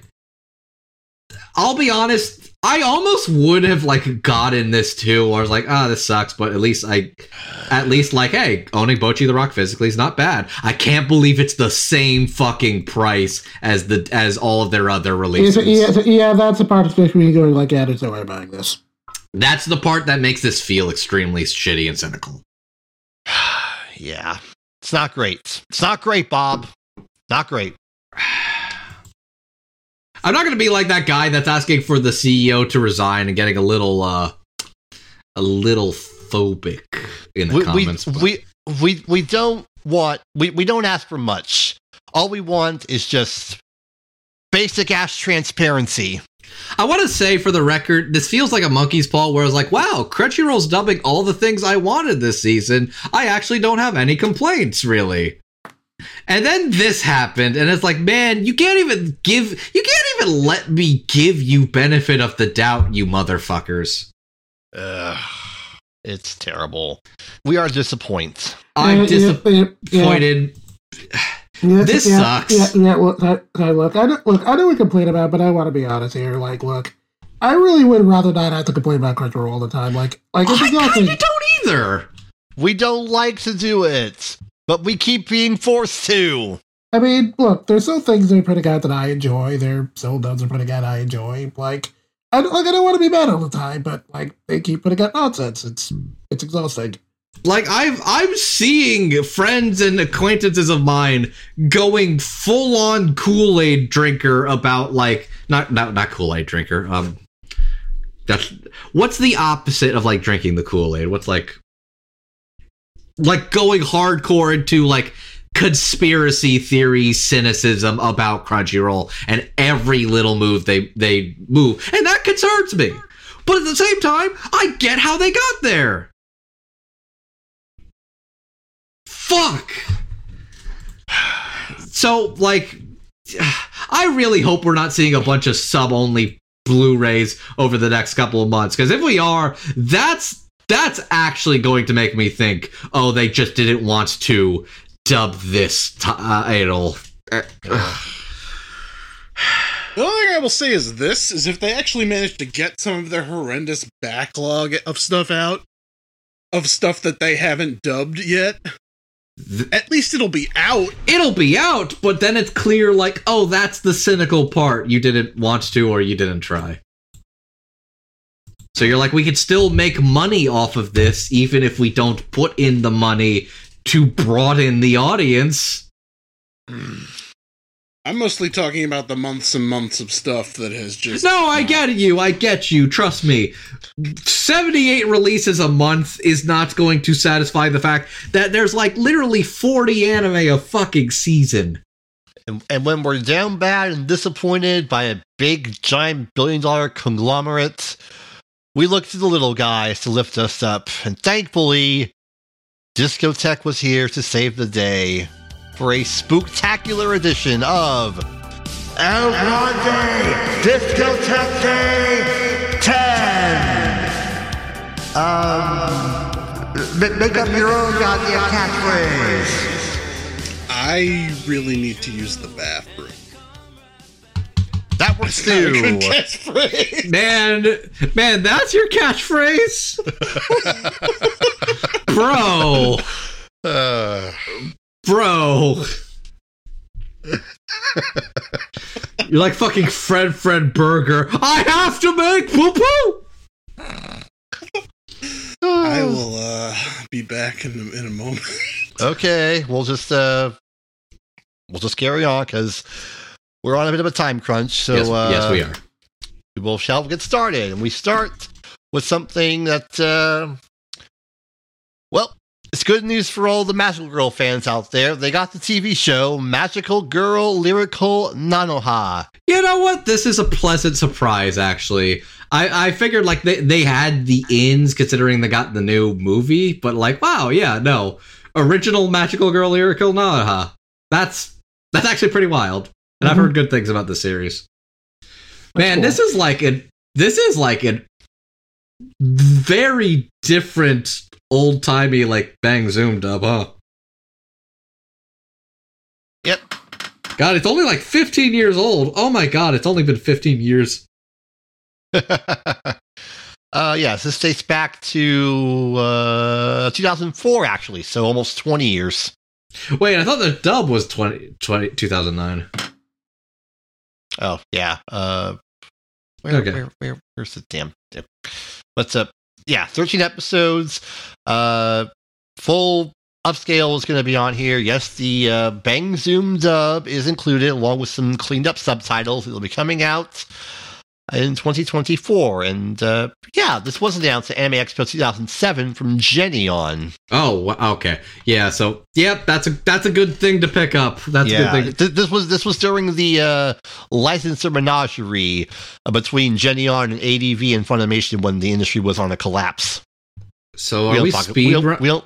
I'll be honest. I almost would have like gotten this too, or I was like, ah, oh, this sucks, but at least I, at least like, hey, owning Bocchi the Rock physically is not bad. I can't believe it's the same fucking price as the as all of their other releases. Yeah, yeah, yeah that's the part especially when you go like, yeah, there's no way buying this. That's the part that makes this feel extremely shitty and cynical. yeah, it's not great. It's not great, Bob. Not great. I'm not going to be like that guy that's asking for the CEO to resign and getting a little, uh, a little phobic in the we, comments. We, we we we don't want we we don't ask for much. All we want is just basic ass transparency. I want to say for the record, this feels like a monkey's paw where I was like, wow, Crunchyroll's dubbing all the things I wanted this season. I actually don't have any complaints, really. And then this happened, and it's like, man, you can't even give, you can't even let me give you benefit of the doubt, you motherfuckers. Ugh, it's terrible. We are disappointed. I'm Yeah, yeah, disappointed. Yeah, This yeah, sucks. Yeah, yeah. Look, I, I look, I don't, look, I know we complain about, it, but I want to be honest here. Like, look, I really would rather not have to complain about Crunchyroll all the time. Like, like I kind of don't either. We don't like to do it, but we keep being forced to. I mean, look, there's still things they're putting out that I enjoy. There still does are putting out I enjoy. Like, I don't, like I don't want to be mad all the time, but like they keep putting out nonsense. It's it's exhausting. Like I've I'm seeing friends and acquaintances of mine going full on Kool Aid drinker about like not not not Kool Aid drinker. Um, that's what's the opposite of like drinking the Kool Aid? What's like like going hardcore into like conspiracy theory cynicism about Crunchyroll and every little move they they move, and that concerns me. But at the same time, I get how they got there. Fuck. So like, I really hope we're not seeing a bunch of sub only Blu-rays over the next couple of months because if we are, that's that's actually going to make me think, oh, they just didn't want to dub this title. Uh, The only thing I will say is this: is if they actually manage to get some of their horrendous backlog of stuff out, of stuff that they haven't dubbed yet, th- at least it'll be out. it'll be out, but then it's clear, like, oh, that's the cynical part. You didn't want to, or you didn't try. So you're like, we could still make money off of this, even if we don't put in the money to broaden the audience. I'm mostly talking about the months and months of stuff that has just. No, I get you. I get you. Trust me. 78 releases a month is not going to satisfy the fact that there's like literally 40 anime a fucking season. And, and when we're down bad and disappointed by a big, giant, billion dollar conglomerate, we look to the little guys to lift us up. And thankfully, Discotek was here to save the day for a spooktacular edition of El Grande Discotek Day 10. Um, ma- make up your own goddamn catchphrase. I really need to use the bathroom. That works Not a good too. catchphrase. Man, man, that's your catchphrase? Bro, Uh, bro. You're like fucking Fred Fredburger. I have to make poo poo. I will uh, be back in a, in a moment. Okay, we'll just uh, we'll just carry on because we're on a bit of a time crunch. So yes, uh, yes, we are. we will shall get started, and we start with something that uh, well, it's good news for all the Magical Girl fans out there. They got the TV show Magical Girl Lyrical Nanoha. You know what? This is a pleasant surprise, actually. I, I figured like they, they had the ins considering they got the new movie, but like, wow, yeah, no. Original Magical Girl Lyrical Nanoha. That's that's actually pretty wild. And I've Mhm. heard good things about the series. Man, cool. this is like a this is like a very different old timey like bang zoom dub, huh? Yep. God, it's only like 15 years old. Oh my god, it's only been 15 years. uh, yes, this dates back to uh, 2004, actually, so almost 20 years. Wait, I thought the dub was 20, 20 2009. Oh yeah. Uh, where, Okay. where, where, where's the damn? Dip? But uh, yeah, thirteen episodes. Uh, full upscale is going to be on here. Yes, the uh, Bang Zoom dub is included along with some cleaned up subtitles. It'll be coming out in 2024. And uh, yeah, this was announced at Anime Expo 2007 from Geneon. Oh, okay. Yeah, so yep, that's a that's a good thing to pick up. That's yeah, a good thing. th- this was this was during the uh, licensor menagerie between between on and ADV and Funimation when the industry was on a collapse. So we are don't we talk, we, speed don't, run- we don't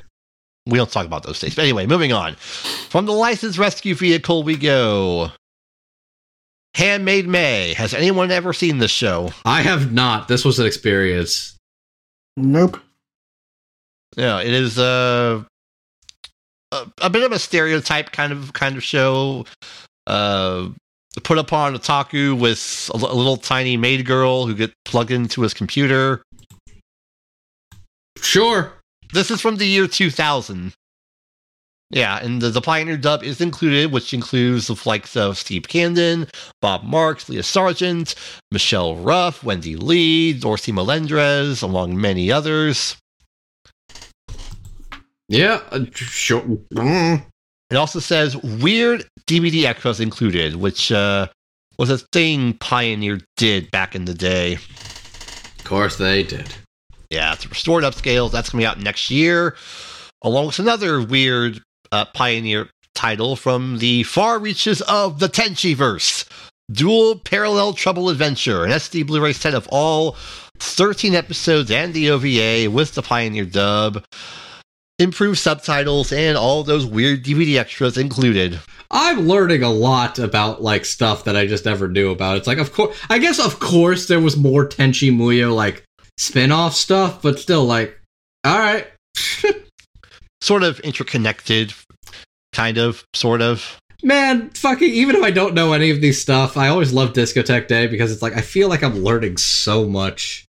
we don't talk about those days. But anyway, moving on. From the licensed rescue vehicle, we go. Hand Maid May. Has anyone ever seen this show? I have not. This was an experience. Nope. Yeah, it is uh, a a bit of a stereotype kind of kind of show. Uh, put upon otaku with a, li- a little tiny maid girl who get plugged into his computer. Sure. This is from the year 2000. Yeah, and the, the Pioneer dub is included, which includes the likes of Steve Camden, Bob Marx, Lia Sargent, Michelle Ruff, Wendee Lee, Dorothy Melendrez, among many others. Yeah, uh, sure. Mm. It also says weird DVD extras included, which uh, was a thing Pioneer did back in the day. Of course they did. Yeah, it's restored upscale. That's coming out next year, along with another weird uh, Pioneer title from the far reaches of the Tenchiverse. Dual Parallel Trouble Adventure, an SD Blu ray set of all 13 episodes and the OVA with the Pioneer dub, improved subtitles, and all those weird DVD extras included. I'm learning a lot about like stuff that I just never knew about. It's like, of course, I guess, of course, there was more Tenchi Muyo like spin-off stuff, but still, like, all right, Sort of interconnected, kind of, sort of. man, fucking. Even if I don't know any of these stuff, I always love Discotek Day because it's like I feel like I'm learning so much.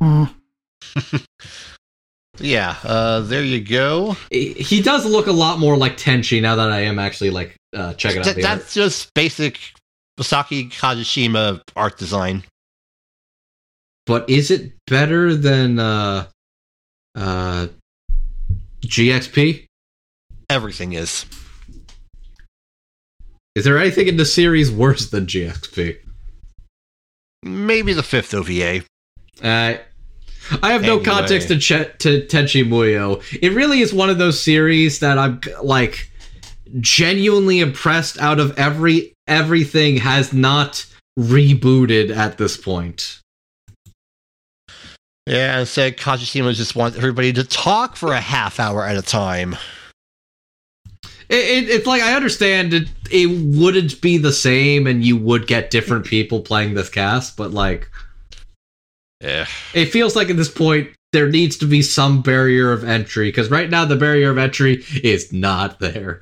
Hmm. Yeah, uh, there you go. He does look a lot more like Tenchi now that I am actually like uh, checking out Th- the art. that's just basic Masaki Kajishima art design. But is it better than uh uh GXP? Everything is. Is there anything in the series worse than GXP? Maybe the fifth OVA. Uh, I have no context to ch- to Tenchi Muyo. It really is one of those series that I'm like genuinely impressed. Out of every everything, has not rebooted at this point. Yeah, instead Kajishima just wants everybody to talk for a half hour at a time. It, it, it's like I understand it. It wouldn't be the same, and you would get different people playing this cast, but like Yeah. it feels like at this point there needs to be some barrier of entry because right now the barrier of entry is not there.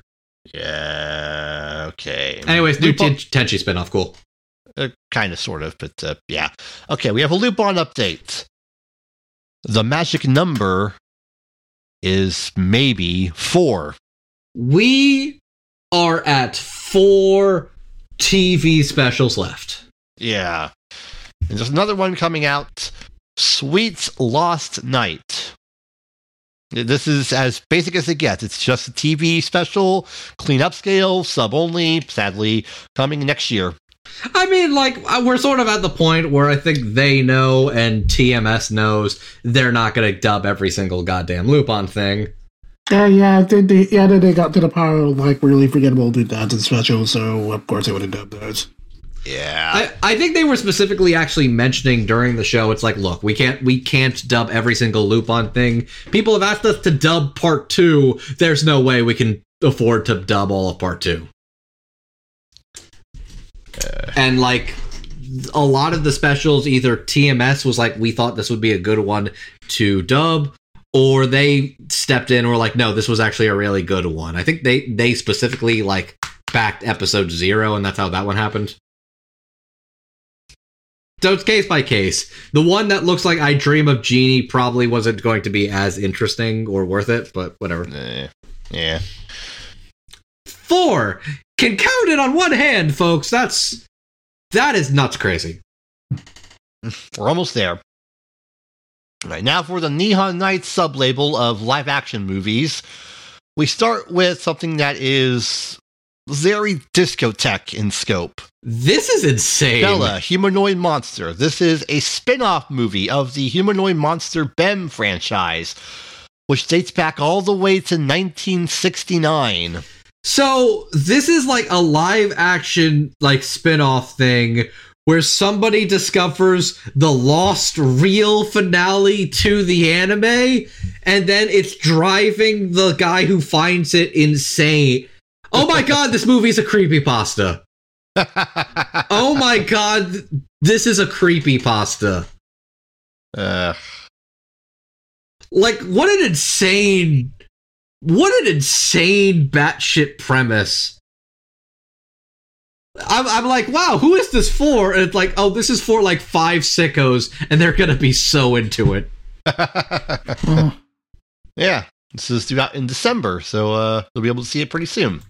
Yeah. Okay. Anyways, new Ten- Tenchi spinoff, cool. Uh, kind of, sort of, but uh, yeah. Okay, we have a Lupin update. The magic number is maybe four. We are at four TV specials left. Yeah. And there's another one coming out Sweet's Lost Night. This is as basic as it gets. It's just a TV special, clean upscale, sub only, sadly, coming next year. I mean, like uh, we're sort of at the point where I think they know and TMS knows they're not going to dub every single goddamn Lupin thing. Uh, yeah, they, they, yeah, then they got to the part of like really forgettable 2000 special, so of course they would have dubbed those. Yeah. I, I think they were specifically actually mentioning during the show. It's like, look, we can't we can't dub every single Lupin thing. People have asked us to dub part two. There's no way we can afford to dub all of part two. And like a lot of the specials, either TMS was like, we thought this would be a good one to dub, or they stepped in and were like, no, this was actually a really good one. I think they they specifically like backed episode zero, and that's how that one happened. So it's case by case. The one that looks like I Dream of Genie probably wasn't going to be as interesting or worth it, but whatever. Yeah. Four can count it on one hand, folks. That's that is nuts crazy. We're almost there. All right, now for the Nihon Nights sub-label of live action movies. We start with something that is very Discotek in scope. This is insane. Bela, Humanoid Monster. This is a spin-off movie of the Humanoid Monster Bem franchise, which dates back all the way to 1969. So this is like a live action like spin-off thing where somebody discovers the lost real finale to the anime and then it's driving the guy who finds it insane. Oh my god, this movie is a creepypasta. Oh my god, this is a creepypasta. uh, Like what an insane what an insane batshit premise. I'm, I'm like, wow, who is this for? And it's like, oh, this is for like five sickos, and they're gonna be so into it. Yeah, this is due out in December, so uh, you'll be able to see it pretty soon.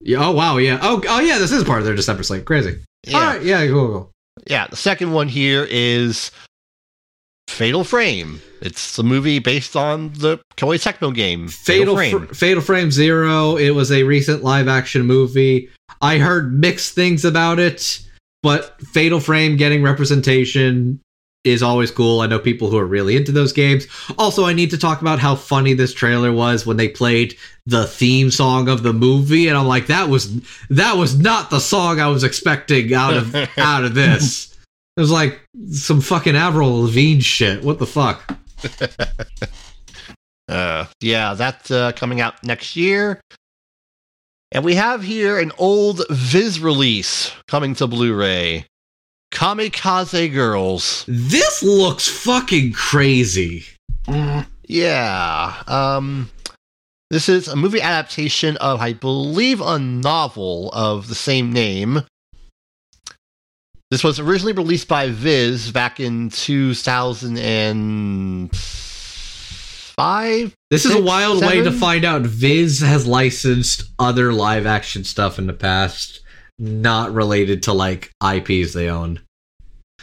Yeah, oh wow, yeah. Oh, oh yeah, this is part of their December slate. Crazy. Yeah. All right, yeah, cool, cool. Yeah, the second one here is Fatal Frame. It's a movie based on the Koei Tecmo game Fatal Frame. Fr- Fatal Frame Zero. It was a recent live action movie. I heard mixed things about it, but Fatal Frame getting representation is always cool. I know people who are really into those games. Also, I need to talk about how funny this trailer was when they played the theme song of the movie, and I'm like, that was that was not the song I was expecting out of out of this. It was like some fucking Avril Lavigne shit. What the fuck? Uh, yeah, that's uh, coming out next year. And we have here an old Viz release coming to Blu-ray. Kamikaze Girls. This looks fucking crazy. mm, Yeah. Um this is a movie adaptation of I believe a novel of the same name. This was originally released by Viz back in 2005. This is a Six, wild way to find out Viz has licensed other live action stuff in the past, not related to like IPs they own.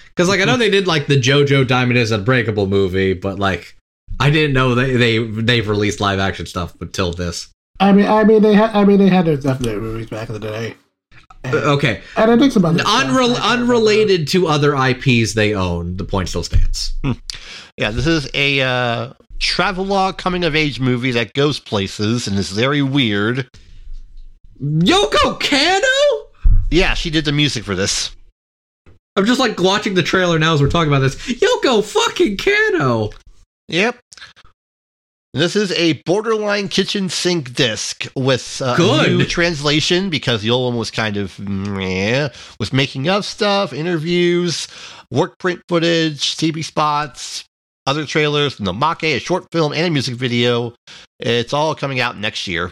Because like I know they did like the JoJo Diamond is Unbreakable movie, but like I didn't know they they they've released live action stuff until this. I mean, I mean, they had, I mean, they had their definite movies back in the day. Uh, okay, And I think some other. Unrel- unrelated to other IPs they own, the point still stands. Yeah, this is a uh, travelogue coming of age movie that goes places and is very weird. Yoko Kanno? Yeah, she did the music for this. I'm just like watching the trailer now as we're talking about this. Yoko fucking Kanno. Yep. This is a borderline kitchen sink disc with uh, Good. new translation because the old one was kind of meh, was making up stuff, interviews, work print footage, TV spots, other trailers, Namake, a short film, and a music video. It's all coming out next year.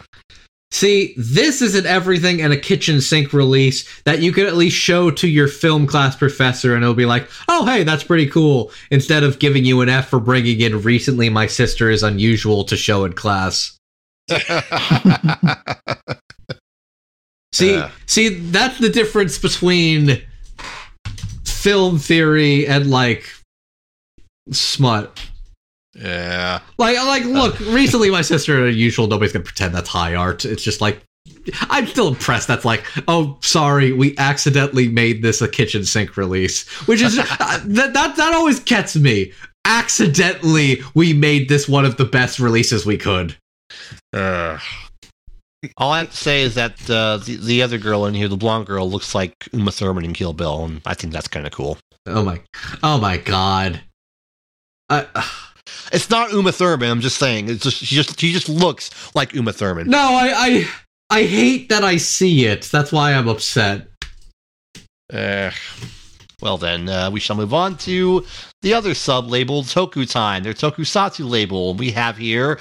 See, this is an everything and a kitchen sink release that you could at least show to your film class professor and it'll be like, oh, hey, that's pretty cool, instead of giving you an F for bringing in recently my sister is unusual to show in class. See, Yeah. see, that's the difference between film theory and like smut. Yeah. Like, like, look, recently my sister and unusual. Nobody's gonna pretend that's high art. It's just like I'm still impressed. That's like, oh, sorry, we accidentally made this a kitchen sink release, which is uh, that that that always gets me. Accidentally, we made this one of the best releases we could. Ugh. All I have to say is that uh, the, the other girl in here, the blonde girl, looks like Uma Thurman in Kill Bill, and I think that's kind of cool. Oh my, oh my god. Uh, It's not Uma Thurman. I'm just saying. It's just she just she just looks like Uma Thurman. no, I, I, I hate that I see it. That's why I'm upset. Ugh. well then, uh, we shall move on to the other sub labeled Toku Time. Their Tokusatsu label. We have here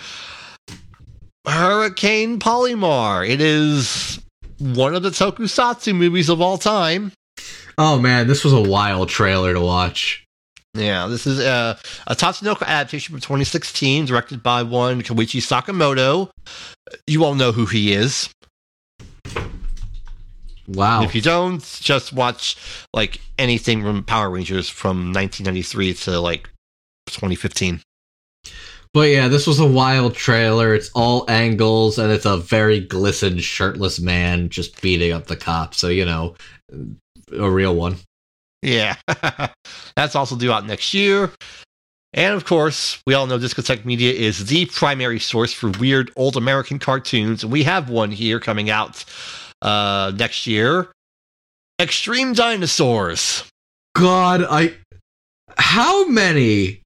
Hurricane Polymar. It is one of the Tokusatsu movies of all time. Oh man, this was a wild trailer to watch. Yeah, this is uh, a Tatsunoko adaptation from 2016, directed by one Koichi Sakamoto. You all know who he is. Wow. If you don't, just watch like anything from Power Rangers from 1993 to like 2015. But yeah, this was a wild trailer. It's all angles, and it's a very glistened, shirtless man just beating up the cop. So you know, a real one. Yeah, that's also due out next year. And of course, we all know Discotek Media is the primary source for weird old American cartoons, and we have one here coming out uh, next year. Extreme Dinosaurs. God, I. How many?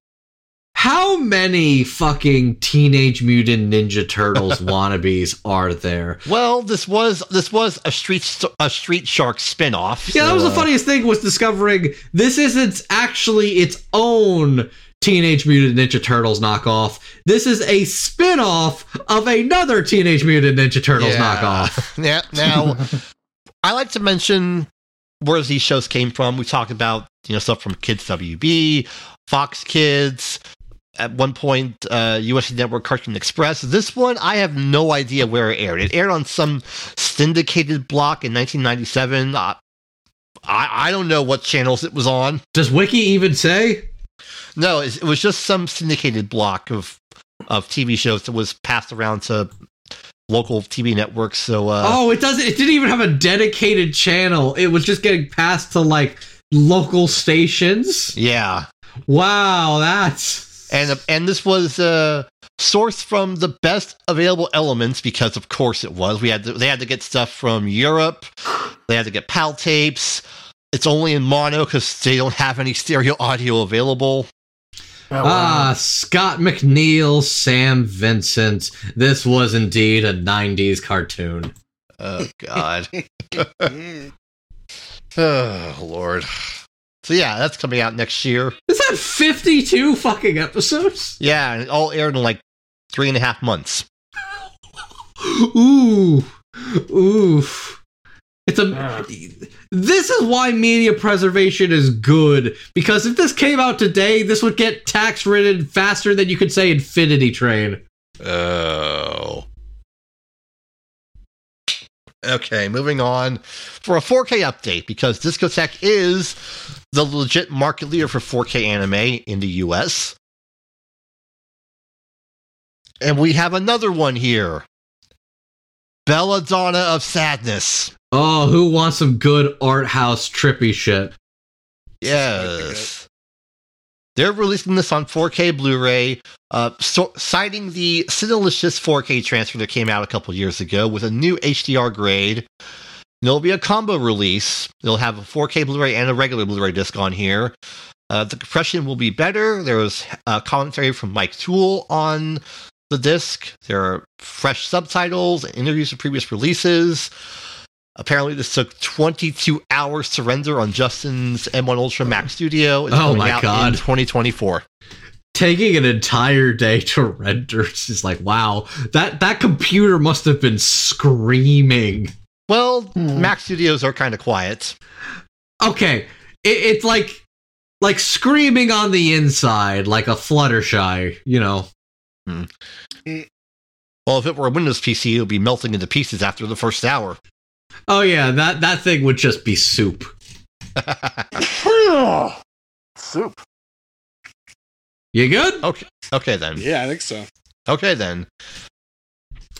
How many fucking Teenage Mutant Ninja Turtles wannabes are there? Well, this was this was a street a Street Shark spinoff. Yeah, that so, was the uh, funniest thing was discovering this isn't actually its own Teenage Mutant Ninja Turtles knockoff. This is a spin-off of another Teenage Mutant Ninja Turtles Yeah. knockoff. Yeah. Now, I like to mention where these shows came from. We talked about you know stuff from Kids WB, Fox Kids. At one point, uh, USA Network Cartoon Express. This one, I have no idea where it aired. It aired on some syndicated block in 1997. Uh, I, I don't know what channels it was on. Does Wiki even say? No, it, it was just some syndicated block of of TV shows that was passed around to local TV networks. So, uh, oh, it doesn't. It didn't even have a dedicated channel. It was just getting passed to like local stations. yeah. Wow, that's and and this was uh, sourced from the best available elements because of course it was. We had to, they had to get stuff from Europe. They had to get PAL tapes. It's only in mono because they don't have any stereo audio available. Wow. ah Scott McNeil, Sam Vincent. This was indeed a '90s cartoon. Oh God. Oh Lord. So yeah, that's coming out next year. Is that 52 fucking episodes? Yeah, and it all aired in like three and a half months. Ooh, oof. It's a. Yeah. This is why media preservation is good because if this came out today, this would get tax ridden faster than you could say Infinity Train. Oh. Okay, moving on for a 4K update because Discotek is the legit market leader for 4K anime in the US. And we have another one here Belladonna of Sadness. Oh, who wants some good art house trippy shit? Yes. They're releasing this on 4K Blu-ray, uh, so, citing the Cinelicious 4K transfer that came out a couple years ago with a new HDR grade. There'll be a combo release. They'll have a 4K Blu-ray and a regular Blu-ray disc on here. Uh, the compression will be better. There was uh, commentary from Mike Toole on the disc. There are fresh subtitles and interviews of previous releases. Apparently, this took 22 hours to render on Justin's M1 Ultra Max Studio. It's Oh my God. In 2024. Taking an entire day to render is like wow. That that computer must have been screaming. Well, Hmm. Mac Studios are kind of quiet. Okay, it, it's like like screaming on the inside, like a Fluttershy. You know. Well, if it were a Windows PC, it would be melting into pieces after the first hour. Oh yeah, that that thing would just be soup. Soup. You good? Okay. Okay, then. Yeah, I think so. Okay, then.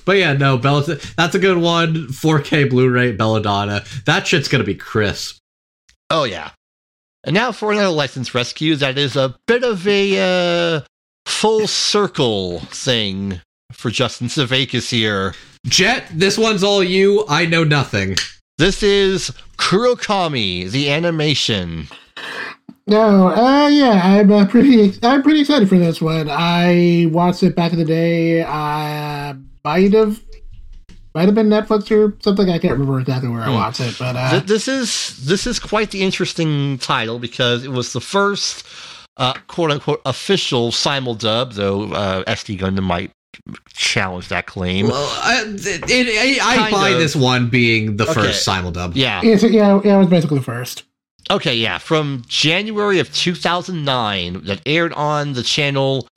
But yeah, no, Bella. That's a good one. 4K Blu-ray, Belladonna. That shit's gonna be crisp. Oh, yeah. And now for another license rescue that is a bit of a uh, full circle thing for Justin Sevakis here. Jet, this one's all you. I know nothing. This is Kurokami, the animation. No, uh, yeah, I'm uh, pretty, I'm pretty excited for this one. I watched it back in the day. I uh, might have, might have been Netflix or something. I can't remember exactly where I Hmm. watched it, but uh, this is this is quite the interesting title because it was the first uh, quote unquote official simuldub, though uh, SD Gundam might challenge that claim. Well, I, it, it, I Kind buy of. this one being the Okay. first simuldub. yeah. yeah, so, yeah, yeah, it was basically the first. Okay, yeah. From January of 2009, that aired on the channel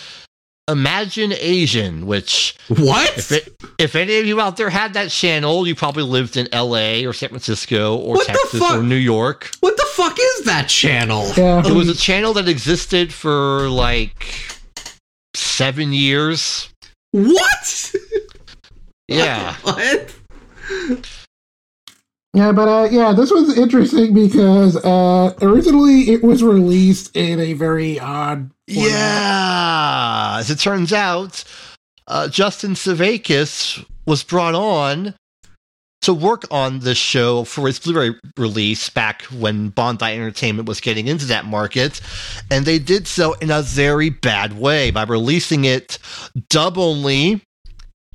ImaginAsian, which What? if it, if any of you out there had that channel, you probably lived in LA or San Francisco or What Texas fuck? or New York. what the fuck is that channel? Yeah, It was a channel that existed for like seven years. What? Yeah. What? yeah, but uh, yeah, this was interesting because uh, originally it was released in a very odd. Yeah. As it turns out, uh, Justin Sevakis was brought on to work on this show for its Blu-ray release back when Bandai Entertainment was getting into that market, and they did so in a very bad way by releasing it dub only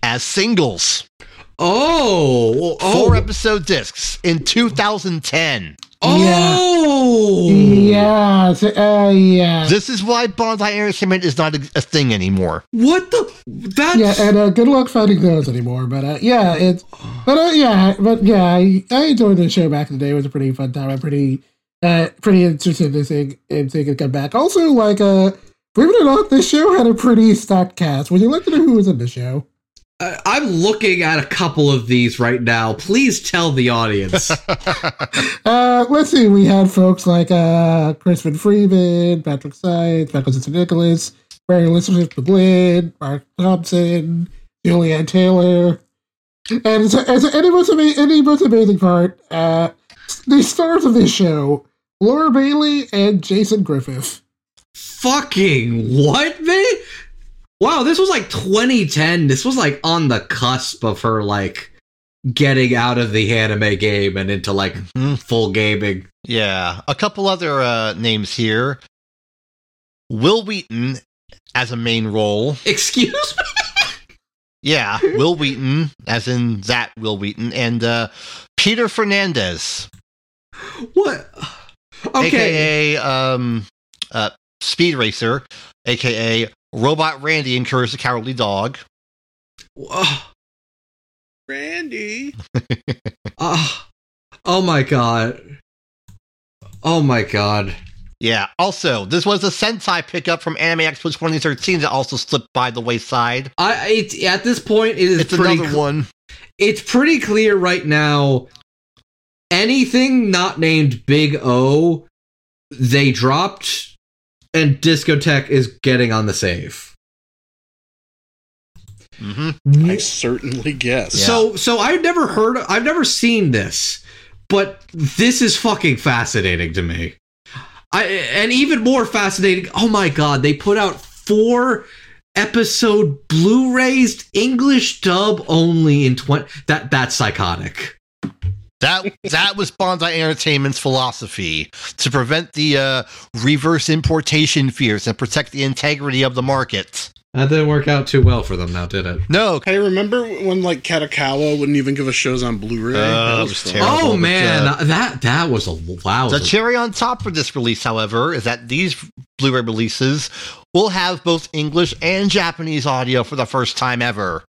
as singles, Oh, oh, four episode discs in 2010. Oh, Yeah, so, uh, yeah, This is why Bandai Entertainment is not a, a thing anymore. What the? That's yeah, and uh, good luck finding those anymore. But uh, yeah, it's but uh, yeah, but yeah, I, I enjoyed the show back in the day. It was a pretty fun time. I'm pretty uh pretty interested to see in seeing it come back. Also, like uh, believe it or not, this show had a pretty stacked cast. Would you like to know who was in the show? I- I'm looking at a couple of these right now. Please tell the audience. Uh, let's see. We had folks like uh, Crispin Freeman, Patrick Seitz, Michael Sinterniklaas, Mary Elizabeth McGlynn, Marc Thompson, Julie Ann Taylor, and as, as any most ama- any most amazing part, uh, the stars of this show, Laura Bailey and Jason Griffith. Fucking what, man? Wow, this was like 2010. This was like on the cusp of her like getting out of the anime game and into like Mhm. full gaming. Yeah, a couple other uh, names here. Wil Wheaton as a main role. Excuse me. Yeah, Wil Wheaton, as in that Wil Wheaton, and uh, Peter Fernandez, What? Okay. aka um, uh, Speed Racer, aka Robot Randy and Courage the Cowardly Dog. Ugh. Randy. Ah. oh my god. Oh my god. Yeah. Also, this was a Sentai pickup from Anime Expo 2013 that also slipped by the wayside. I it's, at this point it is It's pretty another cl- one. it's pretty clear right now anything not named Big O they dropped and Discotek is getting on the save. Mm-hmm. I certainly guess. Yeah. So so I've never heard I've never seen this, but this is fucking fascinating to me. I and even more fascinating. Oh my god, they put out four episode Blu-rays English dub only in 20 that that's psychotic. That that was Bandai Entertainment's philosophy to prevent the uh, reverse importation fears and protect the integrity of the market. That didn't work out too well for them now, did it? No, Hey, remember when like Kadokawa wouldn't even give us shows on Blu-ray? Uh, That it was fun. terrible. oh but, man, uh, that that was a wow. the cherry on top for this release, however, is that these Blu-ray releases will have both English and Japanese audio for the first time ever.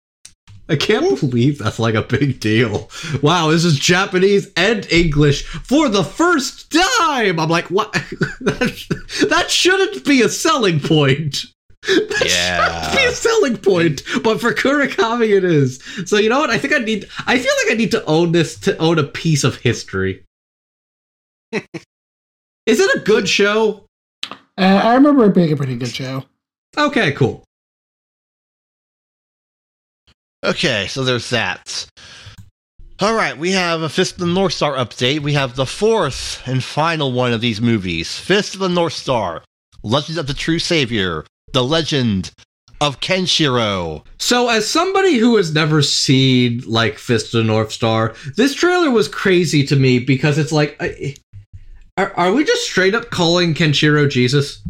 I can't believe that's like a big deal. Wow, this is Japanese and English for the first time. I'm like, what? that, that shouldn't be a selling point. That Yeah. shouldn't be a selling point, but for Kurokami it is. So you know what? I think I need. I feel like I need to own this to own a piece of history. is it a good show? Uh, I remember it being a pretty good show. Okay, cool. Okay, so there's that. All right, we have a Fist of the North Star update. We have the fourth and final one of these movies Fist of the North Star, Legend of the True Savior, The Legend of Kenshiro. So, as somebody who has never seen like Fist of the North Star, this trailer was crazy to me because it's like, I- are, are we just straight up calling Kenshiro Jesus?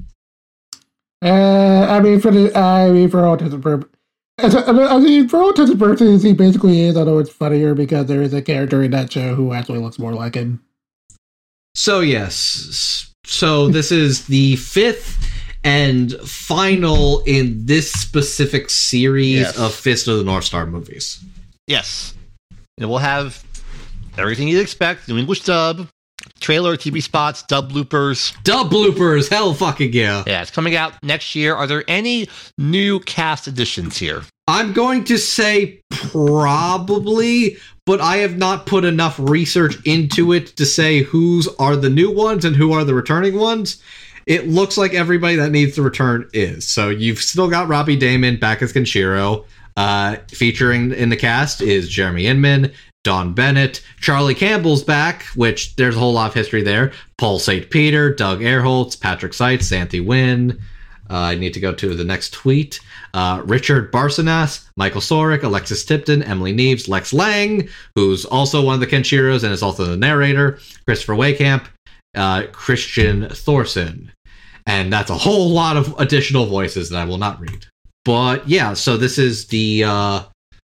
Uh, I mean, for the, I mean, for all intents and purposes, I mean, for all intents and purposes, he basically is. Although it's funnier because there is a character in that show who actually looks more like him. So yes, so this is the fifth and final in this specific series Yes. of Fist of the North Star movies. Yes. And we'll have everything you'd expect new English dub, trailer, TV spots, dub bloopers. Dub bloopers, hell fucking yeah! Yeah, it's coming out next year. Are there any new cast additions here? I'm going to say probably, but I have not put enough research into it to say whose are the new ones and who are the returning ones. It looks like everybody that needs to return is. So you've still got Robbie Daymond back as Kenshiro. Uh, featuring in the cast is Jeremy Inman, Don Bennett, Charlie Campbell's back, which there's a whole lot of history there. Paul St. Peter, Doug Erholtz, Patrick Seitz, Santhi Wynn. Uh, I need to go to the next tweet. Uh, Richard Barsonas, Michael Sorich, Alexis Tipton, Emily Neves, Lex Lang, who's also one of the Kenshiros and is also the narrator, Christopher Wehkamp, uh, Christian Thorson. And that's a whole lot of additional voices that I will not read. But yeah, so this is the uh,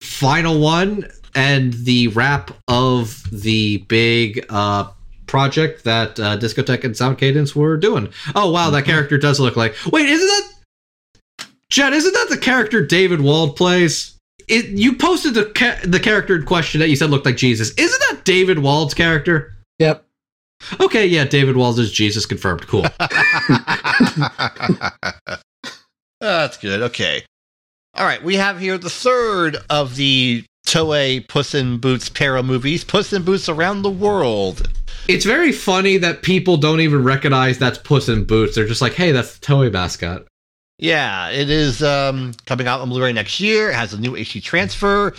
final one and the wrap of the big uh, project that uh, Discotek and Sound Cadence were doing. Oh wow, that character does look like. Wait, isn't that Jed? Isn't that the character David Wald plays? It, you posted the ca- the character in question that you said looked like Jesus. Isn't that David Wald's character? Yep. Okay, yeah, David Wald is Jesus confirmed. Cool. That's good. Okay. All right. We have here the third of the Toei Puss in Boots para movies, Puss in Boots Around the World. it's very funny that people don't even recognize that's Puss in Boots. They're just like, hey, that's the Toei mascot. Yeah, it is um, coming out on Blu-ray next year. It has a new HD transfer.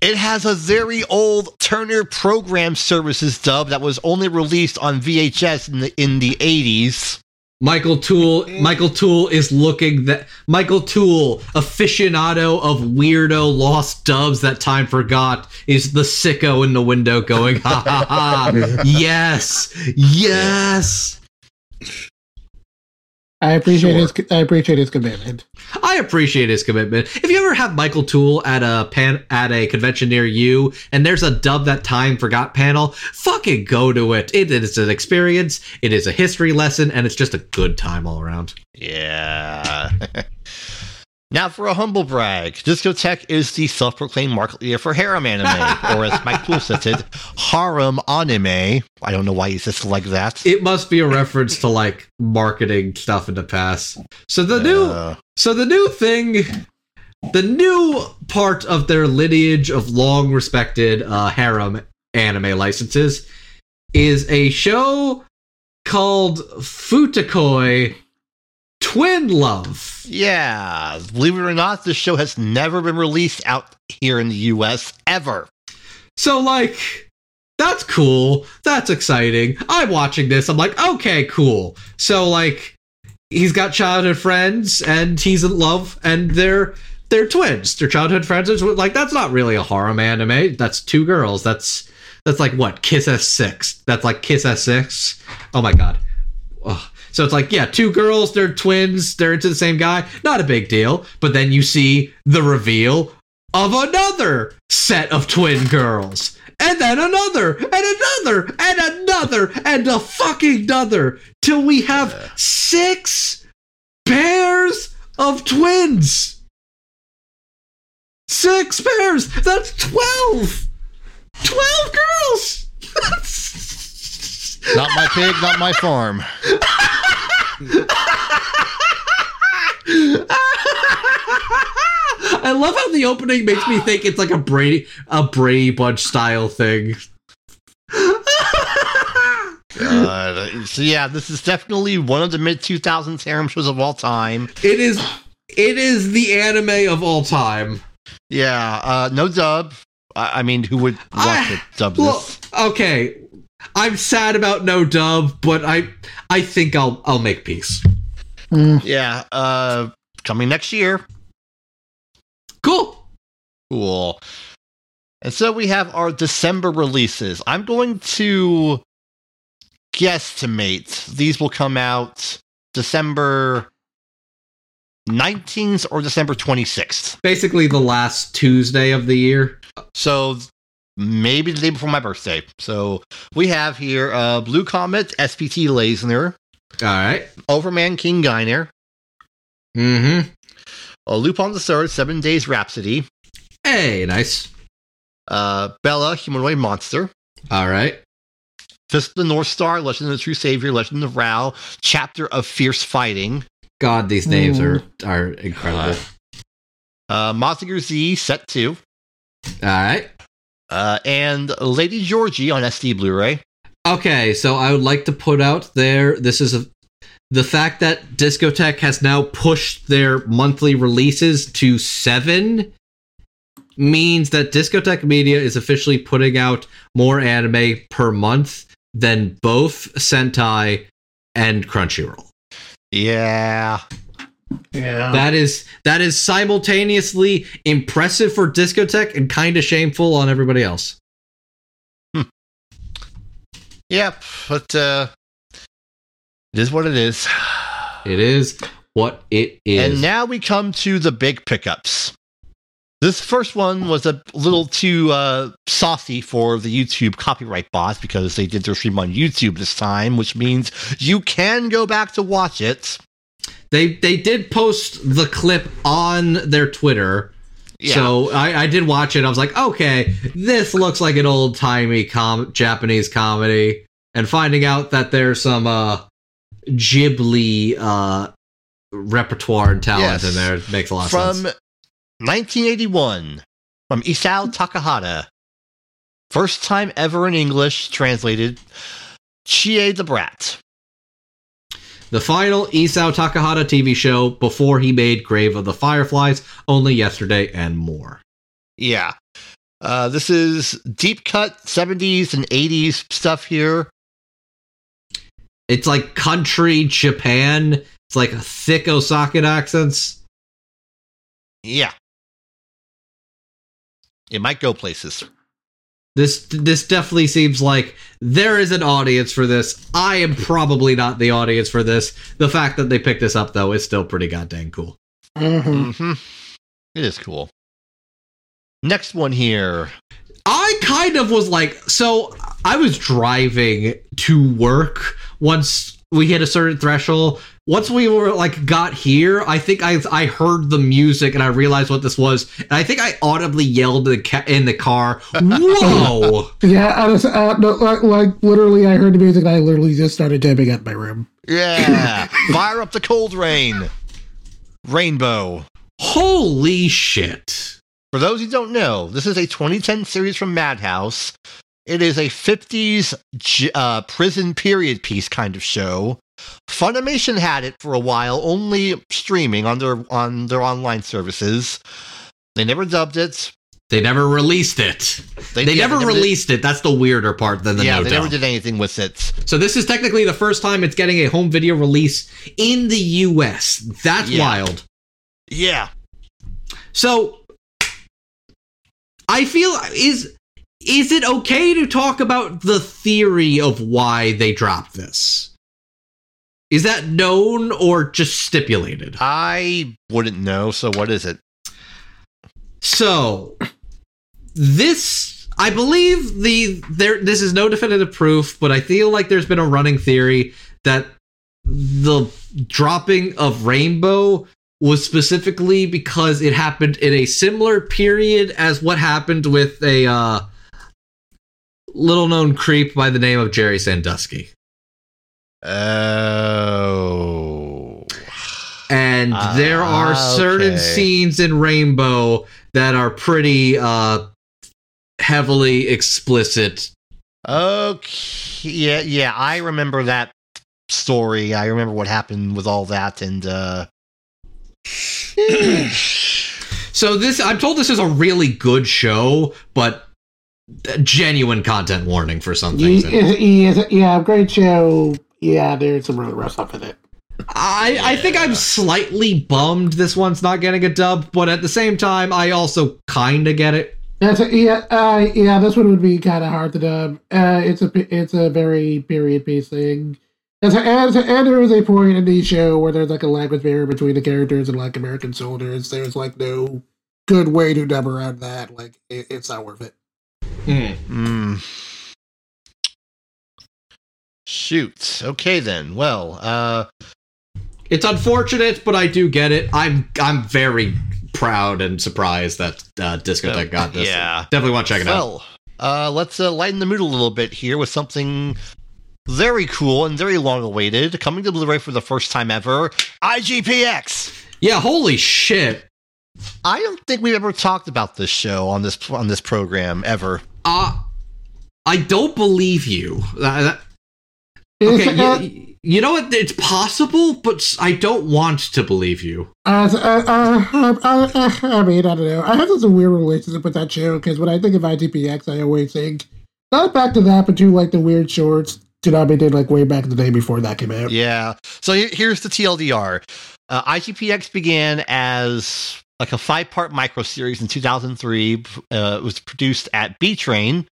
It has a very old Turner Program Services dub that was only released on VHS in the in the 80s. Michael Toole. Michael Toole is looking that Michael Toole, aficionado of weirdo lost dubs that time forgot, is the sicko in the window going, ha ha ha! Yes, yes. I appreciate Sure. his. I appreciate his commitment. I appreciate his commitment. If you ever have Michael Toole at a pan at a convention near you, and there's a dub that time forgot panel, fucking go to it. It is an experience. It is a history lesson, and it's just a good time all around. Yeah. now for a humble brag, Discotek is the self-proclaimed market leader for harem anime, or as Mike Toole said, it, harem anime. I don't know why he says it like that. It must be a reference to like marketing stuff in the past. So the new Uh, So the new thing, the new part of their lineage of long respected uh, harem anime licenses is a show called Futakoi twin love. Yeah, believe it or not, this show has never been released out here in the US ever. So, like, that's cool. That's exciting. I'm watching this. I'm like, okay, cool. So, like, he's got childhood friends and he's in love and they're they're twins. They're childhood friends. It's Like, that's not really a harem anime. That's two girls. That's that's like what? Kiss S6. That's like Kiss S6. Oh my god. Ugh. So it's like, yeah, two girls, they're twins, they're into the same guy. Not a big deal. But then you see the reveal of another set of twin girls. And then another, and another, and another, and a fucking another. Till we have six pairs of twins. Six pairs. That's 12. 12 girls. Not my pig, not my farm. I love how the opening makes me think it's like a Brady a Brady Bunch style thing. Uh, so yeah, this is definitely one of the mid 2000s harem shows of all time. It is it is the anime of all time. Yeah, uh, no dub. I, I mean, who would want I- to dub Well, this? okay. I'm sad about no dub, but I I think I'll I'll make peace. Mm. Yeah, uh, coming next year. Cool. Cool. And so we have our December releases. I'm going to guesstimate these will come out December 19th or December 26th. Basically the last Tuesday of the year. So maybe the day before my birthday. So we have here uh, Blue Comet, SPT Layzner, All right. Overman King Gainer, Mm-hmm. uh, Lupin the Third, Seven Days Rhapsody, Hey, nice. uh, Bela, Humanoid Monster, All right. Fist of the North Star, Legend of the True Savior, Legend of Raoh, Chapter of Fierce Fighting, God, these names are are incredible. uh, Mazinger Z, Set 2, All right. Uh, and Lady Georgie on SD Blu ray. Okay, so I would like to put out there this is a the fact that Discotek has now pushed their monthly releases to 7 means that Discotek Media is officially putting out more anime per month than both Sentai and Crunchyroll. Yeah. Yeah. That is that is simultaneously impressive for Discotek and kind of shameful on everybody else. Yep. But uh, it is what it is. It is what it is. And now we come to the big pickups. This first one was a little too uh, saucy for the YouTube copyright bots because they did their stream on YouTube this time, which means you can go back to watch it. They they did post the clip on their Twitter. Yeah. So I, I did watch it. I was like, okay, this looks like an old timey com- Japanese comedy. And finding out that there's some uh, Ghibli uh, repertoire and talent Yes. in there makes a lot of from sense. 1981 from Isao Takahata. First time ever in English translated Chie the Brat. The final Isao Takahata TV show before he made Grave of the Fireflies, only yesterday and more. Yeah. Uh, this is deep cut 70s and 80s stuff here. It's like country Japan. It's like a thick Osaka accents. Yeah. It might go places. This this definitely seems like there is an audience for this. I am probably not the audience for this. The fact that they picked this up though is still pretty goddamn cool. Mhm. hmm It is cool. Next one here. I kind of was like, so I was driving to work once we hit a certain threshold. Once we were like got here, I think I I heard the music and I realized what this was, and I think I audibly yelled in the, ca- in the car, "Whoa!" Yeah, I was, uh, no, like, like literally, I heard the music and I literally just started jamming at my room. Yeah. Fire up the cold rain. Rainbow. Holy shit! For those who don't know, this is a 2010 series from Madhouse. It is a 50s uh, prison period piece kind of show. Funimation had it for a while, only streaming on their on their online services. They never dubbed it. They never released it. They, yeah, never did- released it. That's the weirder part than the yeah, no they never did anything with it. So this is technically the first time it's getting a home video release in the US. That's Yeah. wild. Yeah, So I feel is is it okay to talk about the theory of why they dropped this? Is that known or just stipulated? I wouldn't know. So what is it? So this I believe the there this is no definitive proof, but I feel like there's been a running theory that the dropping of Rainbow was specifically because it happened in a similar period as what happened with a uh, little known creep by the name of Jerry Sandusky. Oh, And Ah, there are certain okay. scenes in Rainbow that are pretty uh heavily explicit. okay. Yeah, yeah. I remember that story. I remember what happened with all that, and uh, So this I'm told this is a really good show, but genuine content warning for some things. Yeah, yeah, yeah, great show. Yeah, there's some really rough stuff in it. I I think I'm slightly bummed this one's not getting a dub, but at the same time I also kind of get it. That's a, yeah, uh, yeah. This one would be kind of hard to dub. Uh, it's a it's a very period piece thing. As a, as a, and there is a point in the show where there's like a language barrier between the characters and like American soldiers. There's like no good way to dub around that. Like it, it's not worth it. Hmm. Shoot. Okay then. Well, uh, It's unfortunate, but I do get it. I'm I'm very proud and surprised that uh, Discotek got this. yeah. Definitely want to check it out. Uh, let's uh, lighten the mood a little bit here with something very cool and very long awaited, coming to Blu-ray for the first time ever. IGPX. Yeah, holy shit. I don't think we've ever talked about this show on this on this program ever. Uh I don't believe you. Uh, that- It's, okay, uh, you, you know what? It's possible, but I don't want to believe you. Uh, uh, uh, uh, uh, I mean, I don't know. I have such a weird relationship with that show because when I think of IGPX, I always think not back to that, but to like the weird shorts Toonami did like way back in the day before that came out. Yeah. So here's the TLDR. Uh, IGPX began as like a five-part micro series in 2003. Uh, it was produced at Bee Train.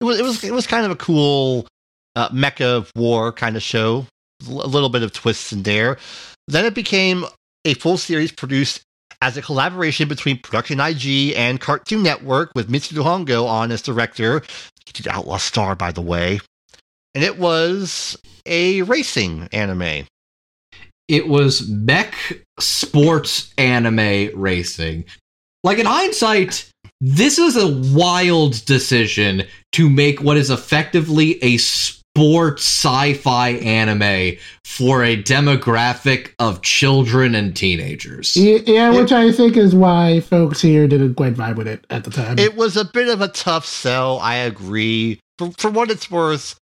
It was it was it was kind of a cool uh, mecha war kind of show. A little bit of twists in there. Then it became a full series produced as a collaboration between Production IG and Cartoon Network with Mitsuru Hongo on as director. He did Outlaw Star, by the way. And it was a racing anime. It was mech sports anime racing. Like in hindsight, this is a wild decision to make what is effectively a sports sci-fi anime for a demographic of children and teenagers. Yeah, yeah, which I think is why folks here didn't quite vibe with it at the time. It was a bit of a tough sell, I agree. For, for what it's worth,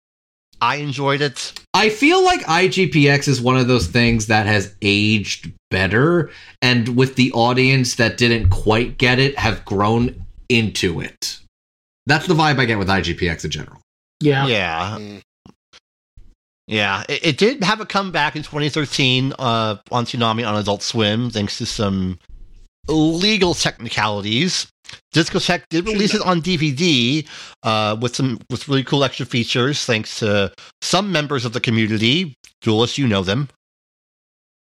I enjoyed it. I feel like IGPX is one of those things that has aged better, and with the audience that didn't quite get it, have grown into it. That's the vibe I get with IGPX in general. yeah. Yeah. Mm. Yeah. It, it did have a comeback in 2013 uh, on Toonami on Adult Swim, thanks to some legal technicalities. Discotek did release it on DVD uh, with some with really cool extra features, thanks to some members of the community. Julius, you know them.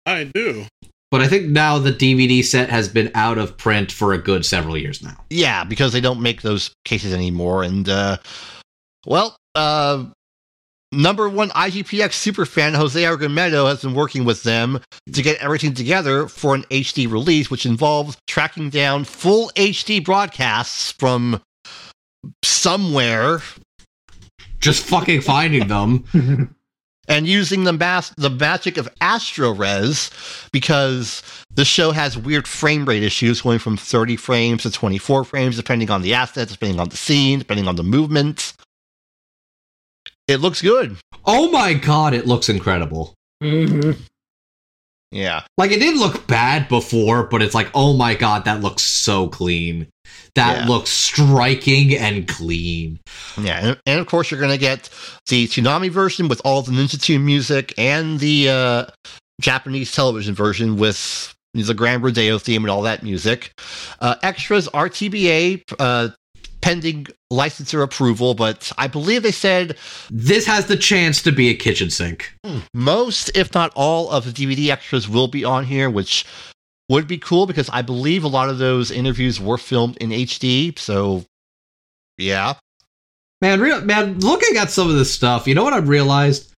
I do. But I think now the DVD set has been out of print for a good several years now. Yeah, because they don't make those cases anymore. And uh well, uh number one IGPX superfan Jose Argumedo has been working with them to get everything together for an HD release, which involves tracking down full HD broadcasts from somewhere Just fucking finding them. and using the mas- the magic of AstroRes because the show has weird frame rate issues going from 30 frames to 24 frames depending on the assets, depending on the scene, depending on the movement. It looks good. Oh my god, it looks incredible. hmm Yeah. Like it didn't look bad before, but it's like, oh my god, that looks so clean. That Yeah. looks striking and clean. Yeah, and, and of course you're gonna get the Toonami version with all the Ninja Tune music and the uh, Japanese television version with the Grand Rodeo theme and all that music. Uh, extras are TBA uh, pending licensor approval, but I believe they said This has the chance to be a kitchen sink. Hmm. most, if not all, of the DVD extras will be on here, which would be cool because I believe a lot of those interviews were filmed in HD. So, yeah. Man, real man, looking at some of this stuff, you know what I've realized?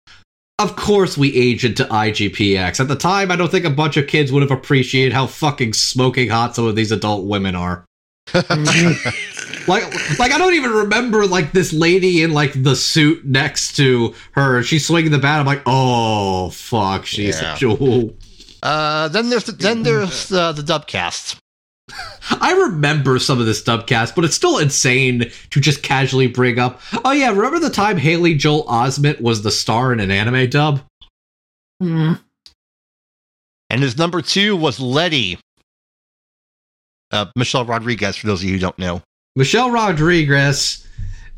Of course we age into IGPX. At the time, I don't think a bunch of kids would have appreciated how fucking smoking hot some of these adult women are. Like, like I don't even remember like this lady in like the suit next to her. She's swinging the bat. I'm like, oh fuck, she's Yeah. ooh. Uh, then there's the, then there's uh, the dubcast. I remember some of this dubcast, but it's still insane to just casually bring up. Oh yeah, remember the time Haley Joel Osment was the star in an anime dub? hmm And his number two was Letty. Uh, Michelle Rodriguez, for those of you who don't know. Michelle Rodriguez,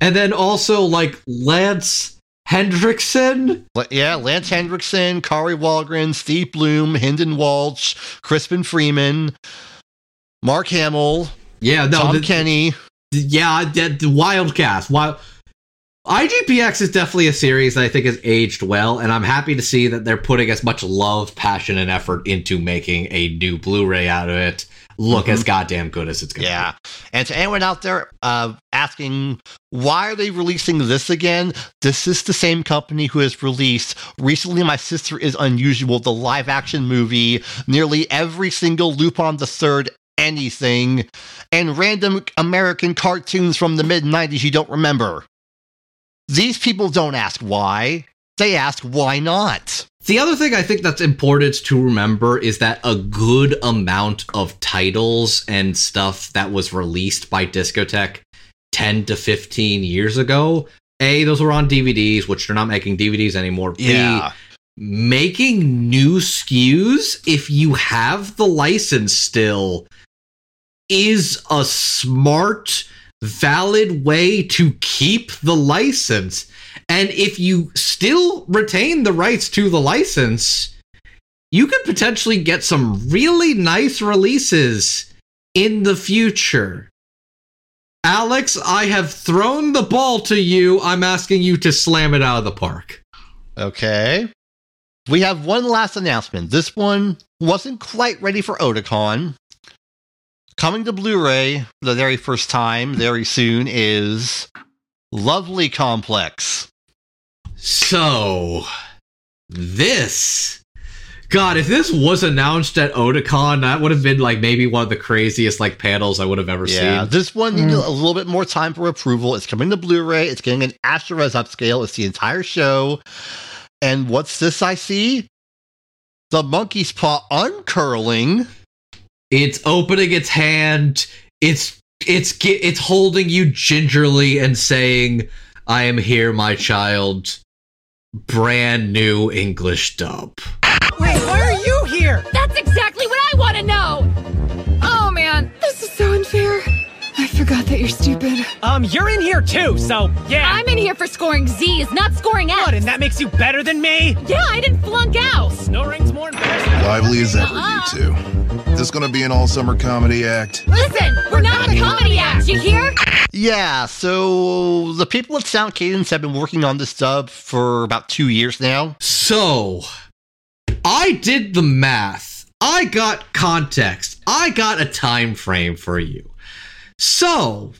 and then also like Lance Henriksen. Yeah, Lance Henriksen, Kari Wahlgren, Steve Blum, Hynden Walsh, Crispin Freeman, Mark Hamill, Yeah, no, Tom the- Kenny. yeah, the, the wild cast. Wild. IGPX is definitely a series that I think has aged well, and I'm happy to see that they're putting as much love, passion, and effort into making a new Blu-ray out of it look as goddamn good as it's gonna. Be. Yeah. And to anyone out there uh, asking, why are they releasing this again? This is the same company who has released recently My Sister is Unusual, the live action movie, nearly every single Lupin the Third anything, and random American cartoons from the mid 90s you don't remember. These people don't ask why, they ask why not. The other thing I think that's important to remember is that a good amount of titles and stuff that was released by Discotek 10 to 15 years ago, A, those were on DVDs, which they're not making DVDs anymore. B, making new SKUs, if you have the license still, is a smart, valid way to keep the license. And if you still retain the rights to the license, you could potentially get some really nice releases in the future. Alex, I have thrown the ball to you. I'm asking you to slam it out of the park. Okay. We have one last announcement. This one wasn't quite ready for Otakon. Coming to Blu ray the very first time, very soon, is Lovely Complex. So, this. God, if this was announced at Otakon, that would have been like maybe one of the craziest like panels I would have ever Yeah, seen. this one needed Mm. a little bit more time for approval. It's coming to Blu ray, it's getting an Astro Res upscale, it's the entire show. And what's this I see? The monkey's paw uncurling. It's opening its hand. It's it's ge- it's holding you gingerly and saying, "I am here, my child." Brand new English dub. Wait, why are you here? That's exactly what I want to know! Oh man, this is so unfair. I forgot that you're stupid. Um, you're in here too, so yeah. I'm in here for scoring Z's, not scoring F's. What, and that makes you better than me? Yeah, I didn't flunk out. Snoring's more embarrassing. Lively as ever, Uh-uh. you two. Is this gonna be an all summer comedy act? Listen, we're not a comedy act, you hear? Yeah, so the people at Sound Cadence have been working on this dub for about two years now. So, I did the math. I got context. I got a time frame for you. So,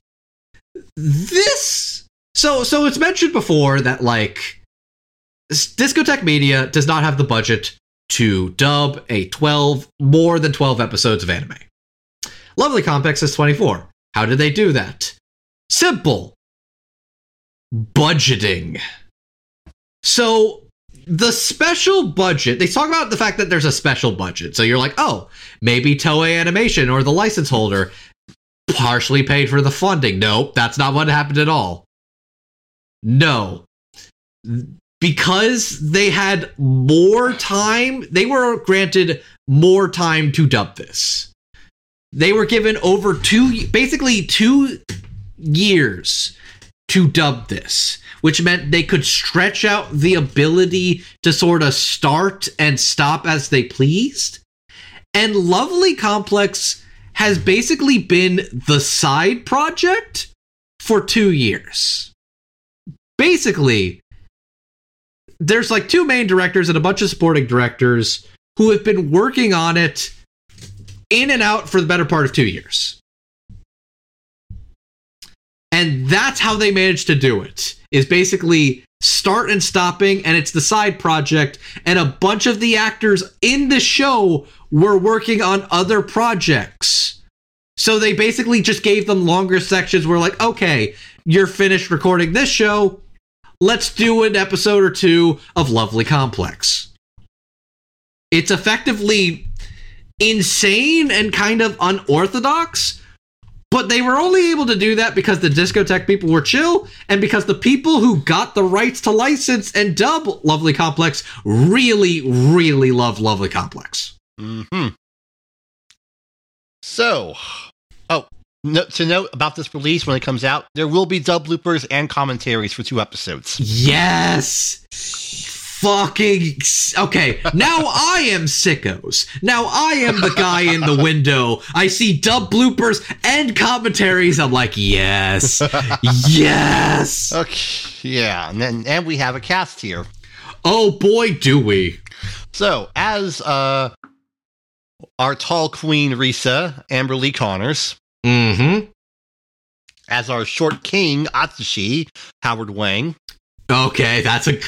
this so so it's mentioned before that like s- Discotek Media does not have the budget to dub a 12 more than 12 episodes of anime. Lovely Complex is 24. How did they do that? Simple. Budgeting. So the special budget, they talk about the fact that there's a special budget. So you're like, oh, maybe Toei Animation or the license holder partially paid for the funding. Nope, that's not what happened at all. No. Because they had more time, they were granted more time to dub this. They were given over two, basically two years to dub this, which meant they could stretch out the ability to sort of start and stop as they pleased. And Lovely Complex has basically been the side project for two years. Basically, there's like two main directors and a bunch of supporting directors who have been working on it in and out for the better part of two years. And that's how they managed to do it. Is basically start and stopping, and it's the side project. And a bunch of the actors in the show were working on other projects. So they basically just gave them longer sections where, like, okay, you're finished recording this show. Let's do an episode or two of Lovely Complex. It's effectively insane and kind of unorthodox, but they were only able to do that because the Discotek people were chill and because the people who got the rights to license and dub Lovely Complex really, really love Lovely Complex. hmm So, oh, no, to note about this release when it comes out, there will be dub bloopers and commentaries for two episodes. Yes! Fucking okay. Now I am sickos. Now I am the guy in the window. I see dub bloopers and commentaries. I'm like, yes, yes. Okay, yeah, and then and we have a cast here. Oh boy, do we! So, as uh, our tall queen Risa, Amber Lee Connors, Mm-hmm. as our short king Atsushi, Howard Wang, Okay, that's a.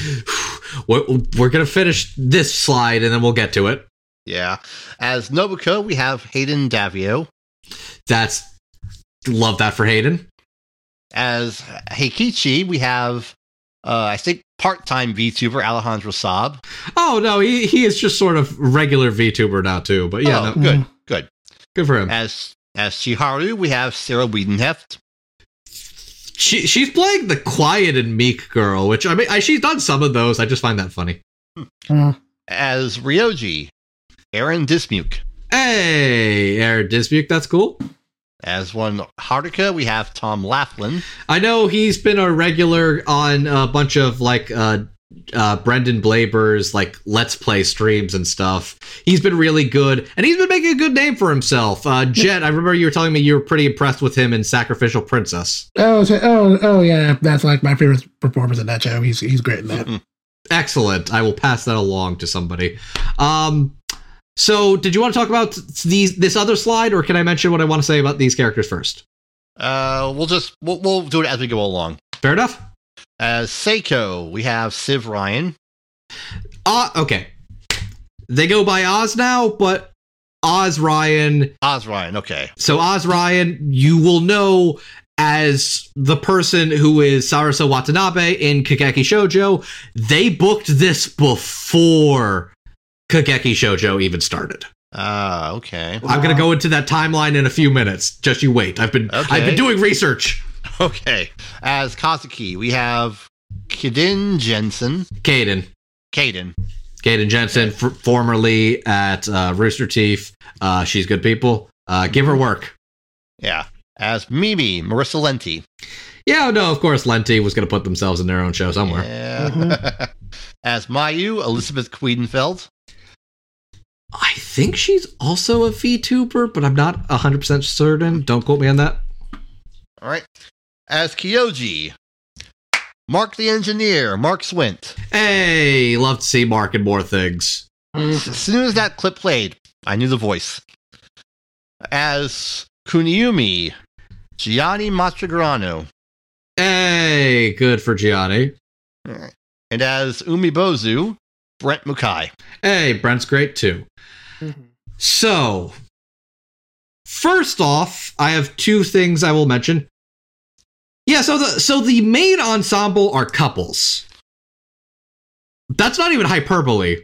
We're, we're gonna finish this slide and then we'll get to it. yeah, as Nobuko, we have Hayden Daviau, That's love that for Hayden. as Heikichi, we have uh, I think part-time VTuber Alejandro Saab. Oh no, he he is just sort of regular VTuber now too. But yeah, oh, no, good, good. good for him. As as Chiharu, we have Sarah Wiedenheft. She she's playing the quiet and meek girl, which I mean, I, she's done some of those. I just find that funny. Uh, As Ryoji, Aaron Dismuke. Hey, Aaron Dismuke, that's cool. As one Haruka, we have Tom Laughlin. I know he's been a regular on a bunch of like uh uh Brendan Blaber's like let's play streams and stuff. He's been really good and he's been making a good name for himself. Uh Jet, I remember you were telling me you were pretty impressed with him in Sacrificial Princess. oh, so, oh, oh, yeah. That's like my favorite performance in that show. He's he's great in that. Excellent. I will pass that along to somebody. Um so did you want to talk about these this other slide or can I mention what I want to say about these characters first? Uh, we'll just we'll, we'll do it as we go along. Fair enough? As Seiko, we have Civ Ryan. Uh okay. They go by Oz now, but Oz Ryan Oz Ryan. Okay. So Oz Ryan, you will know as the person who is Sarasa Watanabe in Kageki Shoujo. They booked this before Kageki Shoujo even started. Ah, okay. I'm gonna go into that timeline in a few minutes. Just you wait. I've been I've been doing research. Okay. As Kazuki, we have Kaden Jensen. Kaden. Kaden. Kaden Jensen, f- formerly at uh, Rooster Teeth. Uh, she's good people. Uh, give her work. Yeah. As Mimi, Marissa Lenti. Yeah, no, of course, Lenti was going to put themselves in their own show somewhere. Yeah. As Mayu, Elizabeth Quedenfeld. I think she's also a VTuber, but I'm not 100% certain. Don't quote me on that. All right. As Kyoji, Mark the Engineer, Mark Swint. Hey, love to see Mark and more things. As soon as that clip played, I knew the voice. As Kuniumi, Gianni Matragrano. Hey, good for Gianni. And as Umibozu, Brent Mukai. Hey, Brent's great too. Mhm. So, first off, I have two things I will mention. Yeah, so the so the main ensemble are couples. That's not even hyperbole.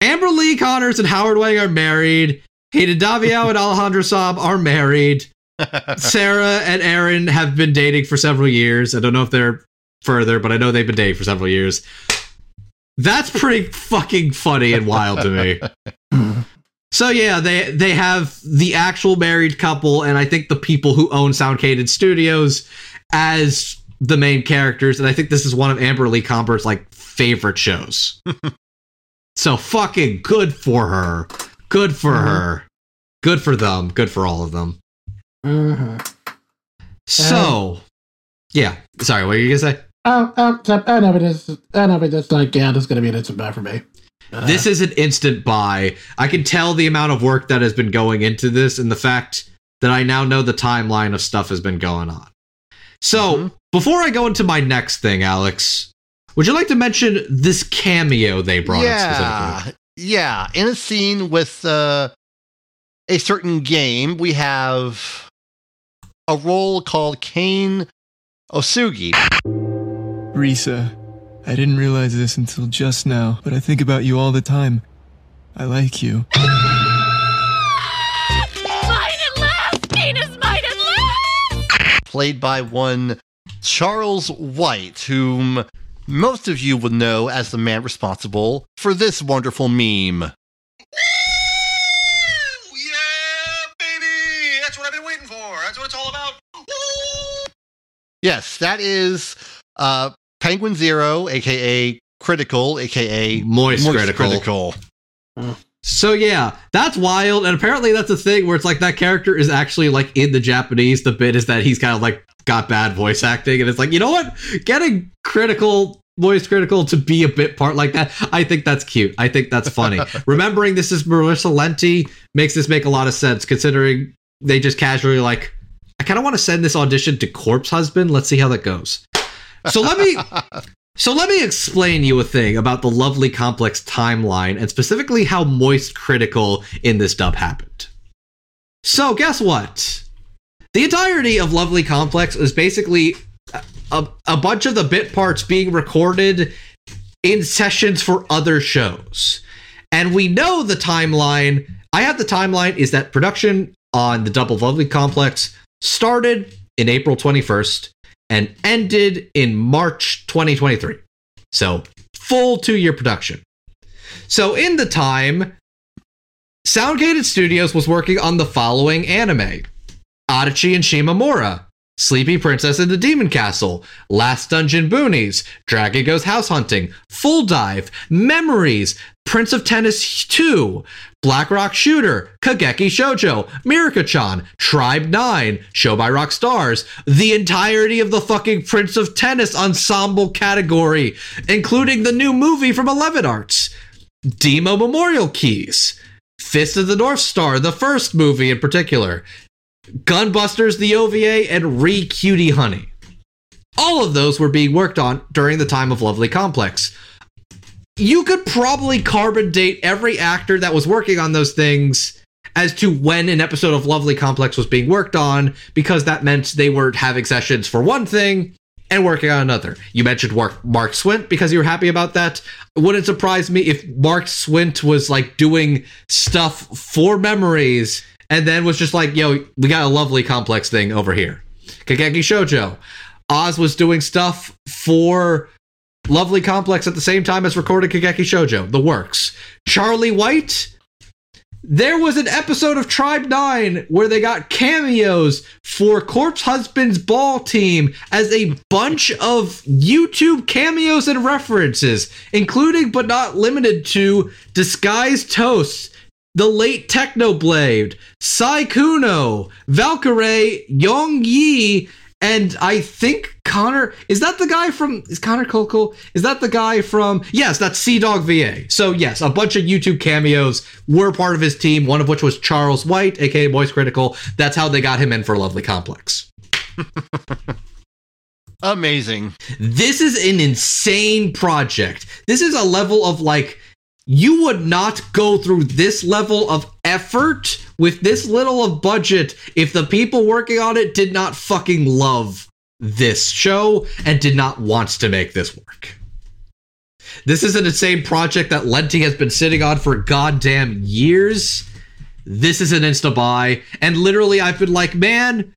Amber Lee Connors and Howard Wang are married. Hayden Daviau and Alejandro Saab are married. Sarah and Aaron have been dating for several years. I don't know if they're further, but I know they've been dating for several years. That's pretty fucking funny and wild to me. So yeah, they they have the actual married couple, and I think the people who own SoundCadence Studios as the main characters, and I think this is one of Amber Lee Connors's like favorite shows. so fucking good for her. Good for Mhm. her. Good for them. Good for all of them. Mhm. So yeah. Sorry, what were you gonna say? Oh, oh, no, but it's, no, but it's like, yeah, this is gonna be an instant buy for me. Uh, This is an instant buy. I can tell the amount of work that has been going into this and the fact that I now know the timeline of stuff has been going on. So, Mhm. before I go into my next thing, Alex, would you like to mention this cameo they brought up specifically? yeah, yeah. In a scene with uh, a certain game, we have a role called Kane Osugi. Risa, I didn't realize this until just now, but I think about you all the time. I like you. Played by one Charles White, whom most of you would know as the man responsible for this wonderful meme. Yeah, baby! That's what I've been waiting for. That's what it's all about. Yes, that is uh, Penguin Zero, aka Critical, aka Moist Critical. So yeah, that's wild, and apparently that's a thing where it's like that character is actually like in the Japanese. The bit is that he's kind of like got bad voice acting, and it's like you know what, getting critical voice critical to be a bit part like that, I think that's cute. I think that's funny. Remembering this is Marissa Lenti makes this make a lot of sense, considering they just casually like, I kind of want to send this audition to Corpse Husband. Let's see how that goes. So let me so let me explain you a thing about the lovely complex timeline and specifically how moist critical in this dub happened. So guess what? The entirety of Lovely Complex is basically a, a bunch of the bit parts being recorded in sessions for other shows. And we know the timeline. I have the timeline is that production on the Double Lovely Complex started in April 21st and ended in March 2023. So, full two year production. So, in the time, SoundCadence Studios was working on the following anime Adachi and Shimamura, Sleepy Princess in the Demon Castle, Last Dungeon Boonies, Dragon Goes House Hunting, Full Dive, Memories, Prince of Tennis 2, Black Rock Shooter, Kageki Shoujo, Mieruko-chan, Tribe 9, Show by Rock Stars, the entirety of the fucking Prince of Tennis ensemble category, including the new movie from Eleven Arts, Deemo Memorial Keys, Fist of the North Star, the first movie in particular, Gunbusters, the OVA, and Re Cutie Honey. All of those were being worked on during the time of Lovely Complex. You could probably carbon date every actor that was working on those things as to when an episode of Lovely Complex was being worked on, because that meant they were having sessions for one thing and working on another. You mentioned Mark Swint because you were happy about that. It wouldn't surprise me if Mark Swint was like doing stuff for memories and then was just like, yo, we got a lovely complex thing over here. Kageki Shoujo. Oz was doing stuff for Lovely Complex at the same time as recording Kageki Shoujo, the works. Charlie White, there was an episode of Tribe 9 where they got cameos for Corpse Husband's ball team as a bunch of YouTube cameos and references, including but not limited to Disguised Toast, the late Technoblade, Sai Kuno, Valkyrae, Yong Yi, and I think Connor is that the guy from is Connor Coco? Is that the guy from yes, that's CDawgVA. So yes, a bunch of YouTube cameos were part of his team, one of which was Charles White, aka Moist Critical. That's how they got him in for Lovely Complex. Amazing. This is an insane project. This is a level of like you would not go through this level of effort with this little of budget if the people working on it did not fucking love this show and did not want to make this work. This is an insane project that Lenti has been sitting on for goddamn years. This is an insta buy, and literally I've been like, man,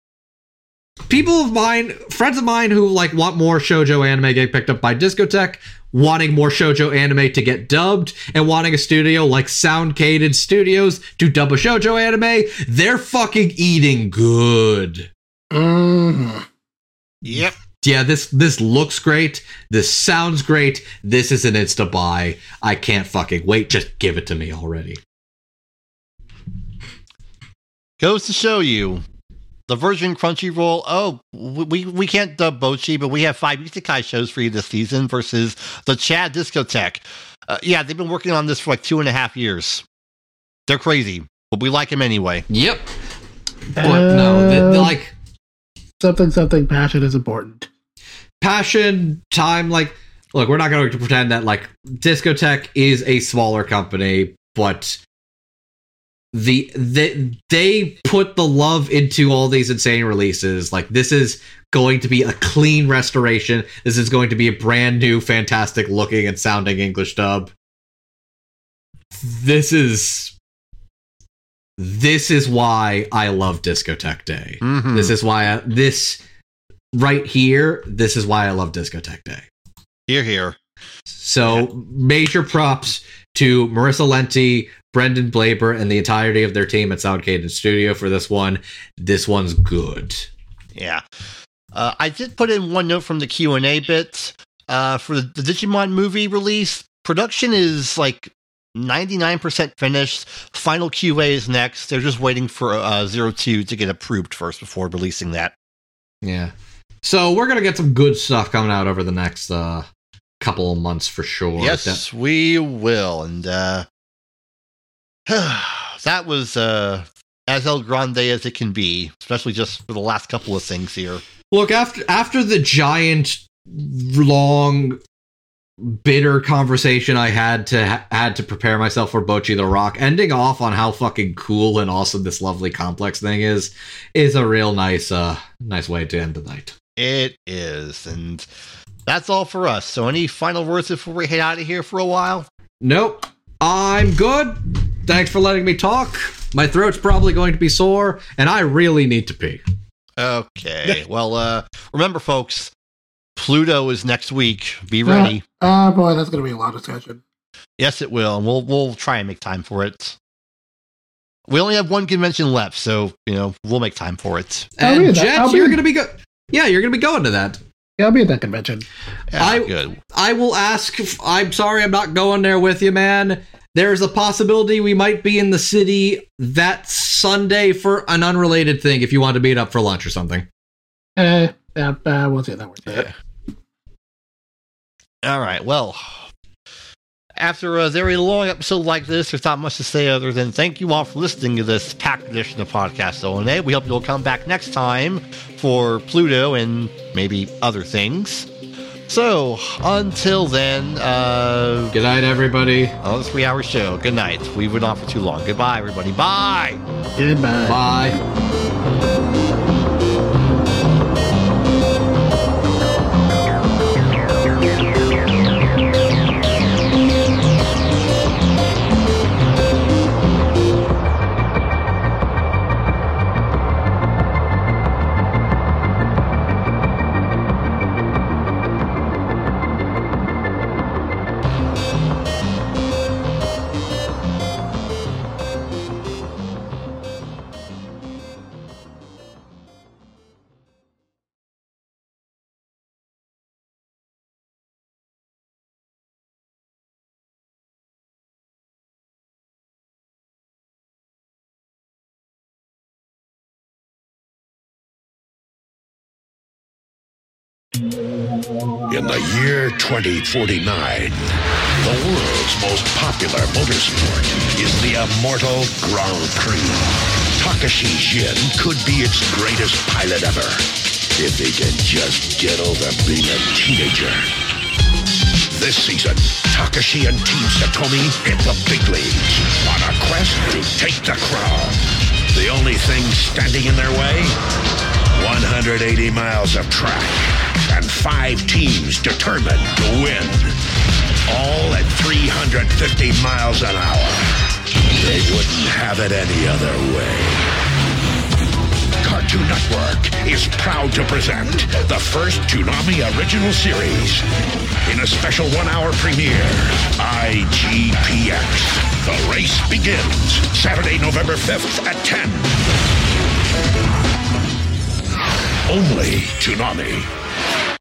people of mine, friends of mine who like want more shojo anime get picked up by Discotek, wanting more shojo anime to get dubbed, and wanting a studio like SoundCadence Studios to dub a shojo anime, they're fucking eating good. Mhm. Yep. Yeah, this this looks great. This sounds great. This is an insta buy. I can't fucking wait. Just give it to me already. Goes to show you the Virgin Crunchyroll. Oh, we we can't dub Bocchi, but we have five isekai shows for you this season versus the Chad Discotek. Uh, yeah, they've been working on this for like two and a half years. They're crazy, but we like them anyway. Yep. But no, the, the, Uh, like Something, something, passion is important. passion, time, like look, we're not going to pretend that like Discotek is a smaller company, but the they, they put the love into all these insane releases. Like this is going to be a clean restoration. This is going to be a brand new, fantastic looking and sounding English dub. This is this is why I love Discotek Day. Mhm. This is why I, this right here. This is why I love Discotek Day. here, here. So major props to Marissa Lenti, Brendan Blaber, and the entirety of their team at SoundCadence Studio for this one. This one's good. Yeah. Uh, I did put in one note from the Q and A bit uh, for the, the Digimon movie release. Production is like ninety nine percent finished. Final QA is next. They're just waiting for uh, Zero Two to get approved first before releasing that. Yeah. So we're gonna get some good stuff coming out over the next uh, couple of months for sure. yes, we will. And uh, that was uh, as El Grande as it can be, especially just for the last couple of things here. Look after after the giant, long, bitter conversation I had to ha- had to prepare myself for Bocchi the Rock, ending off on how fucking cool and awesome this lovely complex thing is, is a real nice uh nice way to end the night. It is, and that's all for us. So, any final words before we head out of here for a while? Nope, I'm good. Thanks for letting me talk. My throat's probably going to be sore, and I really need to pee. Okay. well, uh, remember, folks, Pluto is next week. Be ready. Ah, boy, that's going to be a lot of discussion. Yes, it will, and we'll we'll try and make time for it. We only have one convention left, so you know we'll make time for it. And at that- Jet, I'll be you're gonna be go. Yeah, you're gonna be going to that. Yeah, I'll be at that convention. Yeah, I- good. I will ask. If, I'm sorry, I'm not going there with you, man. There's a possibility we might be in the city that Sunday for an unrelated thing. If you want to meet up for lunch or something. Uh, uh, uh, we'll see how that works out. All right. Well, after a very long episode like this, there's not much to say other than thank you all for listening to this packed edition of Podcast O&A. We hope you'll come back next time for Pluto and maybe other things. So, until then, uh, Good night, everybody. another three hour show. Good night. We went on for too long. Goodbye, everybody. Bye. Goodbye. Bye. The year 2049, the world's most popular motorsport is the immortal Grand Prix. Takeshi Jin could be its greatest pilot ever if he can just get over being a teenager. This season, Takashi and Team Satomi hit the big leagues on a quest to take the crown. The only thing standing in their way? 180 miles of track and five teams determined to win. All at 350 miles an hour. They wouldn't have it any other way. Cartoon Network is proud to present the first Toonami original series in a special one-hour premiere, IGPX. The race begins Saturday, November 5th at 10 only Toonami.